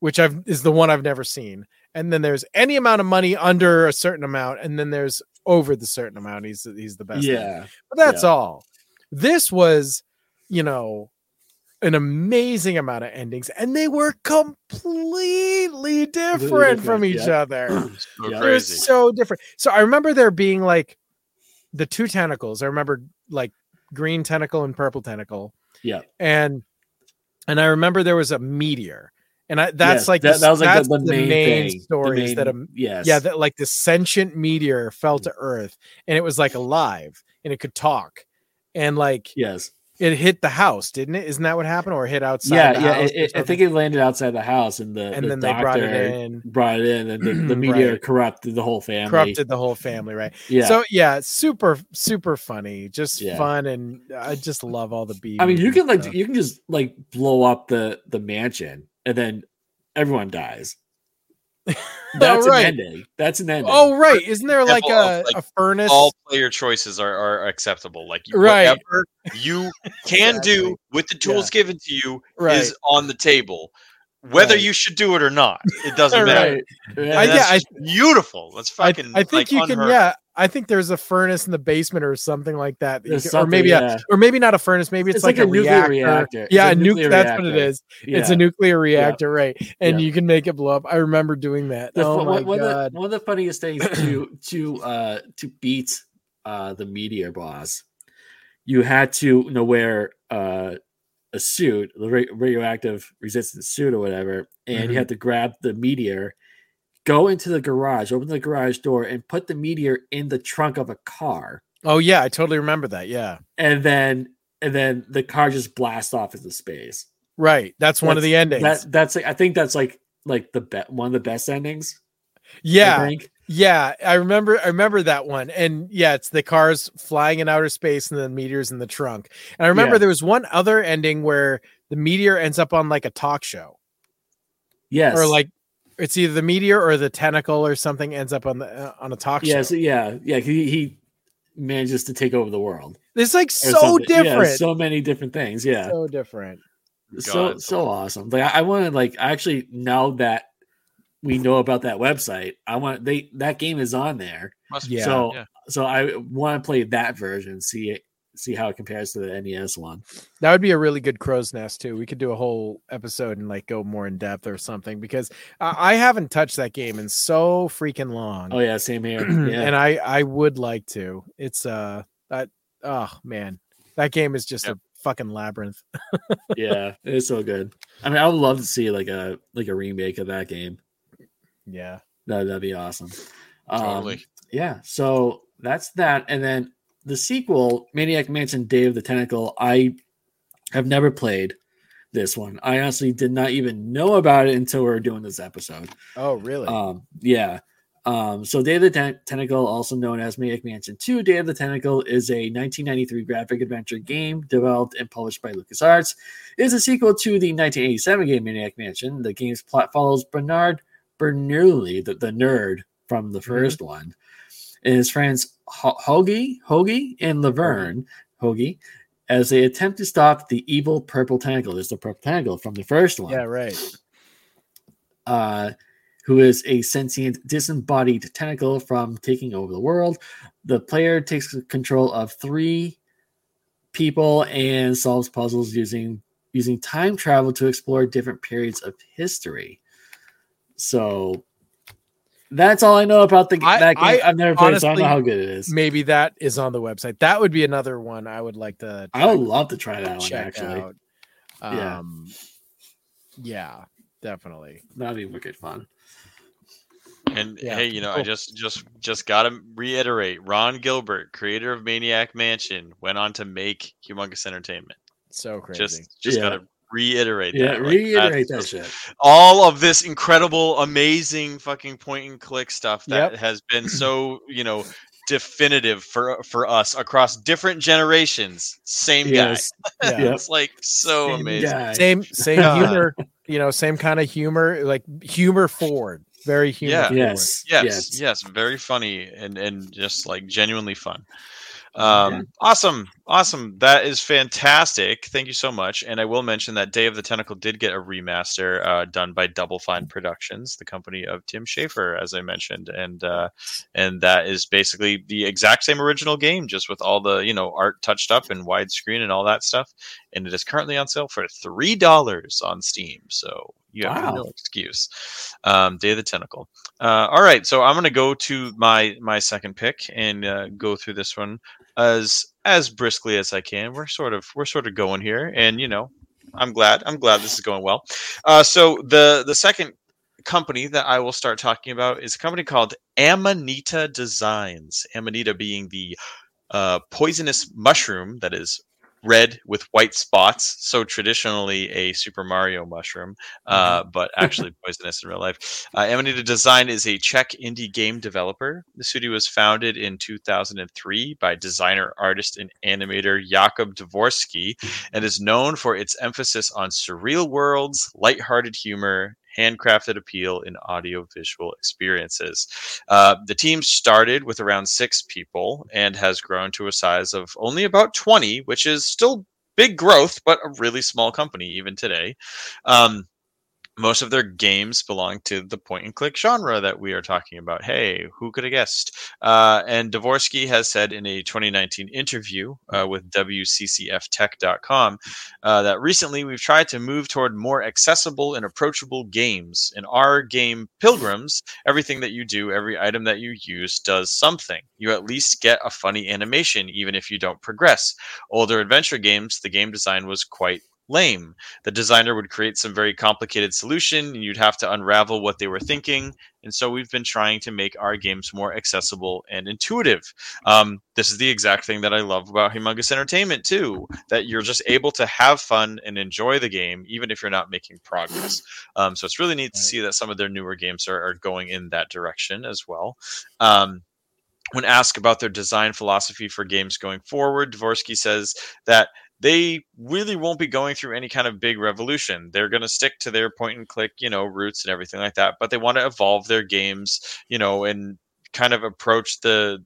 Speaker 4: which I've is the one I've never seen. And then there's any amount of money under a certain amount and then there's over the certain amount. He's he's the best. ending.
Speaker 5: Yeah.
Speaker 4: But that's
Speaker 5: Yeah.
Speaker 4: all. This was, you know, an amazing amount of endings, and they were completely different, from each
Speaker 5: yeah.
Speaker 4: other.
Speaker 3: So
Speaker 5: Yeah.
Speaker 4: They're
Speaker 3: crazy.
Speaker 4: so different. So I remember there being like the two tentacles. I remember like green tentacle and purple tentacle,
Speaker 5: Yeah.
Speaker 4: and and I remember there was a meteor, and I that's
Speaker 5: Yes,
Speaker 4: like
Speaker 5: that,
Speaker 4: the-
Speaker 5: that was like
Speaker 4: that's
Speaker 5: the, the main, thing. The
Speaker 4: stories that
Speaker 5: main-
Speaker 4: a
Speaker 5: yes.
Speaker 4: yeah, that like the sentient meteor fell to mm. Earth and it was like alive and it could talk. And like
Speaker 5: yes.
Speaker 4: it hit the house, didn't it? Isn't that what happened? Or hit outside?
Speaker 5: Yeah,
Speaker 4: the
Speaker 5: yeah. It, it, I think it landed outside the house, and the
Speaker 4: and
Speaker 5: the
Speaker 4: then they brought it in,
Speaker 5: brought it in, and the, the meteor
Speaker 4: Right.
Speaker 5: corrupted the whole family.
Speaker 4: corrupted the whole family, right?
Speaker 5: Yeah.
Speaker 4: So yeah, super, super funny, just
Speaker 5: Yeah.
Speaker 4: fun, and I just love all the beats.
Speaker 5: I mean, you can like you can just like blow up the the mansion, and then everyone dies. That's
Speaker 4: right.
Speaker 5: an ending. That's an ending.
Speaker 4: Oh right, isn't there like a,
Speaker 3: like,
Speaker 4: a furnace?
Speaker 3: All player choices are, are acceptable. Like
Speaker 4: Right.
Speaker 3: whatever you can do
Speaker 4: Exactly.
Speaker 3: with the tools given to you
Speaker 4: Right.
Speaker 3: is on the table. Whether
Speaker 4: Right.
Speaker 3: you should do it or not, it doesn't matter.
Speaker 5: right. Yeah.
Speaker 4: I- yeah, I-
Speaker 3: beautiful. That's fucking.
Speaker 4: I think
Speaker 3: like,
Speaker 4: you can.
Speaker 3: unheard of.
Speaker 4: Yeah, I think there's a furnace in the basement or something like that. that you can- or maybe
Speaker 5: yeah.
Speaker 4: a, or maybe not a furnace. Maybe it's,
Speaker 5: It's
Speaker 4: like,
Speaker 5: like
Speaker 4: a, reactor.
Speaker 5: reactor. It's
Speaker 4: Yeah,
Speaker 5: a
Speaker 4: a
Speaker 5: nuclear
Speaker 4: That's what it is.
Speaker 5: reactor.
Speaker 4: is. It's a nuclear reactor, right? And
Speaker 5: Yeah.
Speaker 4: you can make it blow up. I remember doing that.
Speaker 5: The,
Speaker 4: oh my
Speaker 5: of the,
Speaker 4: god!
Speaker 5: one of the funniest things to to uh to beat uh the meteor boss, you had to you know wear uh a suit, the ra- radioactive resistance suit or whatever, and
Speaker 4: Mhm.
Speaker 5: you had to grab the meteor, go into the garage, open the garage door, and put the meteor in the trunk of a car,
Speaker 4: Oh yeah, I totally remember that. Yeah,
Speaker 5: and then and then the car just blasts off into space.
Speaker 4: right. That's one of the endings.
Speaker 5: That that's like, I think that's like like the be- one of the best endings.
Speaker 4: Yeah,
Speaker 5: think.
Speaker 4: yeah. I remember. I remember that one. And yeah, it's the cars flying in outer space and the meteors in the trunk. And I remember
Speaker 5: Yeah.
Speaker 4: there was one other ending where the meteor ends up on like a talk show.
Speaker 5: Yes.
Speaker 4: or like it's either the meteor or the tentacle or something ends up on the uh, on a talk
Speaker 5: yeah,
Speaker 4: show.
Speaker 5: so yeah, yeah. He he manages to take over the world.
Speaker 4: it's like so
Speaker 5: something. Yeah,
Speaker 4: different.
Speaker 5: so many different things. Yeah,
Speaker 4: so different.
Speaker 5: so
Speaker 3: God.
Speaker 5: so awesome. Like I, I want to like actually now that we know about that website, I want they that game is on there.
Speaker 3: Must
Speaker 4: Yeah.
Speaker 5: so
Speaker 3: yeah.
Speaker 5: so I want to play that version. See it. See how it compares to the NES one.
Speaker 4: That would be a really good crow's nest too. We could do a whole episode and like go more in depth or something because I I haven't touched that game in so freaking long.
Speaker 5: Oh yeah, same here. Yeah,
Speaker 4: and I I would like to. It's uh that oh man, that game is just
Speaker 3: Yep.
Speaker 4: a fucking labyrinth.
Speaker 5: yeah, it's so good. I mean, I would love to see like a like a remake of that game.
Speaker 4: Yeah.
Speaker 5: That that'd be awesome. Um,
Speaker 3: Totally.
Speaker 5: yeah, so that's that, and then the sequel, Maniac Mansion: Day of the Tentacle. I have never played this one. I honestly did not even know about it until we were doing this episode.
Speaker 4: Oh really?
Speaker 5: Um, yeah. Um, so Day of the Ten- Tentacle, also known as Maniac Mansion 2, Day of the Tentacle is a 1993 graphic adventure game developed and published by LucasArts. It is a sequel to the 1987 game Maniac Mansion. The game's plot follows Bernard Bernoulli, the, the nerd from the 1st one, and his friends Ho- Hoagie, Hoagie, and Laverne, Hoagie, as they attempt to stop the evil purple tentacle. There's the purple tangle from the first one
Speaker 4: yeah, right.
Speaker 5: uh, who is a sentient disembodied tentacle from taking over the world. The player takes control of three people and solves puzzles using using time travel to explore different periods of history. So that's all I know about the
Speaker 4: I-
Speaker 5: that game.
Speaker 4: I
Speaker 5: I, have never played it, so I don't know how good it is.
Speaker 4: Maybe that is on the website. That would be another one I would like to
Speaker 5: I would love to try that one
Speaker 4: check
Speaker 5: actually.
Speaker 4: out.
Speaker 5: Yeah.
Speaker 4: Um, yeah, definitely.
Speaker 5: That'd be wicked fun.
Speaker 3: And
Speaker 4: Yeah,
Speaker 3: hey, you know, I just just just gotta reiterate: Ron Gilbert, creator of Maniac Mansion, went on to make Humongous Entertainment.
Speaker 4: So crazy.
Speaker 3: Just just
Speaker 5: Yeah.
Speaker 3: gotta reiterate
Speaker 5: Yeah,
Speaker 3: that. like,
Speaker 5: reiterate
Speaker 3: that's
Speaker 5: that
Speaker 3: just-
Speaker 5: shit.
Speaker 3: All of this incredible, amazing, fucking point and click stuff that
Speaker 4: Yep.
Speaker 3: has been so you know definitive for for us across different generations. Same
Speaker 5: Yes.
Speaker 3: guy.
Speaker 4: Yeah.
Speaker 3: it's like so
Speaker 5: Same
Speaker 3: amazing.
Speaker 5: guy.
Speaker 4: Same same
Speaker 3: Yeah.
Speaker 4: humor, you know, same kind of humor, like humor forward, very humor.
Speaker 3: Yeah.
Speaker 4: forward.
Speaker 5: Yes.
Speaker 3: Yes,
Speaker 5: Yes.
Speaker 3: yes, very funny and and just like genuinely fun. Um, awesome, awesome. That is fantastic. Thank you so much. And I will mention that Day of the Tentacle did get a remaster uh, done by Double Fine Productions, the company of Tim Schafer, as I mentioned, and uh, and that is basically the exact same original game, just with all the you know art touched up and widescreen and all that stuff. And it is currently on sale for three dollars on Steam. So you have
Speaker 5: Wow.
Speaker 3: no excuse. Um, Day of the Tentacle. Uh, all right, so I'm going to go to my my second pick and uh, go through this one as as briskly as I can. We're sort of we're sort of going here, and you know, I'm glad I'm glad this is going well. Uh, so the the second company that I will start talking about is a company called Amanita Designs. Amanita being the uh, poisonous mushroom that is red with white spots. So traditionally a Super Mario mushroom, uh, but actually poisonous in real life. Uh, Amanita Design is a Czech indie game developer. The studio was founded in 2003 by designer, artist, and animator Jakub Dvorsky and is known for its emphasis on surreal worlds, lighthearted humor, handcrafted appeal, and audiovisual experiences. Uh, the team started with around six people and has grown to a size of only about 20, which is still big growth, but a really small company even today. Um, most of their games belong to the point and click genre that we are talking about. Hey, who could have guessed? Uh, and Dvorsky has said in a 2019 interview uh, with WCCFtech.com uh, that recently we've tried to move toward more accessible and approachable games. In our game, Pilgrims, everything that you do, every item that you use does something. You at least get a funny animation, even if you don't progress. Older adventure games, the game design was quite lame. The designer would create some very complicated solution and you'd have to unravel what they were thinking. And so we've been trying to make our games more accessible and intuitive. Um, this is the exact thing that I love about Humongous Entertainment too, that you're just able to have fun and enjoy the game, even if you're not making progress. Um, so it's really neat to see that some of their newer games are, are going in that direction as well. Um, when asked about their design philosophy for games going forward, Dvorsky says that they really won't be going through any kind of big revolution. They're going to stick to their point and click, you know, roots and everything like that, but they want to evolve their games, you know, and kind of approach the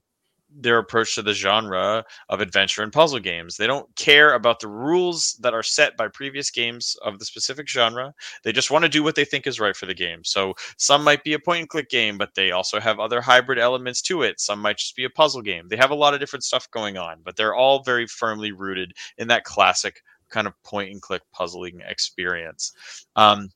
Speaker 3: their approach to the genre of adventure and puzzle games. They don't care about the rules that are set by previous games of the specific genre. They just want to do what they think is right for the game. So some might be a point and click game, but they also have other hybrid elements to it. Some might just be a puzzle game. They have a lot of different stuff going on, but they're all very firmly rooted in that classic kind of point and click puzzling experience. Um,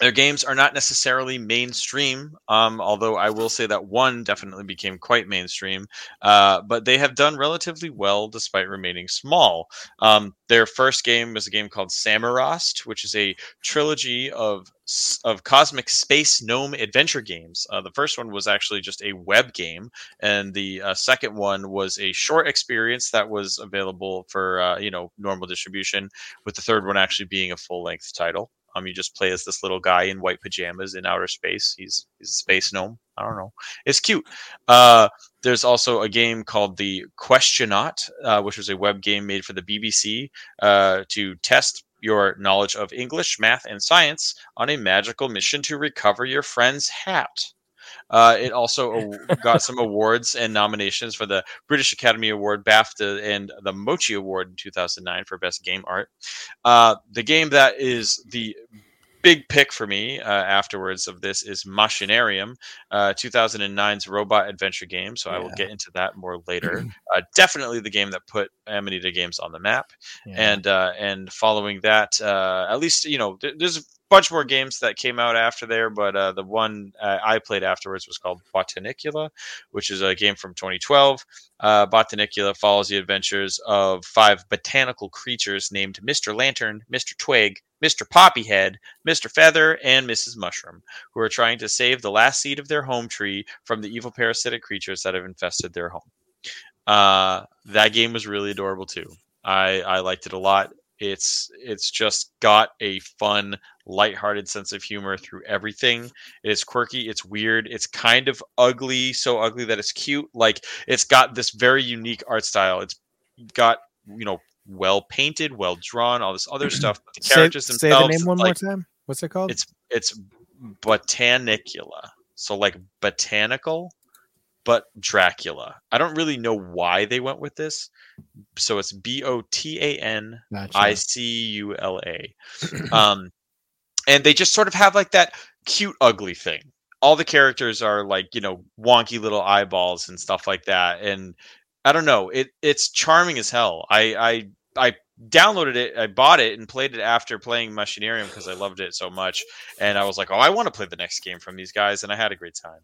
Speaker 3: their games are not necessarily mainstream, um, although I will say that one definitely became quite mainstream. Uh, but they have done relatively well despite remaining small. Um, their first game was a game called Samorost, which is a trilogy of of cosmic space gnome adventure games. Uh, the first one was actually just a web game, and the uh, second one was a short experience that was available for uh, you know normal distribution. With the third one actually being a full length title. Um, you just play as this little guy in white pajamas in outer space. He's he's a space gnome. I don't know. It's cute. Uh, there's also a game called the Questionaut, uh, which was a web game made for the BBC uh, to test your knowledge of English, math, and science on a magical mission to recover your friend's hat. Uh, it also got some awards and nominations for the British Academy Award, BAFTA, and the Mochi Award in 2009 for Best Game Art. Uh, the game that is the big pick for me uh, afterwards of this is Machinarium, uh, 2009's robot adventure game. So I will get into that more later. uh, definitely the game that put Amanita Games on the map. And uh, and following that, uh, at least you know, th- there's bunch more games that came out after there, but uh, the one uh, I played afterwards was called Botanicula, which is a game from 2012. Uh, Botanicula follows the adventures of five botanical creatures named Mr. Lantern, Mr. Twig, Mr. Poppyhead, Mr. Feather, and Mrs. Mushroom, who are trying to save the last seed of their home tree from the evil parasitic creatures that have infested their home. Uh, that game was really adorable too. I, I liked it a lot. It's it's just got a fun, lighthearted sense of humor through everything. It's quirky, it's weird, it's kind of ugly, so ugly that it's cute. Like it's got this very unique art style. It's got you know well painted, well drawn, all this other stuff. But the
Speaker 4: Say,
Speaker 3: characters
Speaker 4: say
Speaker 3: themselves,
Speaker 4: the name one
Speaker 3: like,
Speaker 4: more time. What's it called?
Speaker 3: It's it's botanicula, so like botanical, but Dracula. I don't really know why they went with this. So it's B O T A N. I C U L A. Um, and they just sort of have like that cute ugly thing. All the characters are like you know wonky little eyeballs and stuff like that, and I don't know. It it's charming as hell. I I I downloaded it, I bought it and played it after playing Machinarium because I loved it so much. And I was like, oh, I want to play the next game from these guys, and I had a great time.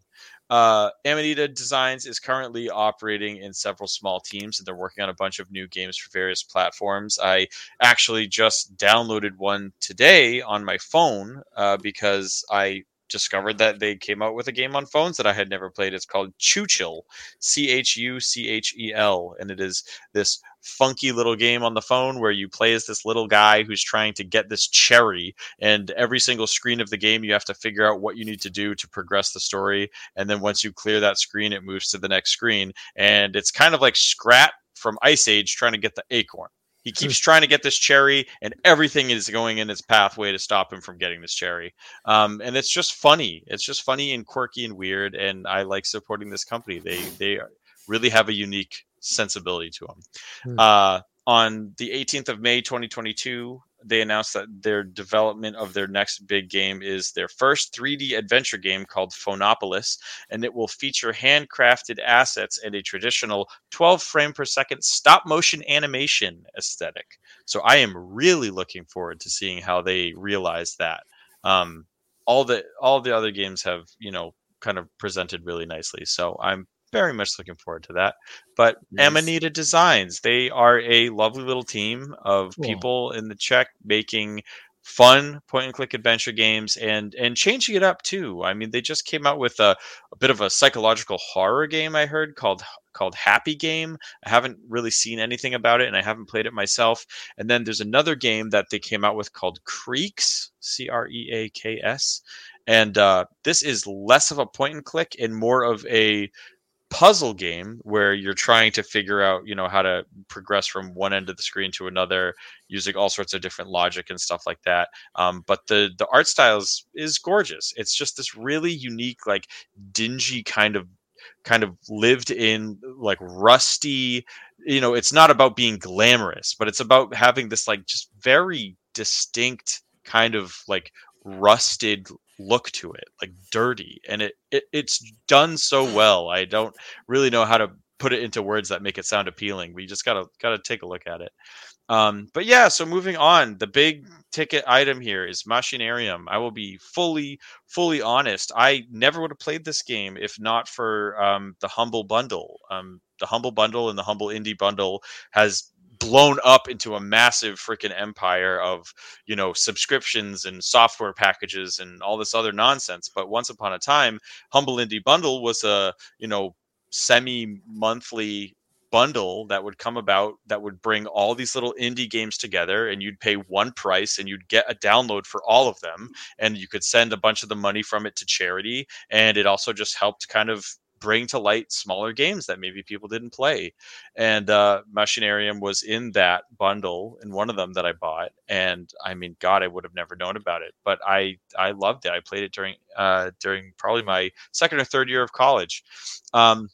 Speaker 3: Uh, Amanita Designs is currently operating in several small teams, and they're working on a bunch of new games for various platforms. I actually just downloaded one today on my phone uh, because I discovered that they came out with a game on phones that I had never played. It's called Chuchel, C H U C H E L, and it is this funky little game on the phone where you play as this little guy who's trying to get this cherry and every single screen of the game you have to figure out what you need to do to progress the story and then once you clear that screen it moves to the next screen and it's kind of like scrat from ice age trying to get the acorn he keeps trying to get this cherry, and everything is going in its pathway to stop him from getting this cherry. Um, and it's just funny. It's just funny and quirky and weird. And I like supporting this company. They they really have a unique sensibility to them.
Speaker 4: Hmm.
Speaker 3: Uh, on the 18th of May, 2022, they announced that their development of their next big game is their first 3D adventure game called Phonopolis, and it will feature handcrafted assets and a traditional 12 frame per second stop motion animation aesthetic. So I am really looking forward to seeing how they realize that. Um, all the all the other games have you know kind of presented really nicely, so I'm very much looking forward to that. But
Speaker 5: Nice.
Speaker 3: Amanita Designs, they are a lovely little team of
Speaker 4: Cool.
Speaker 3: people in the Czech making fun point and click adventure games and and changing it up too. I mean, they just came out with a, a bit of a psychological horror game I heard called called Happy Game. I haven't really seen anything about it and I haven't played it myself. And then there's another game that they came out with called Creaks, C R E A K S. And uh, this is less of a point and click and more of a puzzle game where you're trying to figure out you know how to progress from one end of the screen to another using all sorts of different logic and stuff like that. Um, but the the art style is, is gorgeous. It's just this really unique like dingy kind of kind of lived in like rusty you know it's not about being glamorous but it's about having this like just very distinct kind of like rusted look to it like dirty and it, it it's done so well i don't really know how to put it into words that make it sound appealing we just gotta gotta take a look at it. Um but yeah so moving on the big ticket item here is machinarium. I will be fully fully honest i never would have played this game if not for um the humble bundle. Um the humble bundle and the humble indie bundle has blown up into a massive freaking empire of you know subscriptions and software packages and all this other nonsense. But once upon a time humble indie bundle was a you know semi monthly bundle that would come about that would bring all these little indie games together and you'd pay one price and you'd get a download for all of them and you could send a bunch of the money from it to charity and it also just helped kind of bring to light smaller games that maybe people didn't play and uh machinarium was in that bundle in one of them that i bought and i mean god i would have never known about it but i i loved it i played it during uh during probably my second or third year of college. Um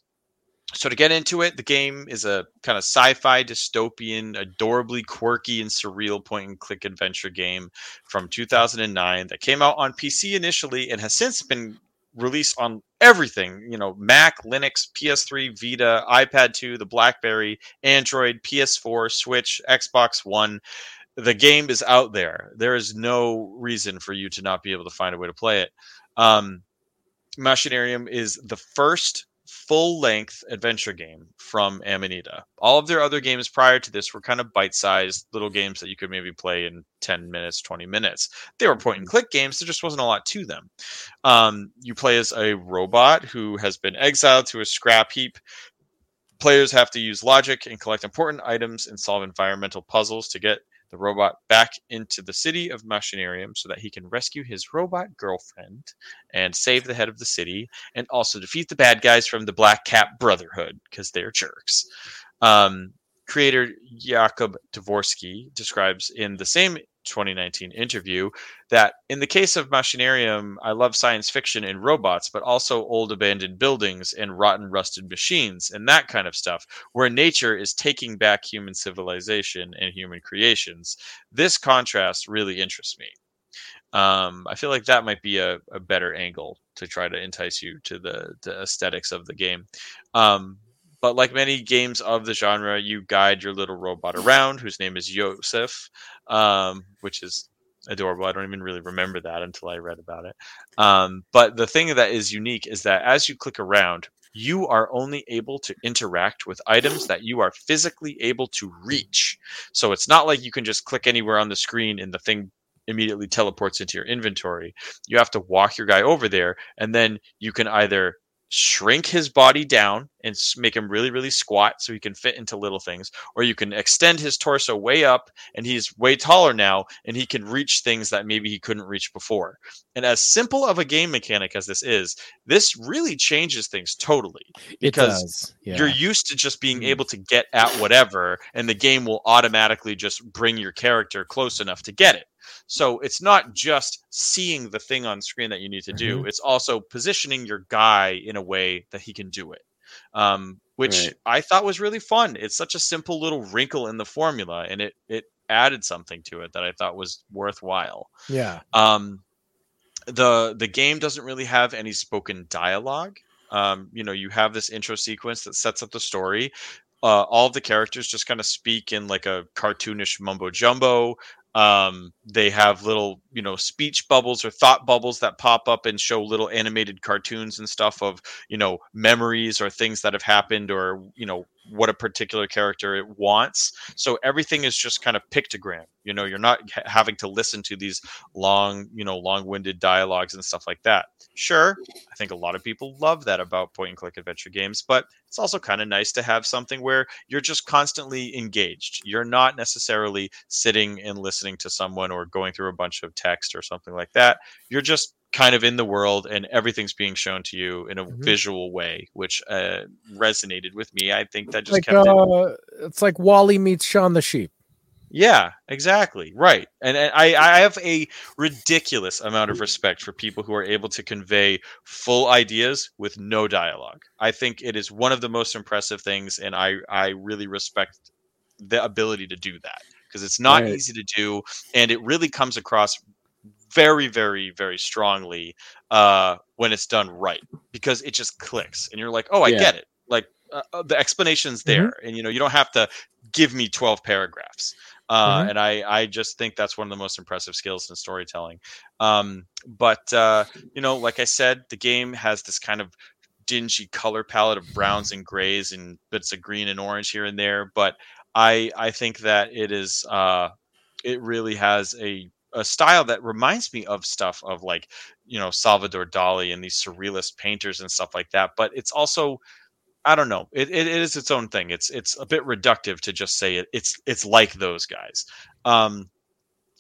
Speaker 3: so to get into it, the game is a kind of sci-fi dystopian, adorably quirky and surreal point and click adventure game from 2009 that came out on PC initially and has since been released on everything, you know, Mac, Linux, PS3, Vita, iPad 2, the BlackBerry, Android, PS4, Switch, Xbox One. The game is out there. There is no reason for you to not be able to find a way to play it. Um, Machinarium is the first full length adventure game from Amanita. All of their other games prior to this were kind of bite sized little games that you could maybe play in 10 minutes, 20 minutes. They were point and click games, there just wasn't a lot to them. Um, you play as a robot who has been exiled to a scrap heap. Players have to use logic and collect important items and solve environmental puzzles to get the robot back into the city of Machinarium so that he can rescue his robot girlfriend and save the head of the city and also defeat the bad guys from the Black Cap Brotherhood because they're jerks. Um, creator Jakub Dvorsky describes in the same 2019 interview that in the case of Machinarium, I love science fiction and robots, but also old abandoned buildings and rotten rusted machines and that kind of stuff, where nature is taking back human civilization and human creations. This contrast really interests me. Um, I feel like that might be a, a, better angle to try to entice you to the, the aesthetics of the game. Um, but like many games of the genre, you guide your little robot around, whose name is Yosef, um, which is adorable. I don't even really remember that until I read about it. Um, but the thing that is unique is that as you click around, you are only able to interact with items that you are physically able to reach. So it's not like you can just click anywhere on the screen and the thing immediately teleports into your inventory. You have to walk your guy over there, and then you can either shrink his body down and make him really really squat so he can fit into little things or you can extend his torso way up and he's way taller now and he can reach things that maybe he couldn't reach before and as simple of a game mechanic as this is this really changes things totally because yeah. you're used to just being mm-hmm. able to get at whatever and the game will automatically just bring your character close enough to get it so it's not just seeing the thing on screen that you need to do; mm-hmm. it's also positioning your guy in a way that he can do it. Um, which right. I thought was really fun. It's such a simple little wrinkle in the formula, and it it added something to it that I thought was worthwhile.
Speaker 4: Yeah.
Speaker 3: Um, the the game doesn't really have any spoken dialogue. Um, you know, you have this intro sequence that sets up the story. Uh, all of the characters just kind of speak in like a cartoonish mumbo jumbo um, they have little you know speech bubbles or thought bubbles that pop up and show little animated cartoons and stuff of you know memories or things that have happened or you know what a particular character wants. So everything is just kind of pictogram you know you're not having to listen to these long you know long-winded dialogues and stuff like that. Sure i think a lot of people love that about point and click adventure games but it's also kind of nice to have something where you're just constantly engaged. You're not necessarily sitting and listening to someone or going through a bunch of text or something like that. You're just kind of in the world and everything's being shown to you in a mm-hmm. visual way which uh, resonated with me. I think that just
Speaker 4: like,
Speaker 3: kept
Speaker 4: uh, it it's like WALL-E meets shaun the sheep
Speaker 3: yeah exactly right and, and I, I have a ridiculous amount of respect for people who are able to convey full ideas with no dialogue i think it is one of the most impressive things and i i really respect the ability to do that because it's not right. easy to do and it really comes across very, very, very strongly uh, when it's done right because it just clicks and you're like, oh, I yeah. get it. Like uh, uh the explanation's mm-hmm. there, mm-hmm. and you know you don't have to give me 12 paragraphs. Uh, mm-hmm. And I, I just think that's one of the most impressive skills in storytelling. Um, but uh, you know, like I said, the game has this kind of dingy color palette of browns and grays and bits of green and orange here and there. But I, I think that it is, uh, it really has a a style that reminds me of stuff of like you know Salvador Dali and these surrealist painters and stuff like that. But it's also I don't know. It, it is its own thing. It's it's a bit reductive to just say it. It's it's like those guys. Um,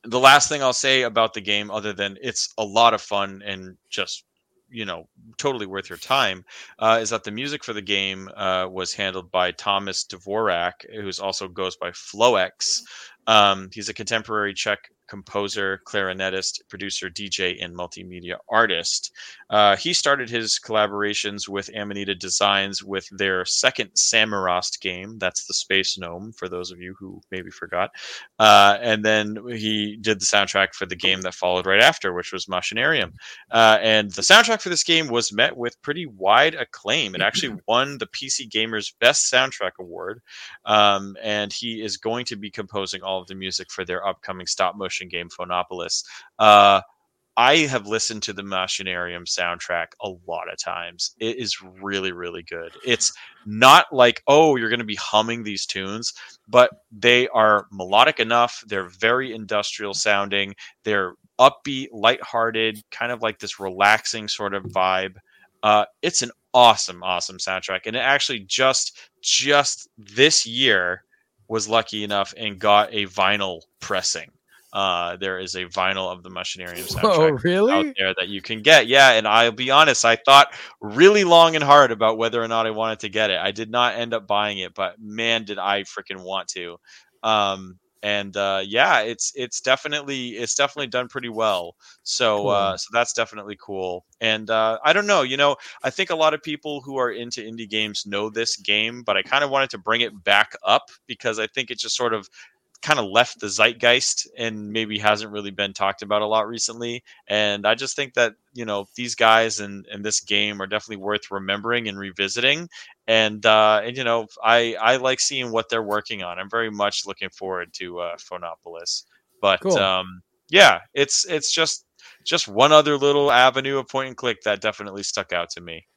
Speaker 3: the last thing I'll say about the game, other than it's a lot of fun and just you know totally worth your time, uh, is that the music for the game uh, was handled by Thomas Dvorak, who's also goes by Floex. Um, he's a contemporary Czech composer, clarinetist, producer, DJ, and multimedia artist. Uh, he started his collaborations with Amanita Designs with their second Samorost game. That's the Space Gnome, for those of you who maybe forgot. Uh, and then he did the soundtrack for the game that followed right after, which was Machinarium. Uh, and the soundtrack for this game was met with pretty wide acclaim. It actually won the PC Gamer's Best Soundtrack Award. Um, and he is going to be composing all of the music for their upcoming stop motion game Phonopolis. Uh, I have listened to the Machinarium soundtrack a lot of times. It is really, really good. It's not like, oh, you're going to be humming these tunes, but they are melodic enough. They're very industrial sounding. They're upbeat, lighthearted, kind of like this relaxing sort of vibe. Uh, it's an awesome, awesome soundtrack. And it actually just, just this year, was lucky enough and got a vinyl pressing. Uh, there is a vinyl of the Machinarium soundtrack
Speaker 4: Oh, really?
Speaker 3: out there that you can get. Yeah, and I'll be honest, I thought really long and hard about whether or not I wanted to get it. I did not end up buying it, but man, did I freaking want to. Um, and uh, yeah, it's it's definitely it's definitely done pretty well. So uh, so that's definitely cool. And uh, I don't know, you know, I think a lot of people who are into indie games know this game, but I kind of wanted to bring it back up because I think it just sort of kind of left the zeitgeist and maybe hasn't really been talked about a lot recently. And I just think that you know these guys and and this game are definitely worth remembering and revisiting. And uh, and you know I I like seeing what they're working on. I'm very much looking forward to uh, Phonopolis. But
Speaker 4: Cool.
Speaker 3: um, yeah, it's it's just just one other little avenue of point and click that definitely stuck out to me.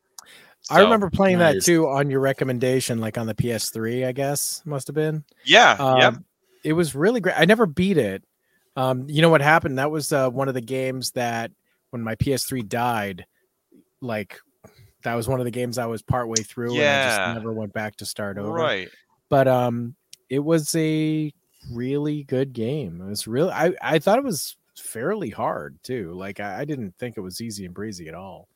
Speaker 4: I remember playing that too on your recommendation, like on the PS3, I guess must have been.
Speaker 3: Yeah,
Speaker 4: Um,
Speaker 3: yeah.
Speaker 4: It was really great. I never beat it. Um, you know what happened? That was uh, one of the games that when my PS3 died, like that was one of the games I was partway through and I
Speaker 3: Yeah.
Speaker 4: just never went back to start over.
Speaker 3: Right.
Speaker 4: But um it was a really good game. It was really I, I thought it was fairly hard too. Like I, I didn't think it was easy and breezy at all.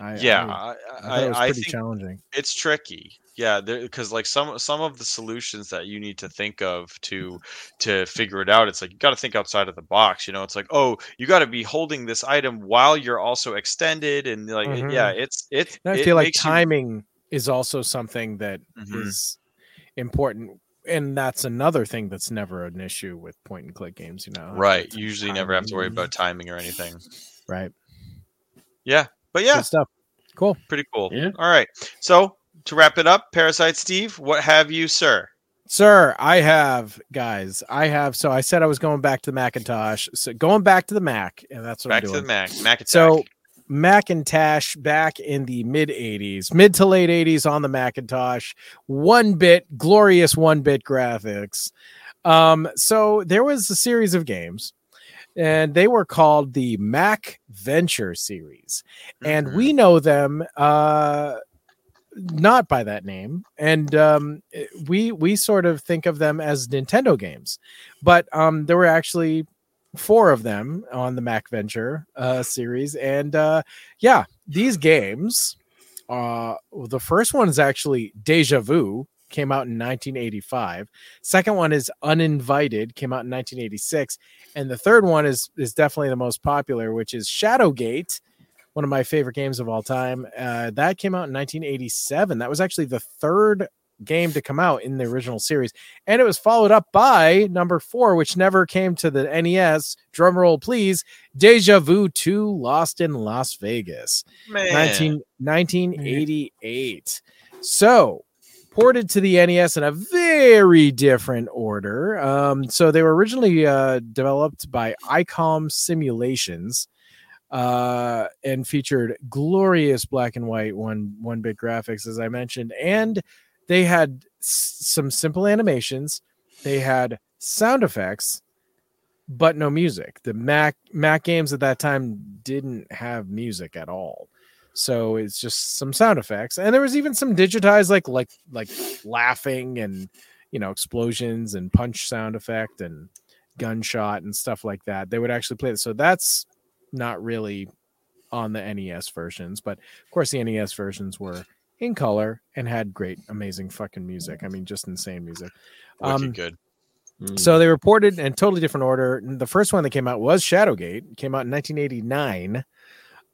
Speaker 4: I,
Speaker 3: yeah,
Speaker 4: I,
Speaker 3: I,
Speaker 4: I
Speaker 3: I,
Speaker 4: it was
Speaker 3: I think
Speaker 4: challenging.
Speaker 3: it's tricky yeah because like some some of the solutions that you need to think of to to figure it out it's like you got to think outside of the box you know it's like oh you got to be holding this item while you're also extended and like it- yeah it's it's
Speaker 4: And I
Speaker 3: it
Speaker 4: feel like
Speaker 3: makes you-
Speaker 4: timing is also something that is
Speaker 3: Mhm.
Speaker 4: important. And that's another thing that's never an issue with point and click games, you know.
Speaker 3: right
Speaker 4: It's
Speaker 3: you usually never have to worry about timing or anything
Speaker 4: Right.
Speaker 3: yeah but yeah
Speaker 4: Good stuff. Cool.
Speaker 3: pretty cool
Speaker 5: Yeah.
Speaker 3: all right so to wrap it up parasite steve what have you sir
Speaker 4: Sir, I have guys. I have so I said I was going back to the Macintosh. So going back to the Mac, and that's what
Speaker 3: back
Speaker 4: I'm
Speaker 3: to
Speaker 4: doing.
Speaker 3: the mac mac attack.
Speaker 4: So Macintosh back in the mid 80s, mid to late 80s on the Macintosh, one bit, glorious one bit graphics. Um, so there was a series of games, and they were called the Mac Venture series. And
Speaker 3: Mm-hmm.
Speaker 4: we know them uh not by that name and um eh, we we sort of think of them as nintendo games but um there were actually four of them on the Mac Venture uh, series, and uh, yeah, these games. Uh, the first one is actually Deja Vu, came out in 1985. Second one is Uninvited, came out in 1986, and the third one is is definitely the most popular, which is Shadowgate, one of my favorite games of all time. Uh, that came out in 1987. That was actually the third game to come out in the original series and it was followed up by number four, which never came to the NES. Drum roll, please. Deja Vu 2 Lost in Las Vegas,
Speaker 3: Man.
Speaker 4: 19, 1988. So, ported to the NES in a very different order. Um, so, they were originally uh, developed by ICOM Simulations. Uh, and featured glorious black and white one one bit graphics, as I mentioned, and they had s- some simple animations they had sound effects but no music the mac mac games at that time didn't have music at all so it's just some sound effects and there was even some digitized like like like laughing and you know explosions and punch sound effect and gunshot and stuff like that they would actually play it so that's not really on the nes versions but of course the nes versions were in color and had great, amazing fucking music. I mean, just insane music.
Speaker 3: Wicked
Speaker 4: Um,
Speaker 3: good.
Speaker 5: Mm.
Speaker 4: so they reported in totally different order. The first one that came out was Shadowgate. It came out in 1989.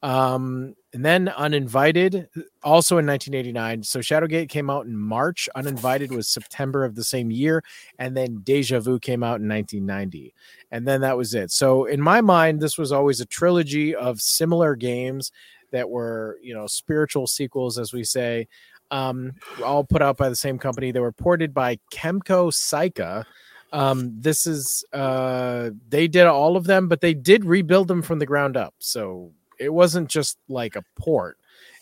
Speaker 4: Um, and then Uninvited, also in 1989. So Shadowgate came out in March. Uninvited was September of the same year, and then Deja Vu came out in 1990. And then that was it. So in my mind, this was always a trilogy of similar games that were, you know, spiritual sequels, as we say. Um, all put out by the same company. They were ported by Kemco Seika. Um, this is uh they did all of them, but they did rebuild them from the ground up. So it wasn't just like a port.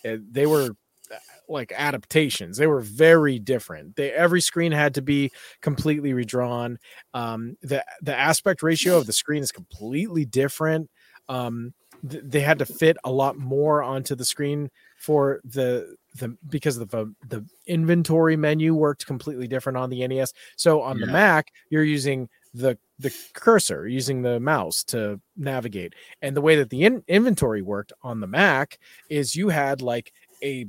Speaker 4: It- they were uh, like adaptations. They were very different. They every screen had to be completely redrawn. Um, the the aspect ratio of the screen is completely different. Um, th- they had to fit a lot more onto the screen for the the because of the the inventory menu worked completely different on the NES. So on the Mac, you're using the the cursor, using the mouse to navigate. And the way that the in- inventory worked on the Mac is you had like a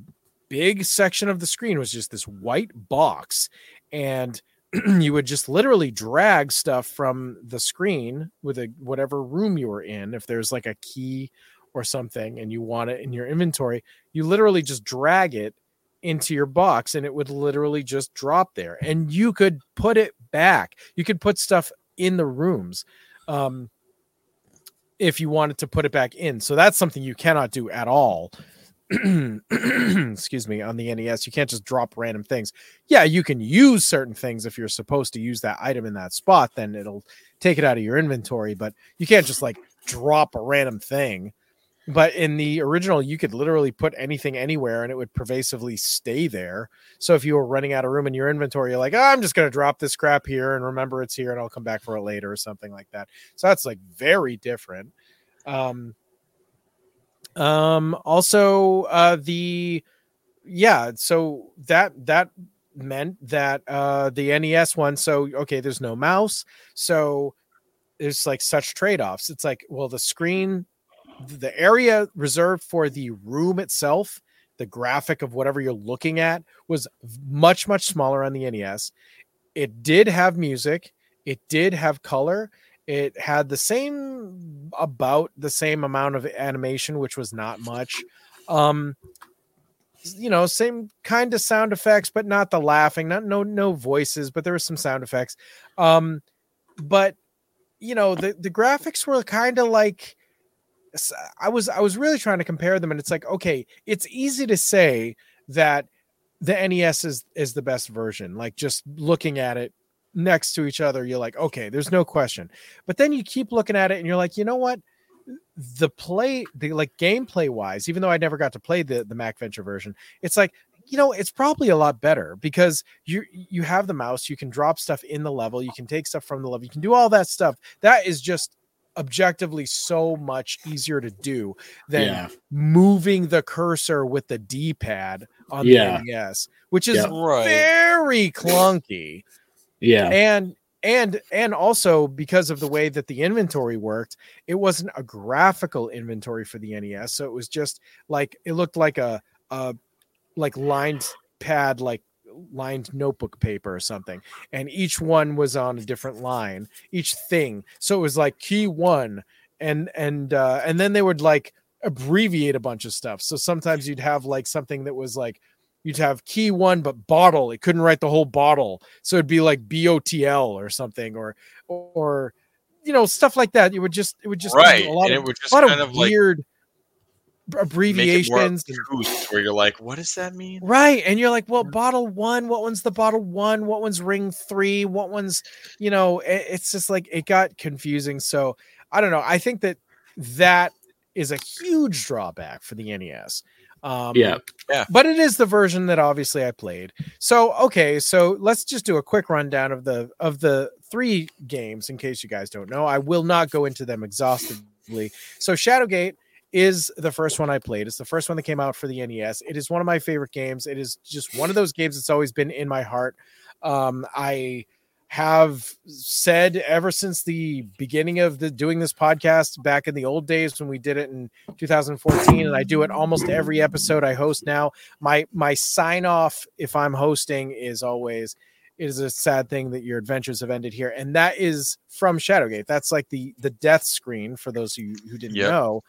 Speaker 4: big section of the screen was just this white box and you would just literally drag stuff from the screen with a whatever room you were in if there's like a key or something and you want it in your inventory you literally just drag it into your box and it would literally just drop there. And you could put it back. You could put stuff in the rooms um if you wanted to put it back in. So that's something you cannot do at all. Excuse me on the NES you can't just drop random things. Yeah you can use certain things if you're supposed to use that item in that spot then it'll take it out of your inventory but you can't just like drop a random thing but in the original you could literally put anything anywhere and it would pervasively stay there. So if you were running out of room in your inventory you're like oh, i'm just going to drop this crap here and remember it's here and i'll come back for it later or something like that. So that's like very different. Um um also uh the yeah so that that meant that uh the nes one so okay there's no mouse so there's like such trade-offs. It's like well the screen the area reserved for the room itself the graphic of whatever you're looking at was much much smaller on the nes it did have music it did have color it had the same about the same amount of animation which was not much. Um you know same kind of sound effects but not the laughing not no no voices but there were some sound effects. Um but you know the the graphics were kind of like i was i was really trying to compare them and it's like okay it's easy to say that the nes is is the best version like just looking at it next to each other you're like okay there's no question. But then you keep looking at it and you're like you know what? The play the like gameplay wise even though i never got to play the the mac venture version it's like you know it's probably a lot better because you you have the mouse you can drop stuff in the level you can take stuff from the level you can do all that stuff. That is just objectively so much easier to do than
Speaker 5: Yeah.
Speaker 4: moving the cursor with the d-pad on
Speaker 5: Yeah.
Speaker 4: the nes which is
Speaker 5: Yeah.
Speaker 3: Right.
Speaker 4: very clunky
Speaker 5: Yeah.
Speaker 4: and and and also because of the way that the inventory worked it wasn't a graphical inventory for the nes so it was just like it looked like a a like lined pad like lined notebook paper or something and each one was on a different line each thing. So it was like key one and and uh and then they would like abbreviate a bunch of stuff. So sometimes you'd have like something that was like you'd have key one but bottle. It couldn't write the whole bottle. So it'd be like botl or something or or you know stuff like that. It would just it would just
Speaker 3: Right,
Speaker 4: a lot
Speaker 3: and
Speaker 4: of,
Speaker 3: it would just
Speaker 4: a lot
Speaker 3: kind
Speaker 4: of
Speaker 3: of, like,
Speaker 4: weird
Speaker 3: Make it more
Speaker 4: abbreviations and-
Speaker 3: obtuse, where you're like, what does that mean?
Speaker 4: Right. And you're like, well, bottle one, what one's the bottle one? What one's ring three? What one's, you know, it- it's just like it got confusing. So I don't know. I think that that is a huge drawback for the NES. Um,
Speaker 5: Yeah.
Speaker 3: Yeah.
Speaker 4: But it is the version that obviously I played. So okay, so let's just do a quick rundown of the of the three games in case you guys don't know. I will not go into them exhaustively. So Shadowgate is the first one I played. It's the first one that came out for the NES. It is one of my favorite games. It is just one of those games that's always been in my heart. Um, I have said ever since the beginning of the doing this podcast back in the old days when we did it in 2014 and I do it almost every episode I host now my my sign off if I'm hosting is always it is a sad thing that your adventures have ended here and that is from Shadowgate that's like the the death screen for those you who didn't
Speaker 3: Yep.
Speaker 4: know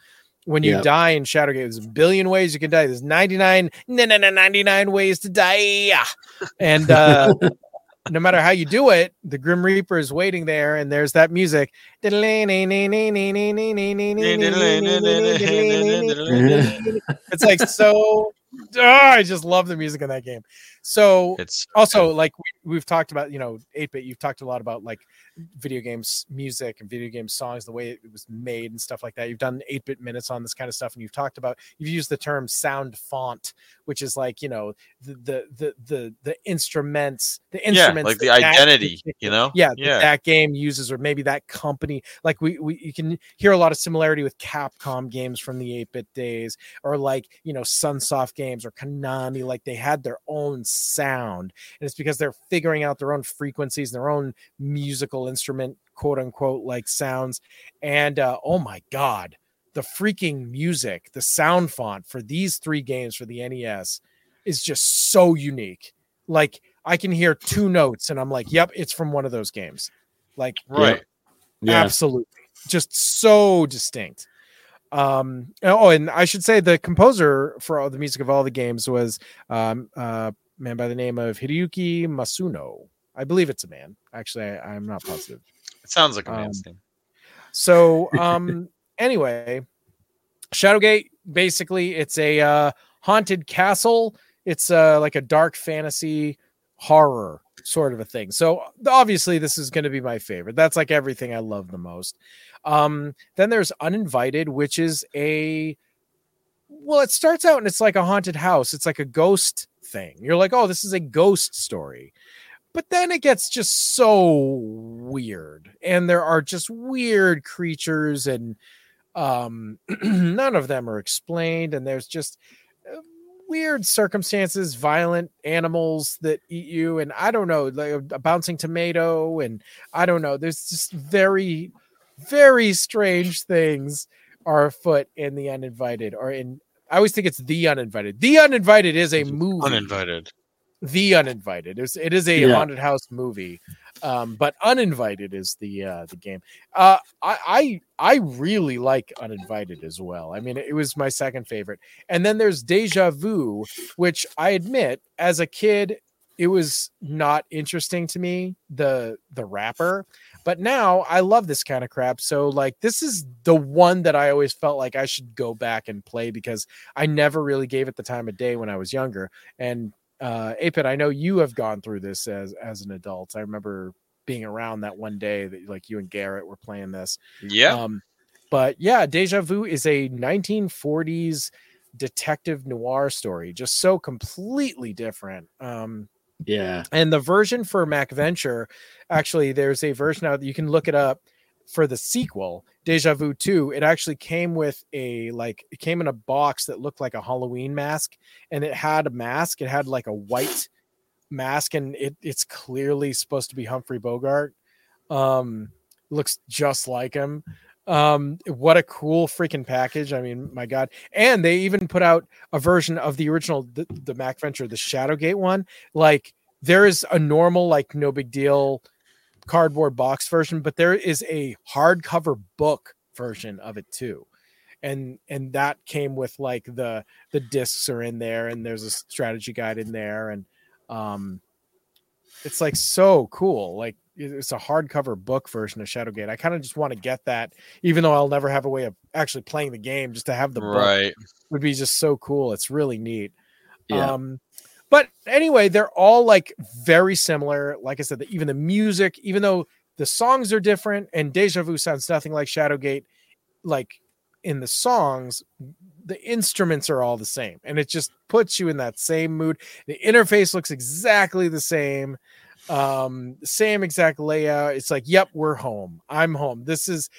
Speaker 4: when you
Speaker 5: Yep.
Speaker 4: die in Shadowgate there's a billion ways you can die there's 99 no, no, no, 99 ways to die and uh no matter how you do it, the Grim Reaper is waiting there, and there's that music. It's like so. Oh, I just love the music in that game. So
Speaker 3: It's
Speaker 4: also like we, we've talked about you know 8-bit you've talked a lot about like video games music and video game songs the way it was made and stuff like that you've done 8-bit minutes on this kind of stuff and you've talked about you've used the term sound font which is like you know the the the the, the instruments the
Speaker 3: yeah,
Speaker 4: instruments
Speaker 3: like the
Speaker 4: that that
Speaker 3: identity, you know?
Speaker 4: yeah, that
Speaker 3: yeah.
Speaker 4: that game uses or maybe that company like we, we you can hear a lot of similarity with capcom games from the 8-bit days or like you know sunsoft games or konami like they had their own sound and it's because they're figuring out their own frequencies their own musical instrument quote unquote like sounds and uh oh my god the freaking music the sound font for these three games for the nes is just so unique like i can hear two notes and i'm like yep it's from one of those games like
Speaker 3: Right.
Speaker 5: Yeah.
Speaker 4: absolutely just so distinct um oh and i should say the composer for all the music of all the games was um uh man by the name of hideyuki masuno. I believe it's a man. Actually I, i'm not positive.
Speaker 3: It sounds like a man's
Speaker 4: Um,
Speaker 3: name.
Speaker 4: so um anyway shadowgate basically it's a uh haunted castle. It's uh like a dark fantasy horror sort of a thing. So obviously this is going to be my favorite. That's like everything i love the most. Um then there's uninvited which is a well it starts out and it's like a haunted house. It's like a ghost thing. You're like oh this is a ghost story. But then it gets just so weird and there are just weird creatures and um none of them are explained and there's just uh, weird circumstances violent animals that eat you and i don't know like a bouncing tomato and i don't know there's just very very strange things are afoot in the uninvited or in i always think it's the uninvited. The uninvited is a movie.
Speaker 3: Uninvited.
Speaker 4: the uninvited. It's, it is a
Speaker 5: Yeah.
Speaker 4: haunted house movie um but uninvited is the uh the game. Uh i i i really like uninvited as well. I mean it was my second favorite. And then there's deja vu which i admit as a kid it was not interesting to me the the rapper but now i love this kind of crap so like this is the one that i always felt like i should go back and play because i never really gave it the time of day when i was younger and uh 8-Bit, I know you have gone through this as as an adult. I remember being around that one day that like you and Garrett were playing this.
Speaker 3: Yeah.
Speaker 4: Um but yeah, Deja Vu is a 1940s detective noir story, just so completely different. Um
Speaker 5: Yeah.
Speaker 4: and the version for Mac Venture, actually, there's a version out that you can look it up for the sequel, Deja Vu 2. It actually came with a like it came in a box that looked like a Halloween mask, and it had a mask. It had like a white mask, and it it's clearly supposed to be Humphrey Bogart. Um, looks just like him. Um, what a cool freaking package! I mean, my god! And they even put out a version of the original the, the Mac Venture, the Shadowgate one. Like there is a normal, like no big deal cardboard box version, but there is a hardcover book version of it too. And and that came with like the the discs are in there and there's a strategy guide in there and um it's like so cool. Like it's a hardcover book version of Shadowgate. I kind of just want to get that, even though I'll never have a way of actually playing the game. Just to have the book
Speaker 3: Right.
Speaker 4: would be just so cool. It's really neat.
Speaker 5: Yeah.
Speaker 4: Um, but anyway, they're all like very similar. Like I said, the, even the music, even though the songs are different, and Deja Vu sounds nothing like Shadowgate, like in the songs, the instruments are all the same, and it just puts you in that same mood. The interface looks exactly the same, um, same exact layout. It's like, yep, we're home. I'm home. This is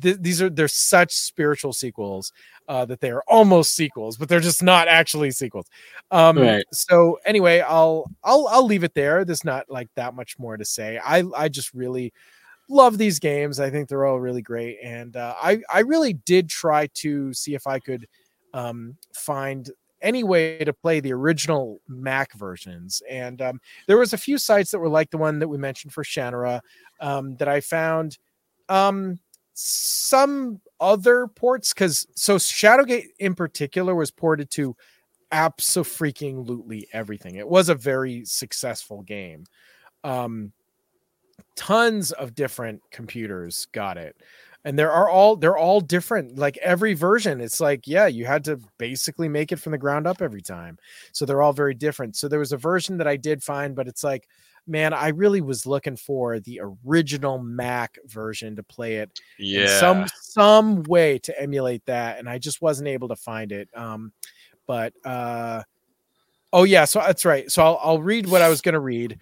Speaker 4: th- these are they're such spiritual sequels uh, that they are almost sequels, but they're just not actually sequels. Um,
Speaker 5: Right.
Speaker 4: So anyway, I'll I'll I'll leave it there. There's not like that much more to say. I I just really love these games. I think they're all really great, and uh, I I really did try to see if I could um, find any way to play the original Mac versions. And um, there was a few sites that were like the one that we mentioned for Shannara um, that I found. Um, some other ports because so Shadowgate in particular was ported to absolutely everything. It was a very successful game. Um, tons of different computers got it. And there are all they're all different like every version it's like yeah you had to basically make it from the ground up every time so they're all very different so there was a version that i did find but it's like man i really was looking for the original mac version to play it
Speaker 3: Yeah.
Speaker 4: some some way to emulate that and i just wasn't able to find it um but uh oh yeah so that's right so i'll, I'll read what i was going to read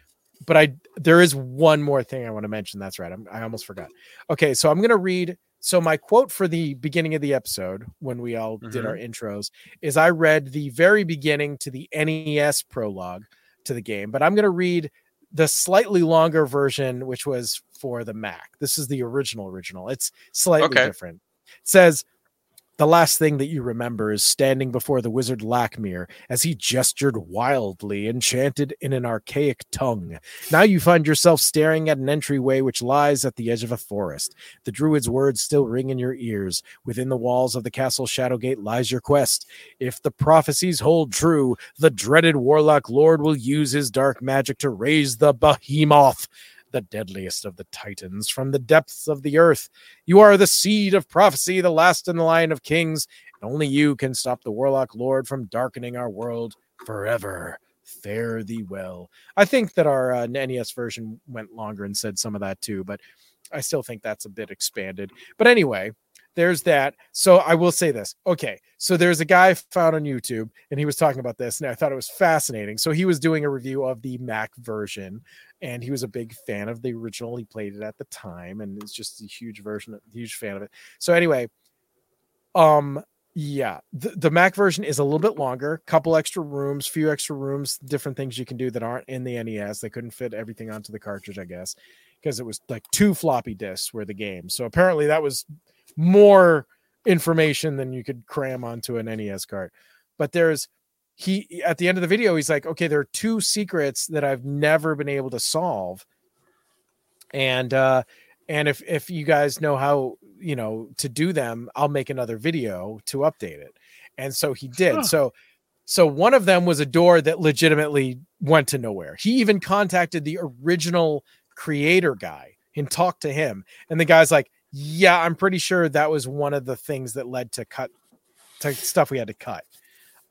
Speaker 4: but i there is one more thing i want to mention that's right I'm, i almost forgot. Okay so i'm going to read so my quote for the beginning of the episode when we all did our mm-hmm. intros is i read the very beginning to the nes prologue to the game but i'm going to read the slightly longer version which was for the mac. This is the original original. It's slightly
Speaker 3: Okay.
Speaker 4: different. It says the last thing that you remember is standing before the wizard Lakmir as he gestured wildly and chanted in an archaic tongue. Now you find yourself staring at an entryway which lies at the edge of a forest. The druid's words still ring in your ears. Within the walls of the castle Shadowgate lies your quest. If the prophecies hold true, the dreaded warlock lord will use his dark magic to raise the behemoth. The deadliest of the titans from the depths of the earth. You are the seed of prophecy, the last in the line of kings, and only you can stop the Warlock Lord from darkening our world forever. Fare thee well. I think that our uh, NES version went longer and said some of that too, but I still think that's a bit expanded. But anyway, there's that. So I will say this. Okay. So there's a guy found on YouTube and he was talking about this and I thought it was fascinating. So he was doing a review of the Mac version and he was a big fan of the original. He played it at the time and it's just a huge version, huge fan of it. So anyway, um yeah, the, the Mac version is a little bit longer, couple extra rooms, few extra rooms, different things you can do that aren't in the NES. They couldn't fit everything onto the cartridge, I guess, because it was like two floppy disks were the game. So apparently that was more information than you could cram onto an NES card. But there's he at the end of the video, he's like, okay, there are two secrets that I've never been able to solve. And uh and if if you guys know how you know to do them, I'll make another video to update it. And so he did.
Speaker 3: Huh.
Speaker 4: So so one of them was a door that legitimately went to nowhere. He even contacted the original creator guy and talked to him. And the guy's like, "Yeah, I'm pretty sure that was one of the things that led to cut to stuff we had to cut."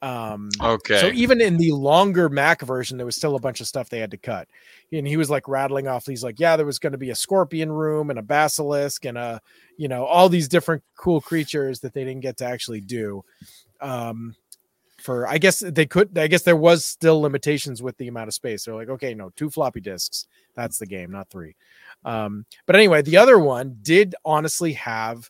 Speaker 4: Um
Speaker 3: Okay.
Speaker 4: so even in the longer Mac version, there was still a bunch of stuff they had to cut. And he was like rattling off. He's like, yeah, there was going to be a scorpion room and a basilisk and a, you know, all these different cool creatures that they didn't get to actually do. Um, for I guess they could. I guess there was still limitations with the amount of space. They're like, okay, no, two floppy disks. That's the game, not three. Um, but anyway, the other one did honestly have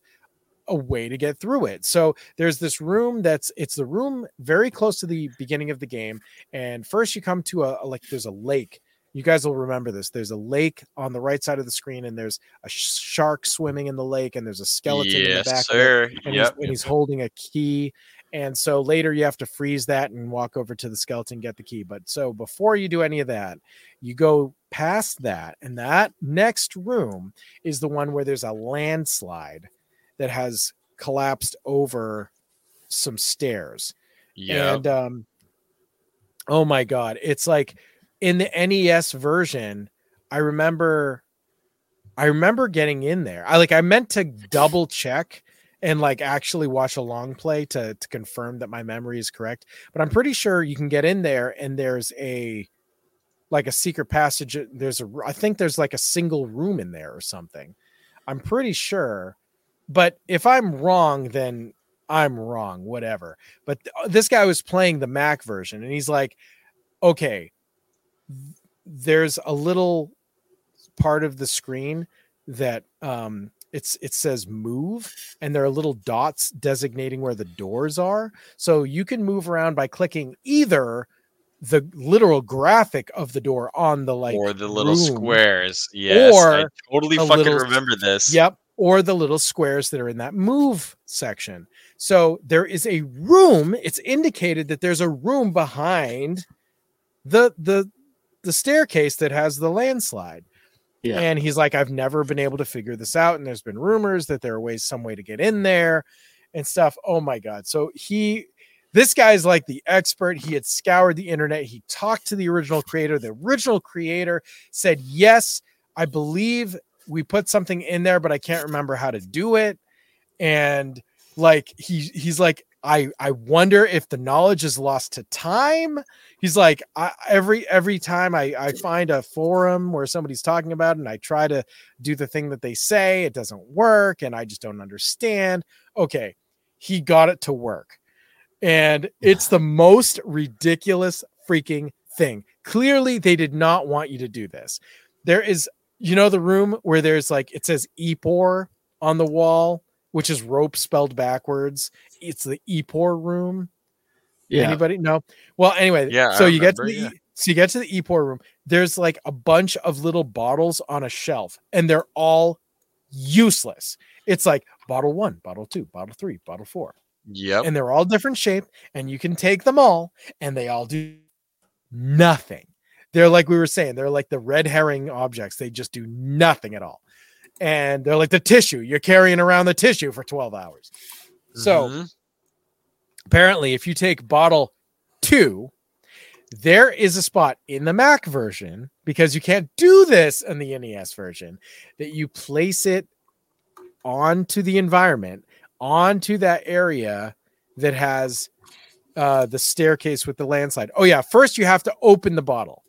Speaker 4: a way to get through it. So there's this room that's it's the room very close to the beginning of the game. And first you come to a, a- like there's a lake. You guys will remember this. There's a lake on the right side of the screen, and there's a shark swimming in the lake, and there's a skeleton in the
Speaker 3: Yes,
Speaker 4: back. of it, and,
Speaker 3: Yep.
Speaker 4: he's, and he's holding a key. And so later you have to freeze that and walk over to the skeleton, get the key. But so before you do any of that, you go past that, and that next room is the one where there's a landslide that has collapsed over some stairs.
Speaker 3: Yep.
Speaker 4: And um oh my god, it's like in the NES version, I remember I remember getting in there. I like I meant to double check and like actually watch a long play to to confirm that my memory is correct, but I'm pretty sure you can get in there and there's a like a secret passage there's a I think there's like a single room in there or something. I'm pretty sure but if I'm wrong, then I'm wrong, whatever. But th- this guy was playing the Mac version, and he's like, okay, th- there's a little part of the screen that um it's it says move and there are little dots designating where the doors are so you can move around by clicking either the literal graphic of the door on the like
Speaker 3: or the little
Speaker 4: room,
Speaker 3: squares. Yes, I
Speaker 4: or
Speaker 3: totally fucking
Speaker 4: little-
Speaker 3: remember this.
Speaker 4: Yep. Or the little squares that are in that move section. So there is a room. It's indicated that there's a room behind the the the staircase that has the landslide.
Speaker 5: Yeah.
Speaker 4: And he's like, I've never been able to figure this out. And there's been rumors that there are ways, some way to get in there and stuff. Oh my God. So he, this guy's like the expert. He had scoured the internet. He talked to the original creator. The original creator said, Yes, I believe we put something in there, but I can't remember how to do it. And like he he's like, I I wonder if the knowledge is lost to time. He's like, I, every every time I I find a forum where somebody's talking about it and I try to do the thing that they say, it doesn't work, and I just don't understand. Okay, he got it to work, and it's the most ridiculous freaking thing. Clearly, they did not want you to do this. There is, you know, the room where there's like it says Epor on the wall, which is rope spelled backwards. It's the Epor room.
Speaker 5: Yeah.
Speaker 4: Anybody? No. Well, anyway,
Speaker 3: Yeah, I
Speaker 4: So you get to the
Speaker 3: remember,
Speaker 4: E- so you get to the Epor room. There's like a bunch of little bottles on a shelf, and they're all useless. It's like bottle one, bottle two, bottle three, bottle four
Speaker 3: Yep.
Speaker 4: and they're all different shape and you can take them all and they all do nothing they're like we were saying they're like the red herring objects they just do nothing at all and they're like the tissue you're carrying around the tissue for 12 hours. So
Speaker 3: Mhm.
Speaker 4: apparently if you take bottle two there is a spot in the mac version because you can't do this in the nes version that you place it onto the environment onto that area that has uh the staircase with the landslide. Oh yeah first you have to open the bottle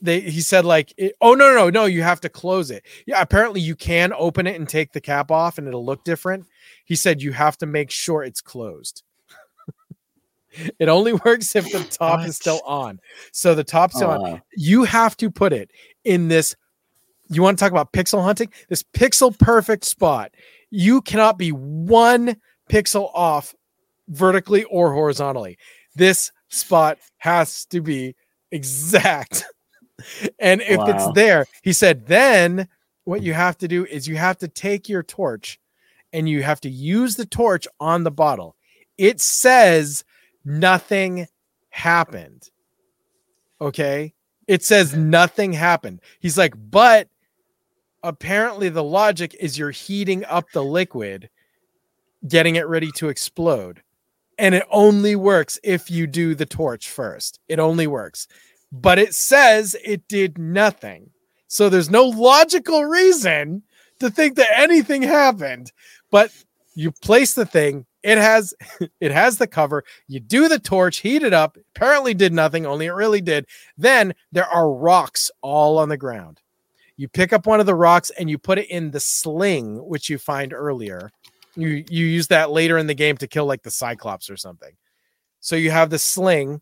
Speaker 4: they he said like it, oh no no no you have to close it. Yeah apparently you can open it and take the cap off and it'll look different. He said you have to make sure it's closed. It only works if the top is still on. So the top's still on.
Speaker 5: Uh,
Speaker 4: you have to put it in this you want to talk about pixel hunting? This pixel perfect spot. You cannot be one pixel off vertically or horizontally. This spot has to be exact and if it's there he said then what you have to do is you have to take your torch and you have to use the torch on the bottle. It says nothing happened. Okay? It says nothing happened. He's like but apparently the logic is you're heating up the liquid getting it ready to explode. And it only works if you do the torch first. It only works but it says it did nothing. So there's no logical reason to think that anything happened but you place the thing it has it has the cover you do the torch heat it up apparently did nothing only it really did. Then there are rocks all on the ground. You pick up one of the rocks and you put it in the sling which you find earlier. You you use that later in the game to kill like the cyclops or something. So you have the sling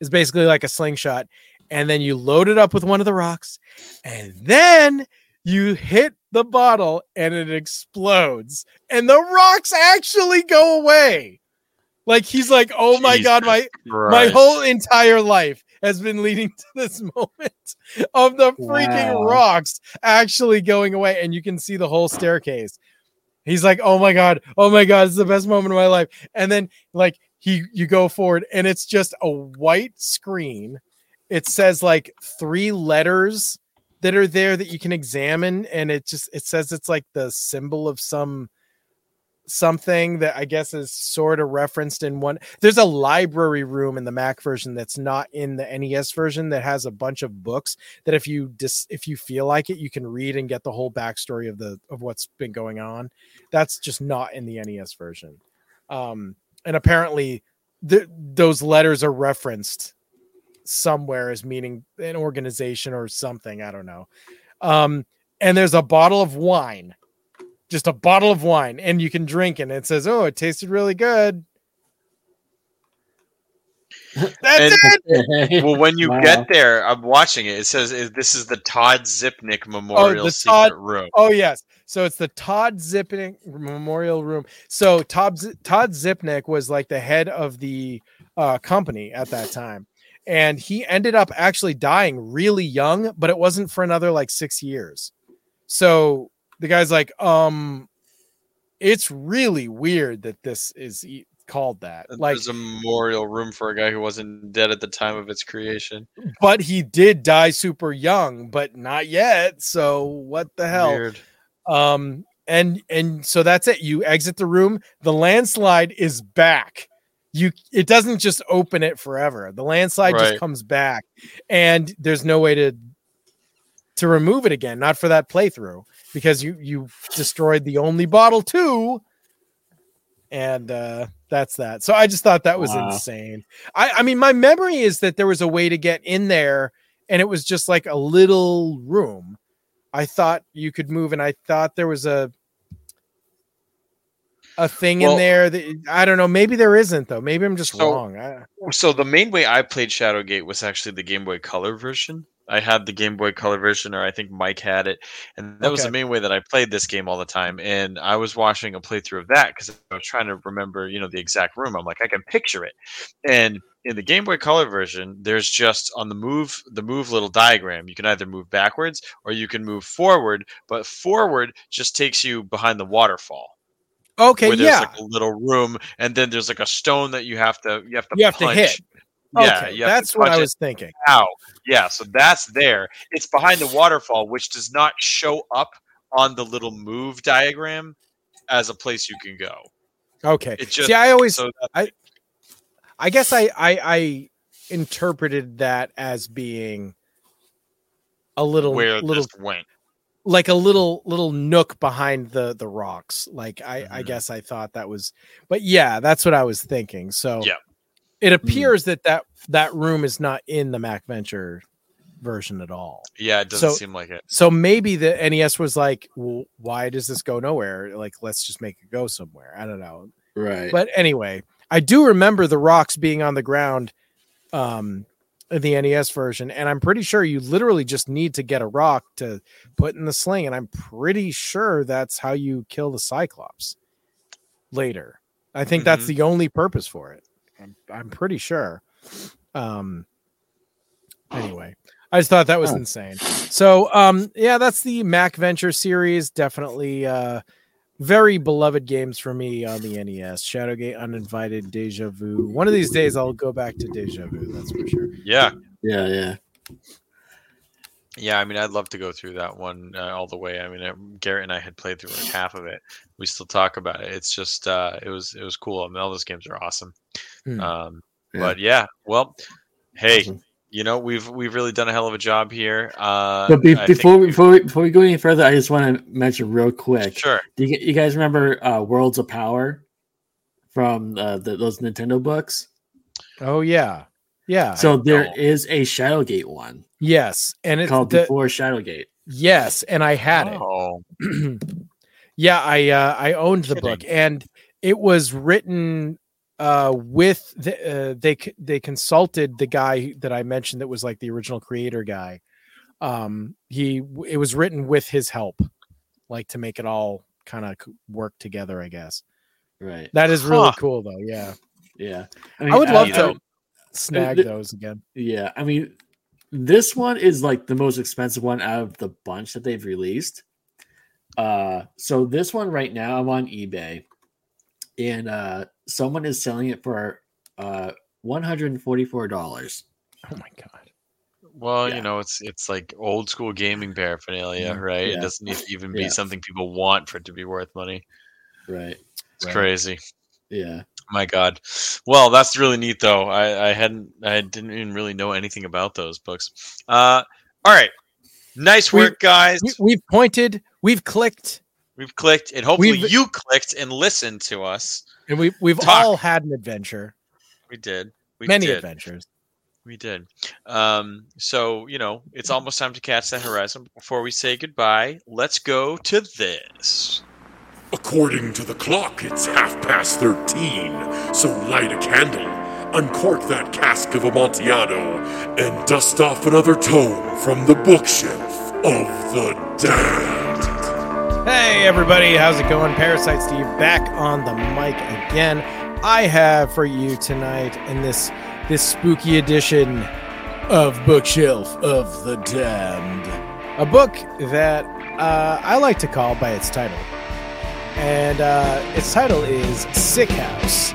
Speaker 4: is basically like a slingshot and then you load it up with one of the rocks and then you hit the bottle and it explodes and the rocks actually go away. Like he's like oh my god my my whole entire life has been leading to this moment of the freaking
Speaker 5: Wow.
Speaker 4: rocks actually going away and you can see the whole staircase. He's like oh my god oh my god it's the best moment of my life and then like he you go forward and it's just a white screen it says like three letters that are there that you can examine and it just it says it's like the symbol of some something that I guess is sort of referenced in one. There's a library room in the Mac version that's not in the NES version that has a bunch of books that if you dis if you feel like it, you can read and get the whole backstory of the of what's been going on. That's just not in the NES version. Um, and apparently, th- those letters are referenced somewhere as meaning an organization or something. I don't know. Um, and there's a bottle of wine just a bottle of wine and you can drink and it says oh it tasted really good that's
Speaker 3: And-
Speaker 4: it
Speaker 3: well, when you
Speaker 5: Wow.
Speaker 3: get there, I'm watching it. It says this is the Todd Zipnick Memorial
Speaker 4: the
Speaker 3: Secret
Speaker 4: Todd-
Speaker 3: Room.
Speaker 4: oh yes so it's the todd zipnick memorial room so todd, todd zipnick was like the head of the uh, company at that time and he ended up actually dying really young but it wasn't for another like six years so the guy's like um it's really weird that this is called that like
Speaker 3: There's a memorial room for a guy who wasn't dead at the time of its creation.
Speaker 4: but he did die super young but not yet so what the hell
Speaker 3: Weird.
Speaker 4: um and and so that's it you exit the room the landslide is back you it doesn't just open it forever the landslide
Speaker 3: Right.
Speaker 4: just comes back and there's no way to to remove it again, not for that playthrough, because you you destroyed the only bottle too. And uh that's that. So I just thought that was
Speaker 5: Wow.
Speaker 4: insane. I I mean my memory is that there was a way to get in there and it was just like a little room. I thought you could move and I thought there was a a thing
Speaker 3: Well-
Speaker 4: in there that I don't know, maybe there isn't though. Maybe I'm just
Speaker 3: So-
Speaker 4: wrong. I,
Speaker 3: So the main way I played Shadowgate was actually the Game Boy Color version. I had the Game Boy Color version, or I think Mike had it, and that was the main way that I played this game all the time. And I was watching a playthrough of that because I was trying to remember, you know, the exact room. I'm like, I can picture it. And in the Game Boy Color version, there's just on the move, the move little diagram. You can either move backwards or you can move forward, but forward just takes you behind the waterfall
Speaker 4: okay,
Speaker 3: where there's
Speaker 4: yeah.
Speaker 3: like a little room, and then there's like a stone that you have to you have to
Speaker 4: You have to
Speaker 3: punch.
Speaker 4: hit.
Speaker 3: Yeah,
Speaker 4: okay, that's what I was thinking.
Speaker 3: out. Yeah, so that's there. It's behind the waterfall, which does not show up on the little move diagram as a place you can go.
Speaker 4: Okay.
Speaker 3: It just
Speaker 4: See, I always
Speaker 3: so that,
Speaker 4: I guess I, I I interpreted that as being a little
Speaker 3: where
Speaker 4: little
Speaker 3: this went.
Speaker 4: like a little little nook behind the the rocks. Like I I
Speaker 3: Mhm.
Speaker 4: guess I thought that was but yeah, that's what I was thinking. So
Speaker 3: Yeah.
Speaker 4: It appears that that that room is not in the Mac Venture version at all.
Speaker 3: Yeah, it doesn't
Speaker 4: So-
Speaker 3: seem like it.
Speaker 4: So maybe the NES was like, well, why does this go nowhere? Like, let's just make it go somewhere. I don't know.
Speaker 5: Right.
Speaker 4: But anyway, I do remember the rocks being on the ground um in the NES version, and I'm pretty sure you literally just need to get a rock to put in the sling, and I'm pretty sure that's how you kill the Cyclops later. I think that's
Speaker 3: Mhm.
Speaker 4: the only purpose for it. I'm, I'm pretty sure. Um anyway, I just thought that was
Speaker 5: Oh.
Speaker 4: insane. So um yeah, that's the Mac Venture series. Definitely uh very beloved games for me on the NES. Shadowgate, Uninvited, Deja Vu. One of these days I'll go back to Deja Vu, that's for sure.
Speaker 3: Yeah,
Speaker 5: yeah, yeah.
Speaker 3: yeah. I mean, I'd love to go through that one uh, all the way. I mean, uh, Garrett and I had played through like half of it. We still talk about it. It's just, uh, it was, it was cool. I mean, all those games are awesome.
Speaker 4: Hmm.
Speaker 3: Um,
Speaker 5: Yeah.
Speaker 3: but yeah, well, hey,
Speaker 5: Awesome.
Speaker 3: you know, we've we've really done a hell of a job here. Uh,
Speaker 5: But be,
Speaker 3: I think-
Speaker 5: before we, before we, before we go any further, I just want to mention real quick.
Speaker 3: sure,
Speaker 5: Do you, you guys remember uh, Worlds of Power from uh, the, those Nintendo books?
Speaker 4: Oh yeah. Yeah.
Speaker 5: So there
Speaker 3: don't.
Speaker 5: is a Shadowgate one
Speaker 4: yes. And it's
Speaker 5: called
Speaker 4: the,
Speaker 5: Before Shadowgate.
Speaker 4: yes, and I had it.
Speaker 3: oh,
Speaker 4: yeah, I uh, I owned the book, and it was written uh, with the, uh, they they consulted the guy that I mentioned that was like the original creator guy. Um, he it was written with his help, like to make it all kind of work together. I guess
Speaker 5: Right.
Speaker 4: that is really
Speaker 3: Huh.
Speaker 4: cool, though. Yeah,
Speaker 5: Yeah.
Speaker 4: I would love
Speaker 3: you
Speaker 4: to
Speaker 3: know,
Speaker 4: snag
Speaker 5: th-
Speaker 4: those again.
Speaker 5: Yeah. I mean, this one is like the most expensive one out of the bunch that they've released. Uh, so this one right now, I'm on eBay, and uh, someone is selling it for uh, one hundred and forty-four dollars.
Speaker 4: Oh my god.
Speaker 3: well,
Speaker 5: Yeah.
Speaker 3: you know, it's it's like old school gaming paraphernalia, right?
Speaker 5: Yeah.
Speaker 3: It doesn't need to even be
Speaker 5: Yeah.
Speaker 3: something people want for it to be worth money.
Speaker 5: Right.
Speaker 3: It's
Speaker 5: Right.
Speaker 3: crazy.
Speaker 5: Yeah.
Speaker 3: My God. Well, that's really neat, though. I, I hadn't, I didn't even really know anything about those books. Uh, all right, nice
Speaker 4: We-
Speaker 3: work, guys.
Speaker 4: We, we've pointed, we've clicked,
Speaker 3: We've clicked, and hopefully
Speaker 4: We've-
Speaker 3: you clicked and listened to us.
Speaker 4: And we we've
Speaker 3: Talk.
Speaker 4: all had an adventure,
Speaker 3: We did. We
Speaker 4: many
Speaker 3: did.
Speaker 4: adventures.
Speaker 3: We did. Um, so you know, it's almost time to catch that horizon. Before we say goodbye, let's go to this.
Speaker 1: According to the clock, it's half past thirteen, so light a candle, uncork that cask of Amontillado, and dust off another tome from the bookshelf of the damned.
Speaker 4: Hey everybody, how's it going? Parasite Steve back on the mic again. I have for you tonight in this this spooky edition of Bookshelf of the Damned, a book that uh, I like to call by its title, and uh, its title is Sick House.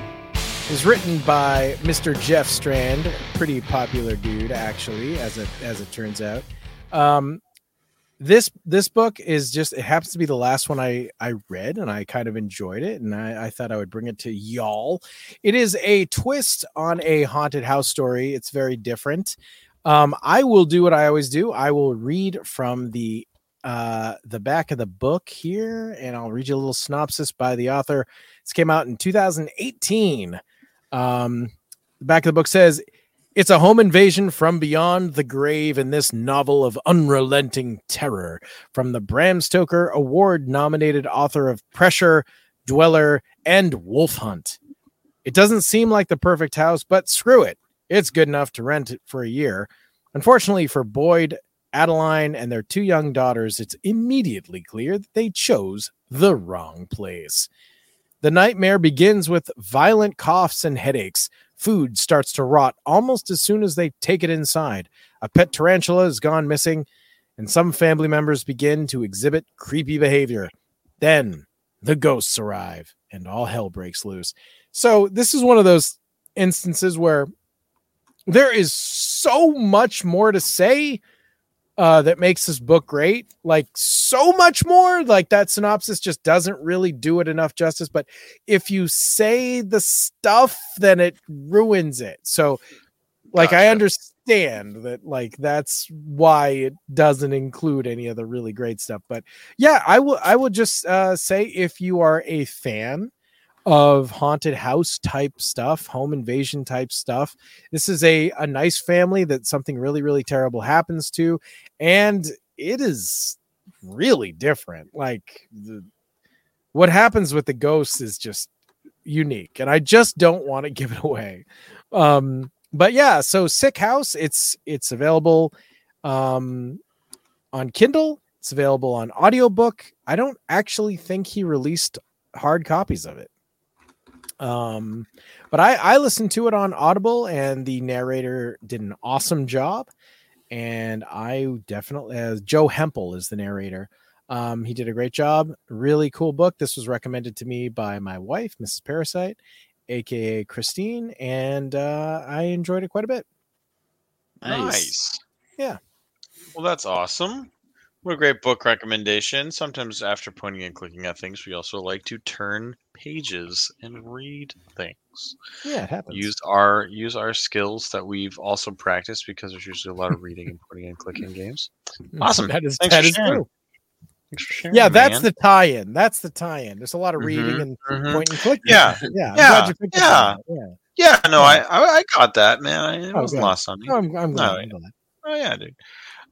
Speaker 4: Is written by Mr. Jeff Strand, pretty popular dude actually, as it as it turns out. Um, this this book is just it happens to be the last one I I read and I kind of enjoyed it and I, I thought I would bring it to y'all. It is a twist on a haunted house story. It's very different. Um, I will do what I always do. I will read from the uh the back of the book here and I'll read you a little synopsis by the author. This came out in 2018. Um the back of the book says it's a home invasion from beyond the grave in this novel of unrelenting terror from the Bram Stoker award nominated author of Pressure, Dweller, and Wolf Hunt. It doesn't seem like the perfect house, but screw it. It's good enough to rent it for a year. Unfortunately for Boyd, Adeline, and their two young daughters, it's immediately clear that they chose the wrong place. The nightmare begins with violent coughs and headaches. Food starts to rot almost as soon as they take it inside. A pet tarantula has gone missing, and some family members begin to exhibit creepy behavior. Then the ghosts arrive, and all hell breaks loose. So, this is one of those instances where there is so much more to say uh, that makes this book great. Like so much more. Like that synopsis just doesn't really do it enough justice. But if you say the stuff, then it ruins it. So, like, I understand that. Like that's why it doesn't include any of the really great stuff. But yeah, I will. I will just uh, say if you are a fan of haunted house type stuff, home invasion type stuff. This is a a nice family that something really really terrible happens to and it is really different. Like the what happens with the ghosts is just unique and I just don't want to give it away. Um but yeah, so Sick House it's it's available um on Kindle, it's available on audiobook. I don't actually think he released hard copies of it. Um, but I I listened to it on Audible, and the narrator did an awesome job. And I definitely, uh, Joe Hempel is the narrator. Um, he did a great job. Really cool book. This was recommended to me by my wife, Mrs. Parasite, aka Christine, and uh, I enjoyed it quite a bit.
Speaker 3: Nice.
Speaker 4: Yeah.
Speaker 3: Well, that's awesome. What a great book recommendation. Sometimes after pointing and clicking at things, we also like to turn pages and read things.
Speaker 4: Yeah, it happens.
Speaker 3: Use our use our skills that we've also practiced because there's usually a lot of reading and pointing and clicking games. Awesome.
Speaker 4: That is
Speaker 3: Thanks
Speaker 4: that
Speaker 3: for
Speaker 4: is
Speaker 3: sharing.
Speaker 4: true.
Speaker 3: Sharing,
Speaker 4: Yeah, that's
Speaker 3: man.
Speaker 4: the tie-in. That's the tie-in. There's a lot of reading
Speaker 3: Mhm,
Speaker 4: and
Speaker 3: mhm.
Speaker 4: point and click.
Speaker 3: Yeah,
Speaker 4: yeah. I'm
Speaker 3: yeah,
Speaker 4: glad you picked up
Speaker 3: yeah.
Speaker 4: on.
Speaker 3: Yeah, no, I, I I got that, man. I, it
Speaker 4: Oh,
Speaker 3: wasn't
Speaker 4: good.
Speaker 3: lost on me.
Speaker 4: Yeah, I'm, I'm glad.
Speaker 3: No,
Speaker 4: I'm glad.
Speaker 3: Oh yeah, dude.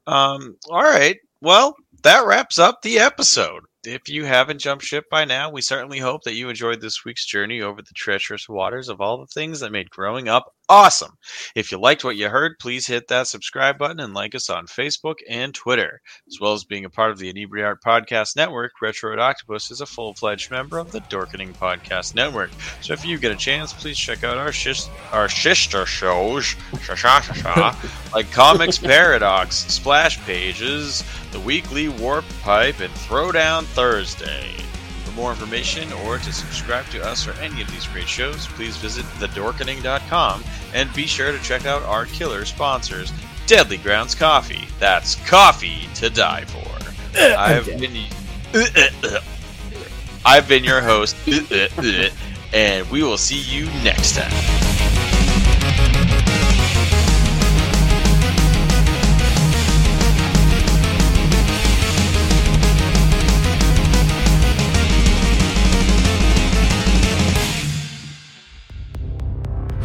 Speaker 3: Um, all right. Well, that wraps up the episode. If you haven't jumped ship by now, we certainly hope that you enjoyed this week's journey over the treacherous waters of all the things that made growing up awesome. If you liked what you heard, please hit that subscribe button and like us on Facebook and Twitter. As well as being a part of the Inebri-Art Podcast Network, Retro Ridoctopus is a full fledged member of the Dorkening Podcast Network. So if you get a chance, please check out our our sister shows, like Comics Paradox, Splash Pages, The Weekly Warp Pipe, and Throwdown Thursday. For more information or to subscribe to us or any of these great shows, please visit thedorkening.com and be sure to check out our killer sponsors, Deadly Grounds Coffee. That's coffee to die for. I've been I've been your host, and we will see you next time.